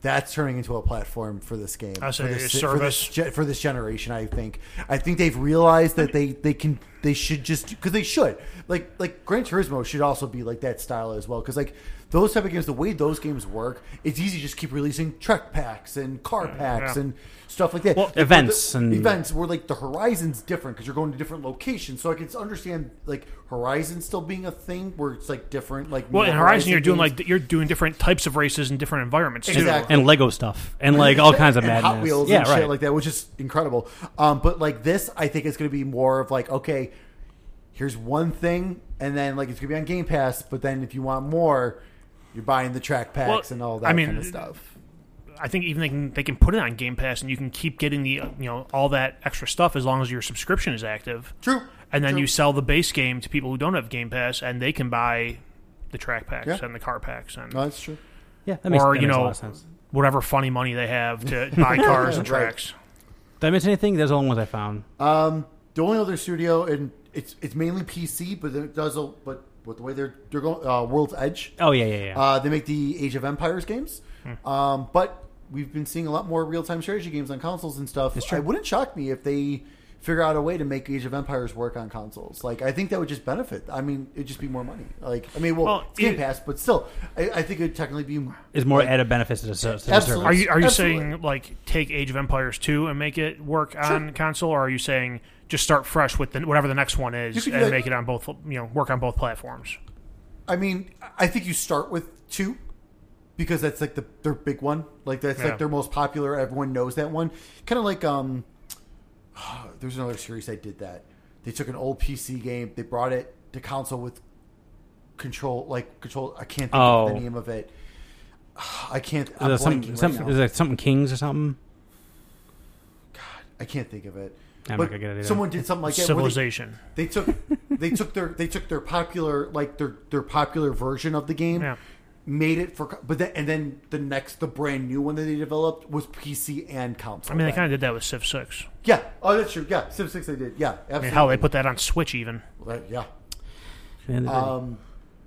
that's turning into a platform for this game. I for a this, for this, ge- for this generation. I think. I think they've realized that they they can they should just because they should like like Gran Turismo should also be like that style as well because like those type of games the way those games work it's easy to just keep releasing truck packs and car packs yeah. and stuff like that Well, Like, events the- and- events where like the horizon's different because you're going to different locations so I can understand like Horizon still being a thing where it's like different like Well, in Horizon, you're doing games. like you're doing different types of races and different environments too. Exactly. and Lego stuff, and like all kinds of and madness. Hot Wheels yeah, and right. shit like that, which is incredible. Um, but like this, I think it's going to be more of like, okay, here's one thing, and then like it's going to be on Game Pass. But then if you want more, you're buying the track packs Well, and all that I mean, kind of stuff. I think even they can they can put it on Game Pass and you can keep getting the uh, you know all that extra stuff as long as your subscription is active. True. And then True. you sell the base game to people who don't have Game Pass, and they can buy the track packs Yeah. and the car packs and No, that's true. yeah, that makes, or that you makes a know lot of sense. whatever funny money they have to <laughs> buy cars and Right. tracks. Did I miss anything? There's the only ones I found. Um, the only other studio, and it's it's mainly PC, but it does. a- But with the way they're they're going, uh, World's Edge. Oh yeah, yeah, yeah. Uh, they make the Age of Empires games, Hmm. um, but we've been seeing a lot more real time strategy games on consoles and stuff. It's true. It wouldn't shock me if they figure out a way to make Age of Empires work on consoles. Like I think that would just benefit. I mean, it'd just be more money. Like I mean, well, Well, it's Game it- Pass, but still, I, I think it'd technically be Is more like- added benefits to the, ser- to the Absolutely. Are you are you Absolutely. saying like take Age of Empires two and make it work on console, or are you saying just start fresh with the, whatever the next one is and that. make it on both you know work on both platforms? I mean, I think you start with two because that's like the their big one. Like that's Yeah. like their most popular. Everyone knows that one. Kind of like um, <sighs> there's another series that did that. They took an old PC game, they brought it to console with control, like control. I can't think of Oh. the name of it. <sighs> I can't. Is I'm it some, right some, now. is it something Kings or something? God, I can't think of it. I'm but not gonna get it either. someone did something like that. where they- Civilization. they took they took their they took their popular like their their popular version of the game Yeah. made it for but then and then the next the brand new one that they developed was pc and console I mean, they kind of did that with Civ Six. yeah oh that's true yeah civ 6 they did yeah I mean, hell, they put that on Switch even. Right, yeah And um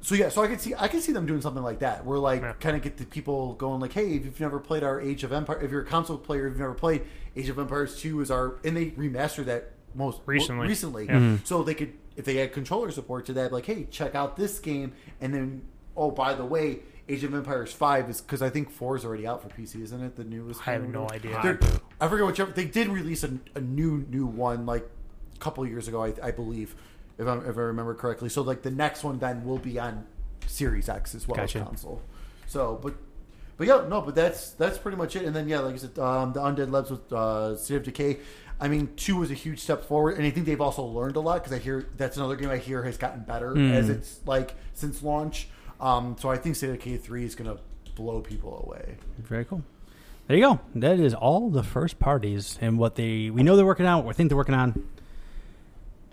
so yeah so i could see i could see them doing something like that where like Yeah. kind of get the people going like hey if you've never played our age of empire if you're a console player if you've never played age of empires 2 is our and they remastered that most Recently. recently Yeah. Mhm. so they could if they had controller support to that like hey check out this game and then oh by the way age of empires 5 is because i think 4 is already out for pc isn't it the newest I have one? no idea. They're- i forget whichever they did release a, a new new one like a couple years ago i, I believe if, i if i remember correctly so like the next one then will be on Series X as well Gotcha. as console. So, but but yeah, no, but that's that's pretty much it. And then yeah, like I said, um, the Undead Labs with uh, State of Decay. I mean, two was a huge step forward, and I think they've also learned a lot because I hear that's another game I hear has gotten better Hmm. as it's like since launch. Um, so I think State of Decay three is gonna blow people away. Very cool. There you go. That is all the first parties and what they we know they're working on, what we think they're working on.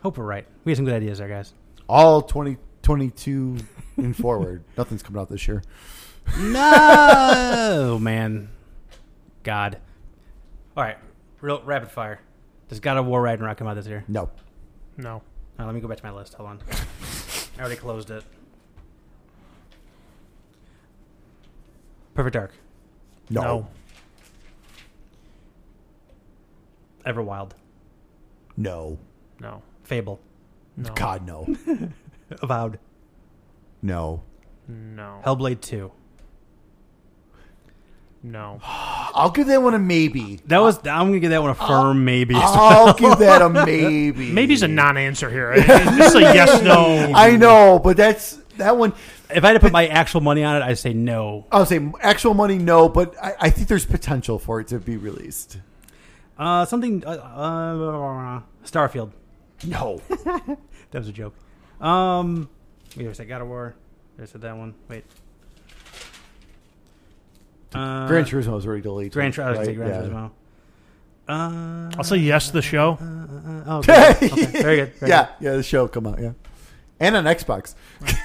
Hope we're right. We have some good ideas there, guys. All 2022 and forward. <laughs> Nothing's coming out this year. No man. God. All right. Real rapid fire. Does God of War Ragnarok come out this year? No. No. Uh, let me go back to my list. Hold on. I already closed it. Perfect Dark. No. No. Everwild. No. No. Fable. No. God, no. <laughs> Avowed. no. No. Hellblade 2. No. <gasps> I'll give that one a maybe. That was I'm gonna give that one a firm <gasps> maybe. I'll give that a <laughs> maybe. Maybe's a non-answer here. It's a yes, no. <laughs> I know, but that's that one. if I had to put my actual money on it, I'd say no. I'll say actual money, no, but I, I think there's potential for it to be released. Uh, something. Uh, uh, Starfield. No. <laughs> That was a joke. Um, wait a second. God of War. I said that one. Wait. Uh, Gran Turismo was already delayed. Gran, Tur- I was gonna say right? Gran Yeah. Turismo. Uh, I'll say yes to the show. uh, oh, <laughs> okay. okay. Very good. Very yeah, yeah, the show come out, yeah. And on Xbox. good. <laughs>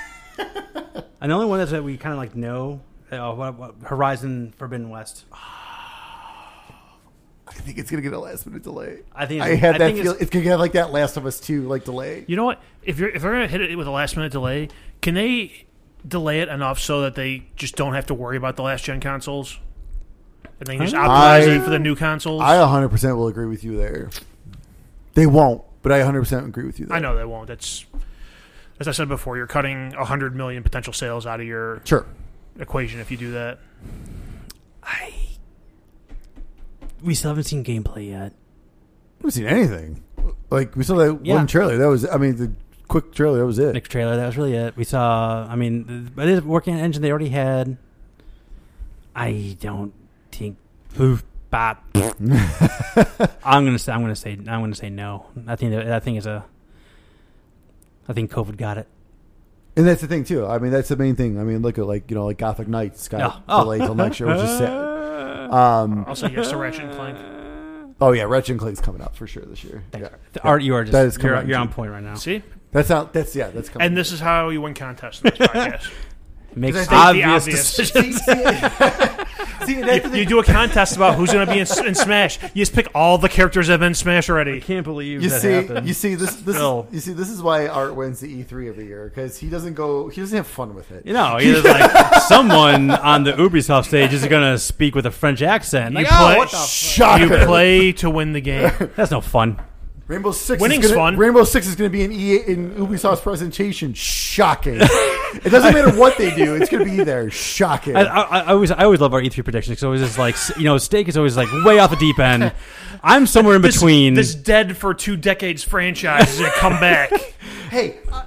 And the only one that's that we kind of like know, uh, what, what, Horizon Forbidden West. <sighs> I think it's gonna get a last minute delay. I think I it's- had I that think feel. it's- It's, gonna get like that Last of Us two like delay. You know what? If you're if they're gonna hit it with a last minute delay, can they delay it enough so that they just don't have to worry about the last gen consoles, and they can just I- optimize it for the new consoles? I 100 percent will agree with you there. They won't, but I 100 percent agree with you. There. I know they won't. That's as I said before. You're cutting hundred million potential sales out of your Sure. equation if you do that. I. We still haven't seen gameplay yet. We haven't seen anything. Like we saw that Yeah. one trailer. That was. I mean, the quick trailer. That was it. Next trailer. That was really it. We saw. I mean, but it is working engine they already had. I don't think. Oof, bop. <laughs> I'm gonna say. I'm gonna say. I'm gonna say no. I think that, that thing is a. I think COVID got it. And that's the thing too. I mean, that's the main thing. I mean, look at like you know, like Gotham Knights got Yeah. Oh. delayed till next year, which is sad. <laughs> Um, I'll say yes to Ratchet and Clank. oh yeah, Ratchet and Clank's coming out for sure this year. Thanks. Yeah. Art, you are just. That is you're, you're on point right now. See, That's not. That's yeah. That's coming. and this is how you win contests in this <laughs> podcast. Makes Because the obvious obvious- decisions. see, see, <laughs> see, that's the you thing. do a contest about who's going to be in, in Smash. You just pick all the characters that have been in Smash already. I can't believe You that see, happened. you see this. This Still. is, you see, this is why Art wins the E3 every year because he doesn't go. He doesn't have fun with it. You know, <laughs> he's like someone on the Ubisoft stage is going to speak with a French accent. Like, You oh, play- what the fuck? Shocker. You play to win the game. That's no fun. Rainbow Six. Winning's is gonna, fun. Rainbow Six is going to be in EA in Ubisoft's presentation. Shocking. <laughs> it doesn't matter what they do; it's going to be there. Shocking. I, I, I always, I always love our E3 predictions because always just like, you know, Steak is always like way off the deep end. <laughs> I'm somewhere in This- between. This, dead for two decades franchise is going to come back. <laughs> hey, uh,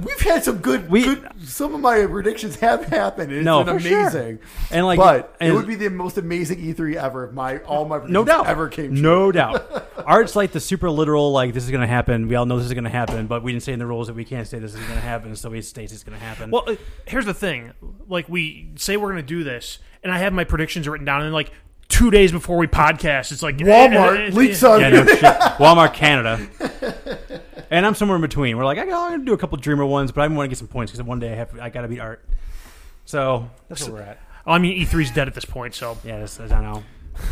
we've had some good, We- good. Some of my predictions have happened. and It's No, been for sure. amazing. and like, but and, it would be the most amazing E3 ever if my all my predictions no doubt ever came true. No doubt. Art's like the super literal, like this is going to happen. We all know this is going to happen, but we didn't say in the rules that we can't say this is going to happen, so he states it's going to happen. Well, uh, here's the thing. Like, we say we're going to do this, and I have my predictions written down, and like two days before we podcast, it's like Walmart eh, eh, leaks on yeah, no shit. Walmart Canada. <laughs> And I'm somewhere in between. We're like, I got- I'm going to do a couple Dreamer ones, but I want to get some points because one day I have I got to beat Art. So that's where we're at. Well, I mean, E3's dead at this point, so Yeah, that's, I know.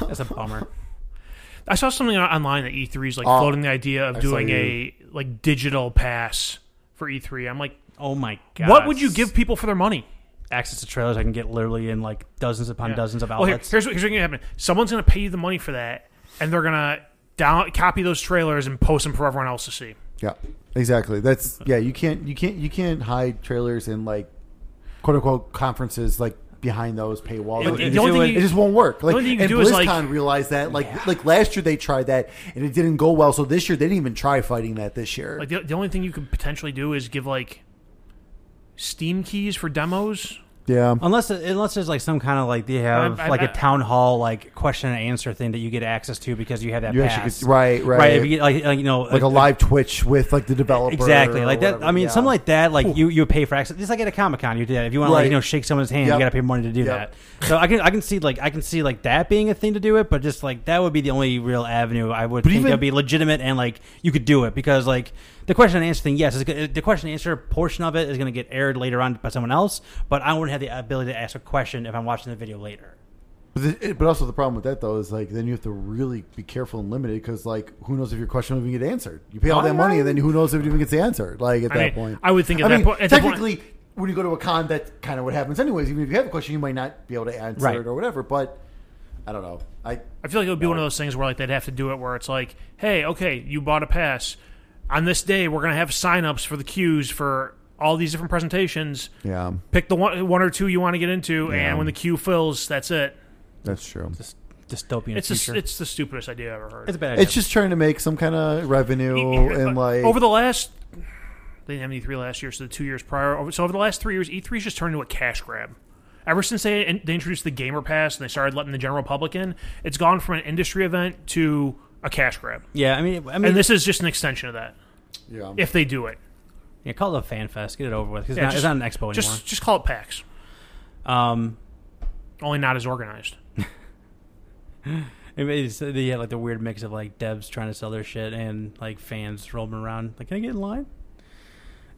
That's a <laughs> bummer. I saw something online that E3's like Oh, floating the idea of I saw doing you. a like digital pass for E3. I'm like, Oh my god! what would you give people for their money? access to trailers? I can get literally in like dozens upon Yeah. dozens of Well, here- outlets. here's what, here's what's going to happen. Someone's going to pay you the money for that, and they're going to down copy those trailers and post them for everyone else to see. Yeah, exactly. That's yeah. You can't you can't you can't hide trailers in like quote unquote conferences like behind those paywalls. The- Like, the it, only just, thing it just won't work. Like only thing you and can do is, BlizzCon like- realized that like like last year they tried that and it didn't go well. So this year they didn't even try fighting that this year. Like the, the only thing you could potentially do is give like Steam keys for demos. Yeah. Unless unless there's like some kind of like they have I- I- like I- a town hall like question and answer thing that you get access to because you have that You pass. could, right, right. right. If you get like, like you know like a live Twitch with like the developer. Exactly, or like that. whatever, I mean, yeah. something like that. Like you, you pay for access. Just like at a comic con, you do that. If you want to, like, you know, shake someone's hand, Yep. you got to pay money to do Yep. that. So I can, I can see like, I can see like that being a thing to do it. But just like that would be the only real avenue I would But think even- that'd be legitimate and like you could do it because like the question and answer thing, yes, it's, the question and answer portion of it is going to get aired later on by someone else. But I wouldn't have the ability to ask a question if I'm watching the video later. But, the, but also the problem with that though is like then you have to really be careful and limited because like who knows if your question will even get answered? You pay all that money and then who knows if it even gets answered? Like at I that mean, point, I would think at I that mean, point- at that point- technically, when you go to a con, that's kind of what happens anyways. Even if you have a question, you might not be able to answer Right. it or whatever. But I don't know. I I feel like it would be one of those things where like they'd have to do it where it's like, hey, okay, you bought a pass. On this day, we're gonna have signups for the queues for all these different presentations. yeah, Pick the one, one or two you want to get into, Yeah. and when the queue fills, that's it. that's true. Just dystopian It's future. the, it's the stupidest idea I've ever heard. it's a bad idea. It's just trying to make some kind of revenue and like over the last they didn't have any E3 last year, so the two years prior. So over the last three years, E3's just turned into a cash grab. Ever since they they introduced the Gamer Pass and they started letting the general public in, it's gone from an industry event to a cash grab. yeah. I mean, I mean, And this is just an extension of that. yeah. If they do it, yeah, call it a fan fest. Get it over with. It's, Yeah, not, just- it's not an expo anymore. just just call it PAX. um, Only not as organized. <laughs> It was, they had like the weird mix of like devs trying to sell their shit and like fans rolling around. Like, can I get in line?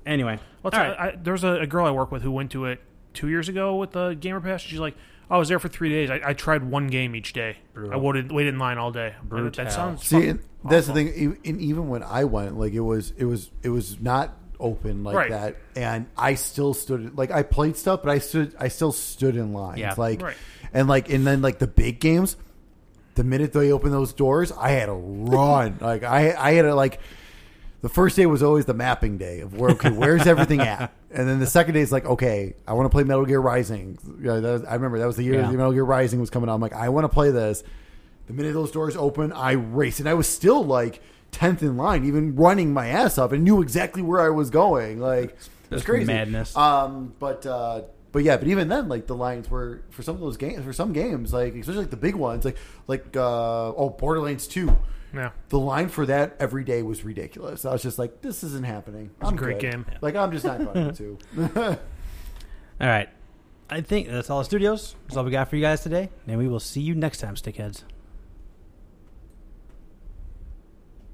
Anyway, Well, all right. I, there was a, a girl I work with who went to it two years ago with the Gamer Pass. She's like, I was there for three days. I, I tried one game each day. I waited, waited in line all day. Brutal. That sounds See, and that's awful. the thing. e- And even when I went, like it was, it was, it was not open like Right. that, and I still stood. Like I played stuff, but I stood. I still stood in line. Yeah. Like, Right. and like, and then like the big games. The minute they open those doors, I had to run. <laughs> like I, I had to like. The first day was always the mapping day of where okay, where's everything at, and then the second day is like okay, I want to play Metal Gear Rising. Yeah, that was, I remember that was the year Yeah. the Metal Gear Rising was coming out. I'm like, I want to play this. The minute those doors open, I raced, and I was still like tenth in line, even running my ass off, and knew exactly where I was going. Like it's That's crazy madness. Um, but uh, but yeah, but even then, like the lines were for some of those games, for some games, like especially like the big ones, like like uh, oh Borderlands two. Yeah. The line for that every day was ridiculous. I was just like, "This isn't happening." I'm a great good. game. <laughs> Like I'm just not going to. <laughs> all right. I think that's all the studios. That's all we got for you guys today. And we will see you next time, stickheads.